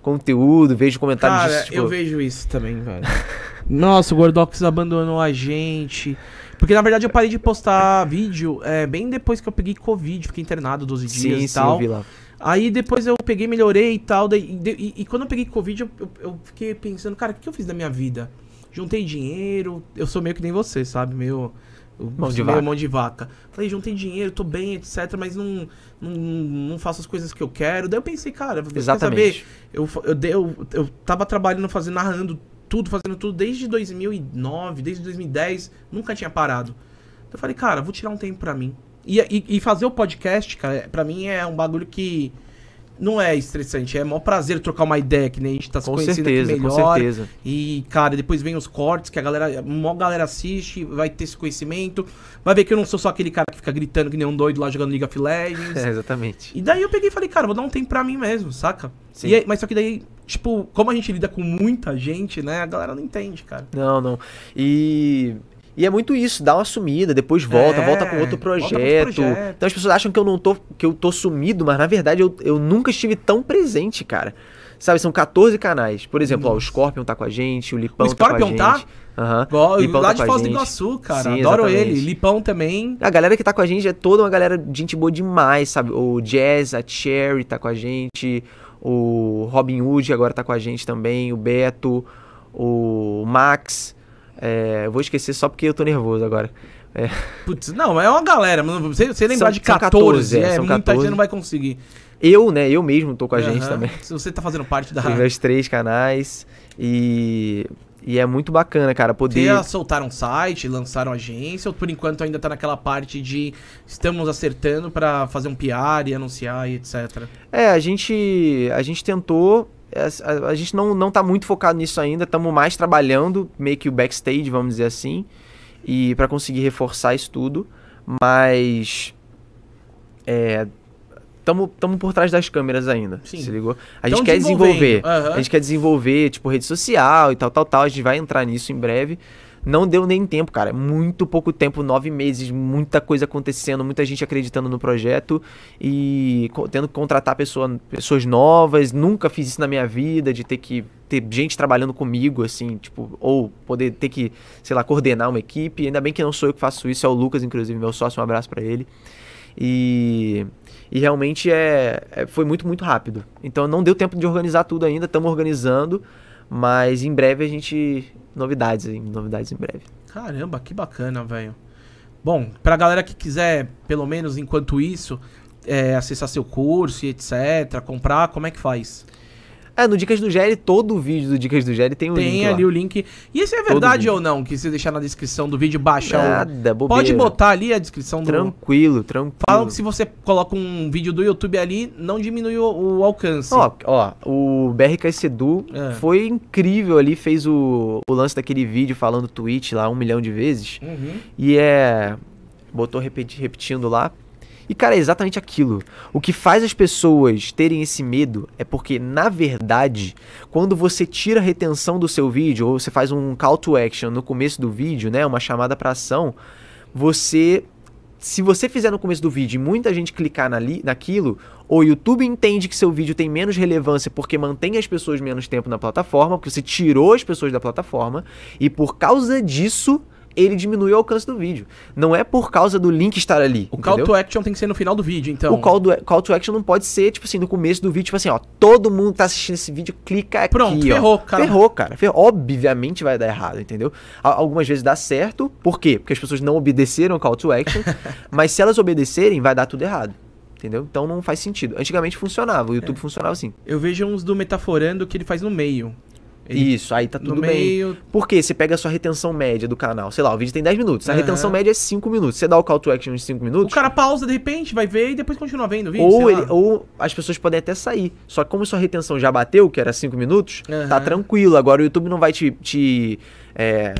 conteúdo, vejo comentários Cara, disso. tipo, eu vejo isso também, velho. Nossa, o Gordox abandonou a gente. Porque na verdade eu parei de postar vídeo é, bem depois que eu peguei Covid, fiquei internado 12 dias Sim, e sim, tal. eu vi lá. Aí depois eu peguei, melhorei e tal. daí- e, de- e- e quando eu peguei Covid, eu, eu- eu fiquei pensando, cara, o que, eu fiz da minha vida? Juntei dinheiro, eu sou meio que nem você, sabe? Meio. Mão de vaca. mão de vaca. Falei, juntei dinheiro, tô bem, etc, mas não, não, não faço as coisas que eu quero. Daí eu pensei, cara, quer Exatamente. saber? Eu, eu, eu, eu tava trabalhando, fazendo, narrando tudo, fazendo tudo desde 2009, desde 2010, nunca tinha parado. Eu falei, cara, vou tirar um tempo pra mim. E, e, e fazer o podcast, cara, pra mim é um bagulho que não é estressante, é maior prazer trocar uma ideia que nem a gente tá se Com conhecendo certeza, aqui com melhor. certeza. E, cara, depois vem os cortes que a galera, a maior galera assiste, vai ter esse conhecimento, vai ver que eu não sou só aquele cara que fica gritando que nem um doido lá jogando League of Legends. É, exatamente. E daí eu peguei e falei, cara, vou dar um tempo pra mim mesmo, saca? Sim. Aí- mas só que daí, tipo, como a gente lida com muita gente, né, a galera não entende, cara. Não, não. E. E é muito isso, dá uma sumida, depois volta, É, volta com outro projeto. projeto. Então as pessoas acham que eu não tô, que eu tô sumido, mas na verdade eu, eu nunca estive tão presente, cara. Sabe, são 14 canais. Por exemplo, ó, o. Scorpion tá com a gente, o Lipão O tá com a Scorpion gente. tá? Aham. Igual, Lipão lá tá de Foz do. Iguaçu, cara. Sim, Adoro exatamente. ele. Lipão também. A galera que tá com a gente é toda uma galera de gente boa demais, sabe? O Jazz, a Cherry tá com a gente, o Robin Hood agora tá com a gente também, o Beto, o Max. É, vou esquecer só porque eu tô nervoso agora. É, Putz, não, é uma galera. mas Você, você lembrar São- de são 14, 14, é, é, são muita 14. gente não vai conseguir. eu, né? Eu mesmo tô com a gente Aham. também. Se você tá fazendo parte da... Meus três canais. E, e é muito bacana, cara, poder. Vocês soltaram site, lançaram agência, ou por enquanto ainda tá naquela parte de estamos acertando pra fazer um PR e anunciar e etc. É, a gente, a gente tentou. é, A, a gente não, não tá muito focado nisso ainda, estamos mais trabalhando, meio que o backstage, vamos dizer assim, e para conseguir reforçar isso tudo. Mas. É. Tamo, tamo por trás das câmeras ainda, Sim. se ligou? A Tão gente quer desenvolver. aham. A gente quer desenvolver, tipo, rede social e tal, tal, tal. A gente vai entrar nisso em breve. Não deu nem tempo, cara. Muito pouco tempo, nove meses, muita coisa acontecendo, muita gente acreditando no projeto e tendo que contratar pessoa, pessoas novas. Nunca fiz isso na minha vida, de ter que ter gente trabalhando comigo, assim, tipo, ou poder ter que, sei lá, coordenar uma equipe. Ainda bem que não sou eu que faço isso, é o Lucas, inclusive, meu sócio. Um abraço pra ele. E, e realmente é, é- foi muito, muito rápido. Então não deu tempo de organizar tudo ainda, estamos organizando, mas em breve a gente. Novidades, novidades em breve. Caramba, que bacana, velho. Bom, pra galera que quiser, pelo menos enquanto isso, é, acessar seu curso e etc, comprar, como é que faz? É, no Dicas do GL, todo o vídeo do Dicas do GL tem o Tem link. ali lá. o link. E esse é verdade ou não? Que se deixar na descrição do vídeo, baixar Nada, o. bobeira. Pode botar ali a descrição do. Tranquilo, tranquilo. Falam que se você coloca um vídeo do YouTube ali, não diminui o, o alcance. Ó, ó, o BRK Sedu É. foi incrível ali, fez o, o lance daquele vídeo falando tweet lá um milhão de vezes. Uhum. E é. Botou repeti- repetindo lá. E, cara, é exatamente aquilo. O que faz as pessoas terem esse medo é porque, na verdade, quando você tira a retenção do seu vídeo, ou você faz um call to action no começo do vídeo, né? Uma chamada pra ação, você se você fizer no começo do vídeo e muita gente clicar nali, naquilo, o YouTube entende que seu vídeo tem menos relevância porque mantém as pessoas menos tempo na plataforma, porque você tirou as pessoas da plataforma, e por causa disso ele diminui o alcance do vídeo. Não é por causa do link estar ali. O call to action tem que ser no final do vídeo, então. O call, do, call to action não pode ser, tipo assim, no começo do vídeo, tipo assim, ó, todo mundo tá assistindo esse vídeo, clica aqui. Pronto, ó. ferrou, cara. Ferrou, cara. Ferrou. Obviamente vai dar errado, entendeu? Al- Algumas vezes dá certo. Por quê? Porque as pessoas não obedeceram o call to action. mas se elas obedecerem, vai dar tudo errado. Entendeu? Então não faz sentido. Antigamente funcionava, o É. YouTube funcionava assim. Eu vejo uns do Metaforando que ele faz no meio. Ele- Isso, aí tá tudo bem. meio. Por quê? Você pega a sua retenção média do canal. Sei lá, o vídeo tem 10 minutos. A Aham. retenção média é 5 minutos. Você dá o call to action em 5 O minutos. cara pausa de repente, vai ver e depois continua vendo o vídeo. Ou, ele- ou as pessoas podem até sair. Só que como sua retenção já bateu, que era 5 minutos, Aham. tá tranquilo. Agora o YouTube não vai te. te é,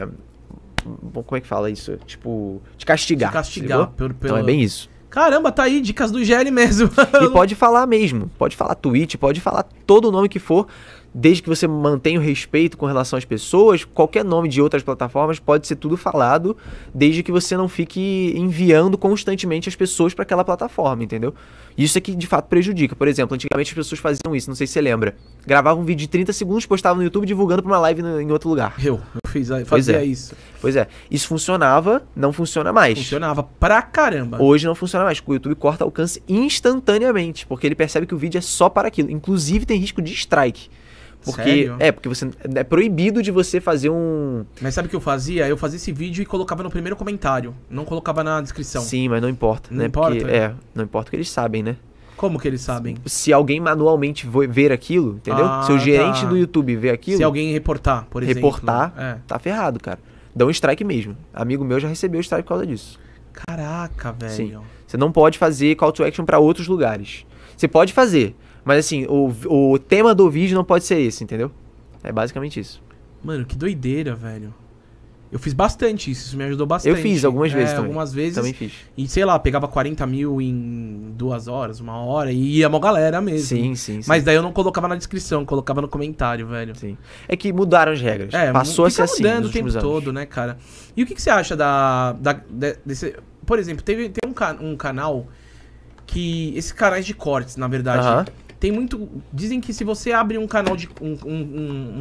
bom, como é que fala isso? Tipo, te castigar. Te castigar sacou? pelo- Então é pelo- bem isso. Caramba, tá aí, dicas do GL mesmo. E pode falar mesmo. Pode falar Twitch, pode falar todo o nome que for. Desde que você mantenha o respeito com relação às pessoas, qualquer nome de outras plataformas pode ser tudo falado, desde que você não fique enviando constantemente as pessoas para aquela plataforma, entendeu? Isso é que de fato prejudica. Por exemplo, antigamente as pessoas faziam isso, não sei se você lembra. Gravavam um vídeo de 30 segundos, postavam no YouTube divulgando para uma live em outro lugar. Eu, eu fiz, Pois fazia é. isso. Pois é, isso funcionava, não funciona mais. Funcionava pra caramba. Hoje não funciona mais, porque o YouTube corta alcance instantaneamente, porque ele percebe que o vídeo é só para aquilo. Inclusive tem risco de strike. Porque Sério? é, porque você é proibido de você fazer um Mas sabe o que eu fazia? Eu fazia esse vídeo e colocava no primeiro comentário. Não colocava na descrição. Sim, mas não importa, Não né? importa? Porque é, não importa o que eles sabem, né? Como que eles sabem? Se alguém manualmente ver aquilo, entendeu? Ah, Se o gerente tá. do YouTube ver aquilo, Se alguém reportar, por exemplo. reportar, É. tá ferrado, cara. Dá um strike mesmo. Amigo meu já recebeu strike por causa disso. Caraca, velho. Sim. Você não pode fazer call to action pra outros lugares. Você pode fazer, mas assim, o, o tema do vídeo não pode ser esse, entendeu? É basicamente isso. Mano, que doideira, velho. Eu fiz bastante isso, isso me ajudou bastante. Eu fiz algumas vezes É, também. Algumas vezes. Também fiz. E sei lá, pegava 40 mil em duas horas, uma hora, e ia mó galera mesmo. Sim, sim, sim. Mas daí eu não colocava na descrição, colocava no comentário, velho. Sim. É que mudaram as regras. É, Passou a ser assim mudando o tempo anos. todo, né, cara? E o que, que você acha da, da de- desse, por exemplo, teve tem um, ca- um canal que esses canais de cortes, na verdade, Aham. Tem muito, dizem que se você abre um canal de um, um-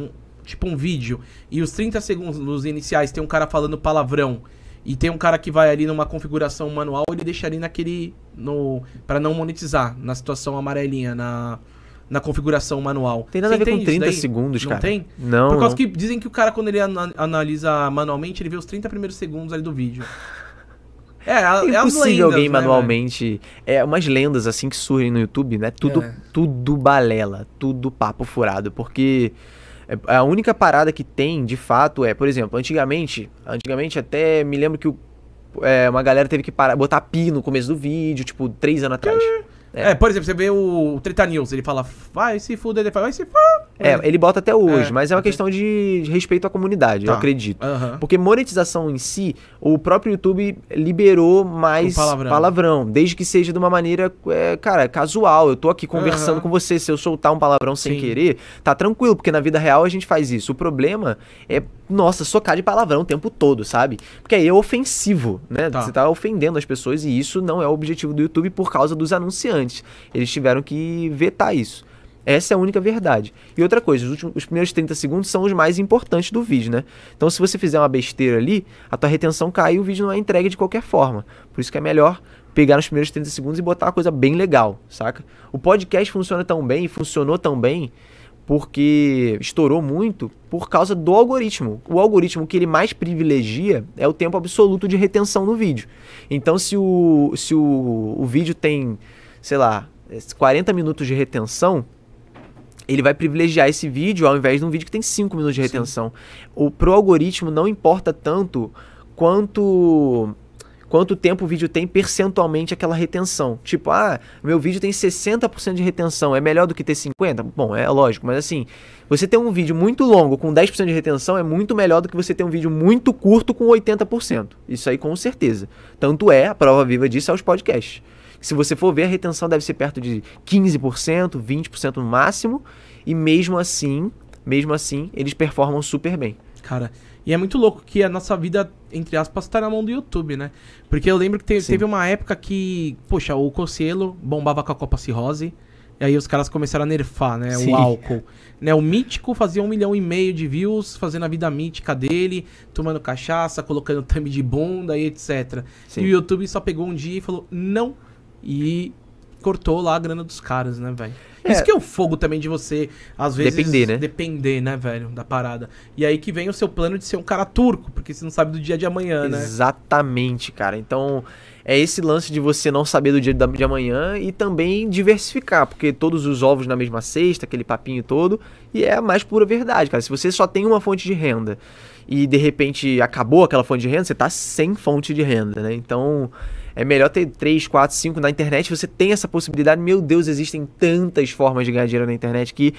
um- tipo um vídeo e os 30 segundos iniciais tem um cara falando palavrão e tem um cara que vai ali numa configuração manual, ele deixa ali naquele no para não monetizar, na situação amarelinha, na na configuração manual. Tem nada Você a ver com entende isso 30 daí? segundos, Não cara. tem? Não. Por causa não. que dizem que o cara, quando ele ana- analisa manualmente, ele vê os 30 primeiros segundos ali do vídeo. É, a, É é impossível alguém né, manualmente. É umas lendas assim que surgem no YouTube, né? Tudo, É. tudo balela, tudo papo furado, porque é- a única parada que tem, de fato, é, por exemplo, antigamente, antigamente até me lembro que o- é, uma galera teve que parar, botar pi no começo do vídeo, tipo, três anos atrás. velho? É, por exemplo, você vê o Treta News, ele fala, vai se fuder, ele fala, vai se fuder. É, ele bota até hoje, É, mas é uma ok. questão de respeito à comunidade, eu Tá. acredito. Aham. Porque monetização em si, o próprio YouTube liberou mais palavrão. palavrão. desde que seja de uma maneira, é, cara, casual. Eu tô aqui conversando Aham. com você, se eu soltar um palavrão sem Sim. querer, tá tranquilo, porque na vida real a gente faz isso. O problema é, nossa, socar de palavrão o tempo todo, sabe? Porque aí é ofensivo, né? Tá. Você tá ofendendo as pessoas e isso não é o objetivo do YouTube por causa dos anunciantes. Eles tiveram que vetar isso. Essa é a única verdade. E outra coisa, os, últimos, os primeiros 30 segundos são os mais importantes do vídeo, né? Então, se você fizer uma besteira ali, a tua retenção cai e o vídeo não é entregue de qualquer forma. Por isso que é melhor pegar nos primeiros 30 segundos e botar uma coisa bem legal, saca? O podcast funciona tão bem funcionou tão bem porque estourou muito por causa do algoritmo. O algoritmo que ele mais privilegia é o tempo absoluto de retenção no vídeo. Então, se o, se o, o vídeo tem, sei lá, 40 minutos de retenção, ele vai privilegiar esse vídeo ao invés de um vídeo que tem 5 minutos de Sim. retenção. O pro algoritmo não importa tanto quanto quanto tempo o vídeo tem percentualmente aquela retenção. Tipo, ah, meu vídeo tem 60% de retenção, é melhor do que ter 50? Bom, é lógico, mas assim, você ter um vídeo muito longo com 10% de retenção é muito melhor do que você ter um vídeo muito curto com 80%. Isso aí com certeza. Tanto é, a prova viva disso é os podcasts. Se você for ver, a retenção deve ser perto de 15%, 20% no máximo, e mesmo assim, mesmo assim, eles performam super bem. Cara, E é muito louco que a nossa vida, entre aspas, tá na mão do YouTube, né? Porque eu lembro que te- teve uma época que, poxa, o Cocielo bombava com a Copa Cirrose. E aí os caras começaram a nerfar, né? Sim. O álcool. Né? O Mítico fazia um milhão e meio de views, fazendo a vida mítica dele, tomando cachaça, colocando thumb de bunda e etc. Sim. E o YouTube só pegou um dia e falou, não. E cortou lá a grana dos caras, né, velho? É. Isso que é o fogo também de você, às vezes... Depender, né? Depender, né, velho, da parada. E aí que vem o seu plano de ser um cara turco, porque você não sabe do dia de amanhã, né? Exatamente, cara. Então, é esse lance de você não saber do dia de amanhã e também diversificar, porque todos os ovos na mesma cesta, aquele papinho todo, e é a mais pura verdade, cara. Se você só tem uma fonte de renda e de repente acabou aquela fonte de renda, você tá sem fonte de renda, né? Então, é melhor ter 3, 4, 5 na internet, você tem essa possibilidade. Meu Deus, existem tantas formas de ganhar dinheiro na internet que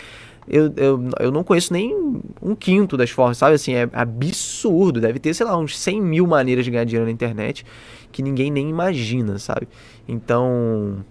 eu, eu, eu não conheço nem um quinto das formas, sabe? Assim, é absurdo. Deve ter, sei lá, uns 100 mil maneiras de ganhar dinheiro na internet que ninguém nem imagina, sabe? Então,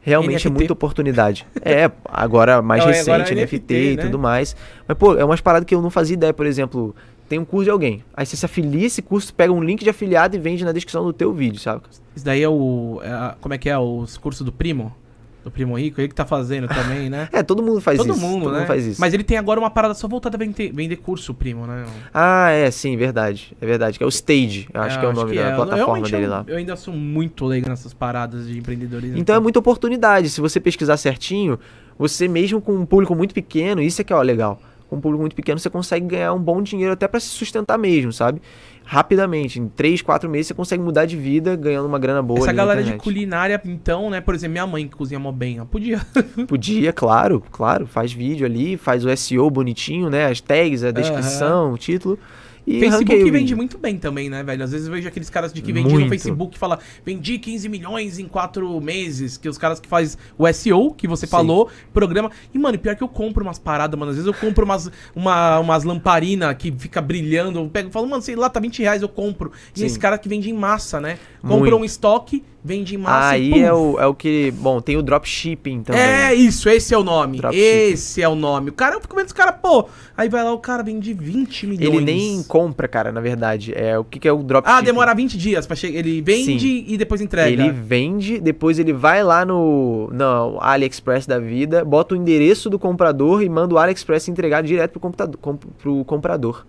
realmente NFT. é muita oportunidade. é, agora mais Não, é recente, agora NFT, NFT, e né? tudo mais. Mas, pô, é umas paradas que eu não fazia ideia, por exemplo. Tem um curso de alguém. Aí você se afilia esse curso, pega um link de afiliado e vende na descrição do teu vídeo, sabe? Isso daí é o... é a- como é que é? Os cursos do Primo? Do Primo Rico? Ele que tá fazendo também, né? É, todo mundo faz Todo isso. mundo, todo né? mundo faz isso. Mas ele tem agora uma parada só voltada a vender, vender curso, Primo, né? Ah, é, sim, verdade. É verdade. Que é o Stage, eu acho que é o nome da Eu- plataforma dele eu, lá. Eu ainda sou muito leigo nessas paradas de empreendedorismo. Então é muita oportunidade. Se você pesquisar certinho, você mesmo com um público muito pequeno, isso é que é ó, legal. Com um público muito pequeno, você consegue ganhar um bom dinheiro até pra se sustentar mesmo, sabe? Rapidamente, em 3, 4 meses você consegue mudar de vida ganhando uma grana boa. Essa galera de culinária, então, né? Por exemplo, minha mãe que cozinha mó bem, ela podia. Podia, claro, claro. Faz vídeo ali, faz o SEO bonitinho, né? As tags, a descrição, o título. E Facebook o vende muito bem também, né, velho? Às vezes eu vejo aqueles caras de que vendem no. Facebook e fala, vendi 15 milhões em 4 meses, que os caras que faz o SEO, que você Sim. falou, programa. E, mano, pior que eu compro umas paradas, mano. Às vezes eu compro umas, uma, umas lamparinas que fica brilhando. Eu pego e falo, mano, sei lá, tá 20 reais, eu compro. E Sim. esse cara que vende em massa, né? Compra Muito. um estoque, vende em massa Aí e é o, é o que. Bom, tem o dropshipping também. É isso, esse é o nome. Esse é o nome. O cara, eu fico vendo os caras, pô. Aí vai lá, o cara vende 20 milhões. Ele nem compra, cara, na verdade. É o que, que é o dropshipping? Ah, demora 20 dias pra chegar. Ele vende e depois entrega. Ele vende, depois ele vai lá no, no AliExpress da vida, bota o endereço do comprador e manda o AliExpress entregar direto pro, computador, com, pro comprador.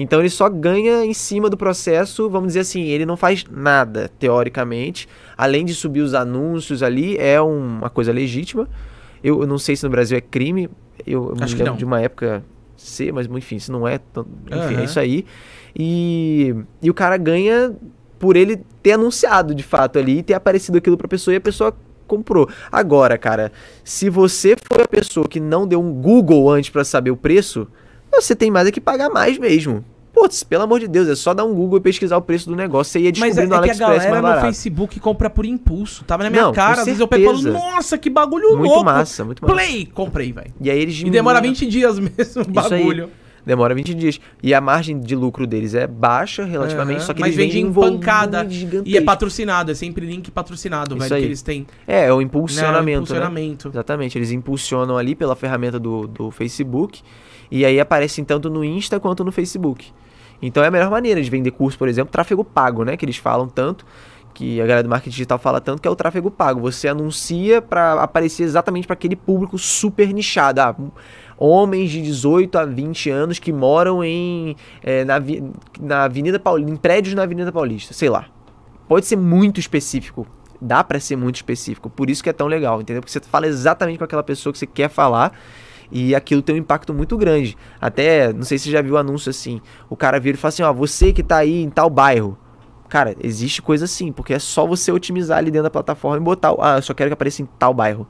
Então ele só ganha em cima do processo, vamos dizer assim, ele não faz nada, teoricamente. Além de subir os anúncios ali, é um- uma coisa legítima. Eu, eu não sei se no Brasil é crime, eu, eu me Acho que lembro de uma época ser, mas enfim, se não é, enfim, Aham. é isso aí. E, e o cara ganha por ele ter anunciado de fato ali, ter aparecido aquilo pra pessoa e a pessoa comprou. Agora, cara, se você foi a pessoa que não deu um Google antes pra saber o preço, você tem mais é que pagar mais mesmo. Putz, pelo amor de Deus, é só dar um Google e pesquisar o preço do negócio, você ia Mas descobrir é, é que a AliExpress galera no. Facebook compra por impulso. Tava na minha Não, cara. Às vezes eu pego e falo, nossa, que bagulho Muito louco. massa, muito massa. Play, comprei, velho. E aí eles E demora diminuem- 20 dias mesmo o Isso aí. bagulho. Demora 20 dias. E a margem de lucro deles é baixa relativamente, Aham, só que Mas eles vende vendem em pancada. E é patrocinado, é sempre link patrocinado, Isso velho, aí. que eles têm. É, é o Né, impulsionamento, né? impulsionamento. Exatamente, eles impulsionam ali pela ferramenta do, do Facebook e aí aparecem tanto no Insta quanto no Facebook. Então é a melhor maneira de vender curso, por exemplo, tráfego pago, né? Que eles falam tanto, que a galera do marketing digital fala tanto, que é o tráfego pago. Você anuncia para aparecer exatamente para aquele público super nichado. Ah, homens de 18 a 20 anos que moram em, eh, na, na Avenida Paulista, em prédios na Avenida Paulista, sei lá. Pode ser muito específico. Dá pra ser muito específico. Por isso que é tão legal, entendeu? Porque você fala exatamente com aquela pessoa que você quer falar e aquilo tem um impacto muito grande. Até, não sei se você já viu o anúncio assim. O cara vira e fala assim: Ó, você que tá aí em tal bairro. Cara, existe coisa assim, porque é só você otimizar ali dentro da plataforma e botar. Ah, eu só quero que apareça em tal bairro.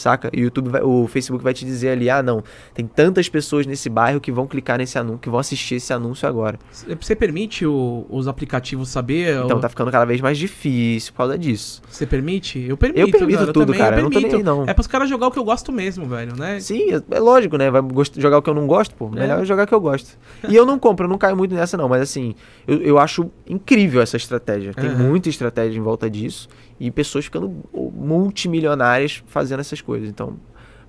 Saca? E o YouTube, vai- o Facebook vai te dizer ali, ah, não, tem tantas pessoas nesse bairro que vão clicar nesse anúncio, que vão assistir esse anúncio agora. Você permite o- os aplicativos saber? Então o- tá ficando cada vez mais difícil por causa disso. Você permite? Eu permito. Eu permito cara, tudo, também, cara, eu não tô nem permito. não. É pros caras jogar o que eu gosto mesmo, velho, né? Sim, é- é lógico, né? Vai jogar o que eu não gosto, pô. Melhor É. jogar o que eu gosto. E eu não compro, eu não caio muito nessa, não. Mas assim, eu, eu acho incrível essa estratégia. Tem Aham. muita estratégia em volta disso. E pessoas ficando multimilionárias fazendo essas coisas. Então,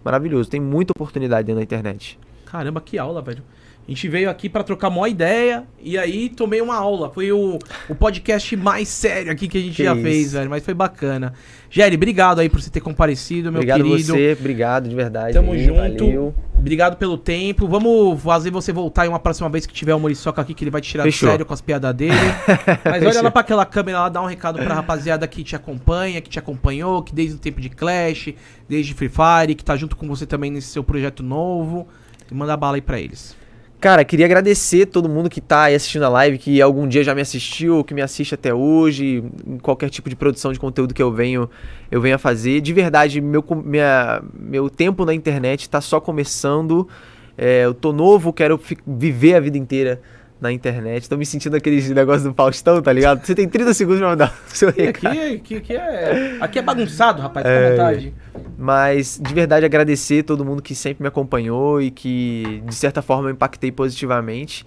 maravilhoso. Tem muita oportunidade dentro da internet. Caramba, que aula, velho. A gente veio aqui pra trocar uma ideia e aí tomei uma aula. Foi o, o podcast mais sério aqui que a gente Que já isso. fez, velho. Mas foi bacana. Géry, obrigado aí por você ter comparecido, meu obrigado querido. você, obrigado de verdade. Tamo junto. Valeu. Obrigado pelo tempo. Vamos fazer você voltar em uma próxima vez que tiver o Muriçoca aqui, que ele vai te tirar Fechou. de sério com as piadas dele. Mas olha lá pra aquela câmera lá, dá um recado pra rapaziada que te acompanha, que te acompanhou, que desde o tempo de Clash, desde Free Fire, que tá junto com você também nesse seu projeto novo. E manda bala aí pra eles. Cara, queria agradecer todo mundo que tá aí assistindo a live, que algum dia já me assistiu, que me assiste até hoje, em qualquer tipo de produção de conteúdo que eu venho, eu venho a fazer. De verdade, meu, minha, meu tempo na internet tá só começando. É, eu tô novo, quero viver a vida inteira na internet. Tô me sentindo aqueles negócios do Faustão, tá ligado? Você tem 30 segundos pra mandar o seu E aqui, recado. aqui, aqui é, aqui é bagunçado, rapaz, fica vontade. Mas de verdade agradecer todo mundo que sempre me acompanhou e que de certa forma eu impactei positivamente.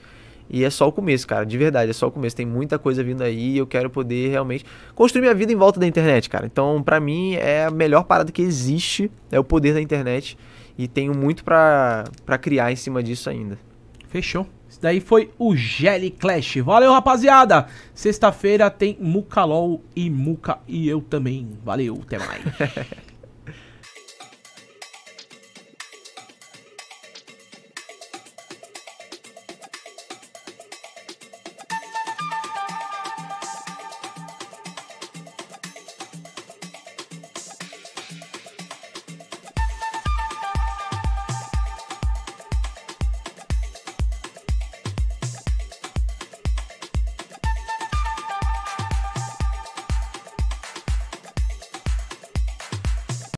E é só o começo, cara, de verdade, é só o começo. Tem muita coisa vindo aí e eu quero poder realmente construir minha vida em volta da internet, cara. Então, pra mim, é a melhor parada que existe, é o poder da internet. E tenho muito pra criar em cima disso ainda. Fechou. Isso daí foi o Jelly Clash. Valeu, rapaziada. Sexta-feira tem Mucalol e Muca e eu também. Valeu, até mais.